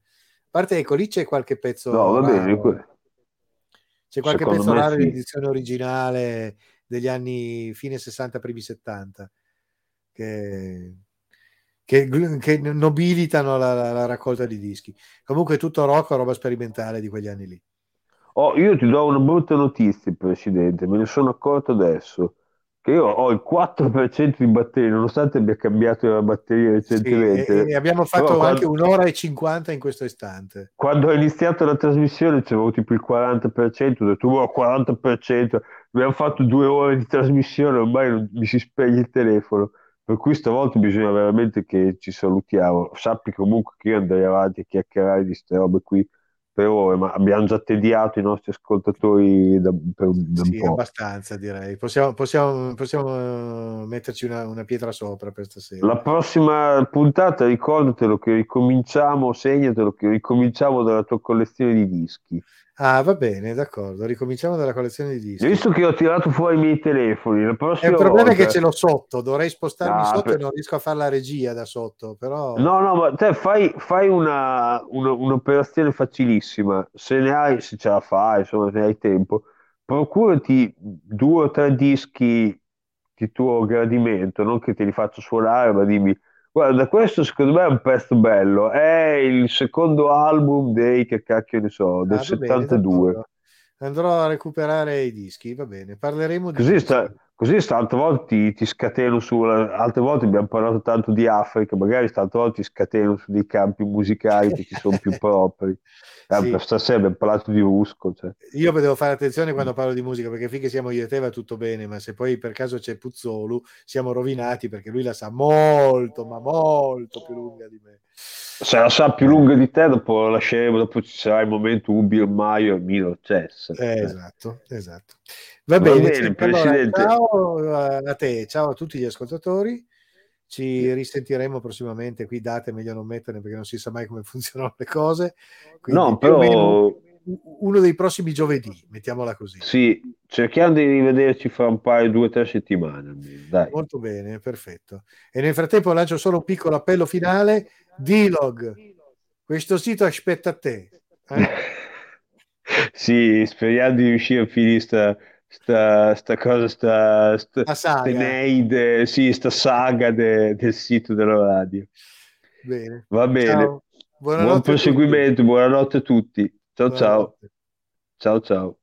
parte, ecco, lì c'è qualche pezzo No, va bene, que- C'è qualche Secondo pezzo raro sì. di edizione originale degli anni fine 60, primi 70, che, che, che nobilitano la, la, la raccolta di dischi. Comunque tutto rock roba sperimentale di quegli anni lì. Oh, io ti do una brutta notizia, Presidente, me ne sono accorto adesso, che io ho il 4% di batteria, nonostante abbia cambiato la batteria Sì, e, recentemente. e abbiamo fatto Però anche quando, un'ora e 50 in questo istante. quando ho iniziato la trasmissione c'avevo tipo il 40%, ho detto, oh, 40%, abbiamo fatto due ore di trasmissione, ormai mi si spegne il telefono. Per cui stavolta bisogna veramente che ci salutiamo. Sappi comunque che io andrei avanti a chiacchierare di queste robe qui per ore, ma abbiamo già tediato i nostri ascoltatori da, per- da un Sì, po'. abbastanza direi. Possiamo, possiamo, possiamo eh, metterci una, una pietra sopra per stasera. La prossima puntata ricordatelo che ricominciamo, segnatelo che ricominciamo dalla tua collezione di dischi. Ah, va bene, d'accordo. Ricominciamo dalla collezione di dischi. Visto che ho tirato fuori i miei telefoni, il problema è che volta... ce l'ho sotto, dovrei spostarmi Ah, sotto per- e non riesco a fare la regia da sotto, però No, no, ma te fai, fai una, una- un'operazione facilissima, se ne hai, se ce la fai, insomma, se hai tempo, procurati due o tre dischi di tuo gradimento, non che te li faccio suonare, ma dimmi, guarda, questo secondo me è un pezzo bello, è il secondo album dei, che cacchio ne so, del Ah, va bene, 72. d'accordo. Andrò a recuperare i dischi, va bene. Parleremo di Così, sta, così altre volte ti, ti scateno su, altre volte abbiamo parlato tanto di Africa, magari altre volte ti scateno su dei campi musicali che ti sono più propri. Eh, Sì. stasera abbiamo parlato di Rusco, cioè. Io devo fare attenzione quando parlo di musica perché finché siamo io e te va tutto bene, ma se poi per caso c'è Puzzolu siamo rovinati perché lui la sa molto, ma molto più lunga di me. Se la sa più lunga di te, dopo la lasceremo, dopo ci sarà il momento Ubi Maio e Milo Cess. Eh, esatto, esatto. Va Va bene, bene, Cesc, allora, Presidente. ciao a te, ciao a tutti gli ascoltatori. Ci risentiremo prossimamente. Qui date meglio non metterne perché non si sa mai come funzionano le cose. Quindi No, o meno però uno dei prossimi giovedì, mettiamola così. sì, cerchiamo di rivederci fra un paio, due o tre settimane dai. Molto bene, perfetto. E nel frattempo lancio solo un piccolo appello finale. D-Log, questo sito aspetta te. eh? Sì, speriamo di riuscire a finire sta, sta, sta cosa, sta, sta, saga. Sì, sta saga de- del sito della radio. Bene. Va bene. Ciao. Buonanotte Buon proseguimento, buonanotte a tutti. Ciao ciao. Buonanotte. Ciao ciao.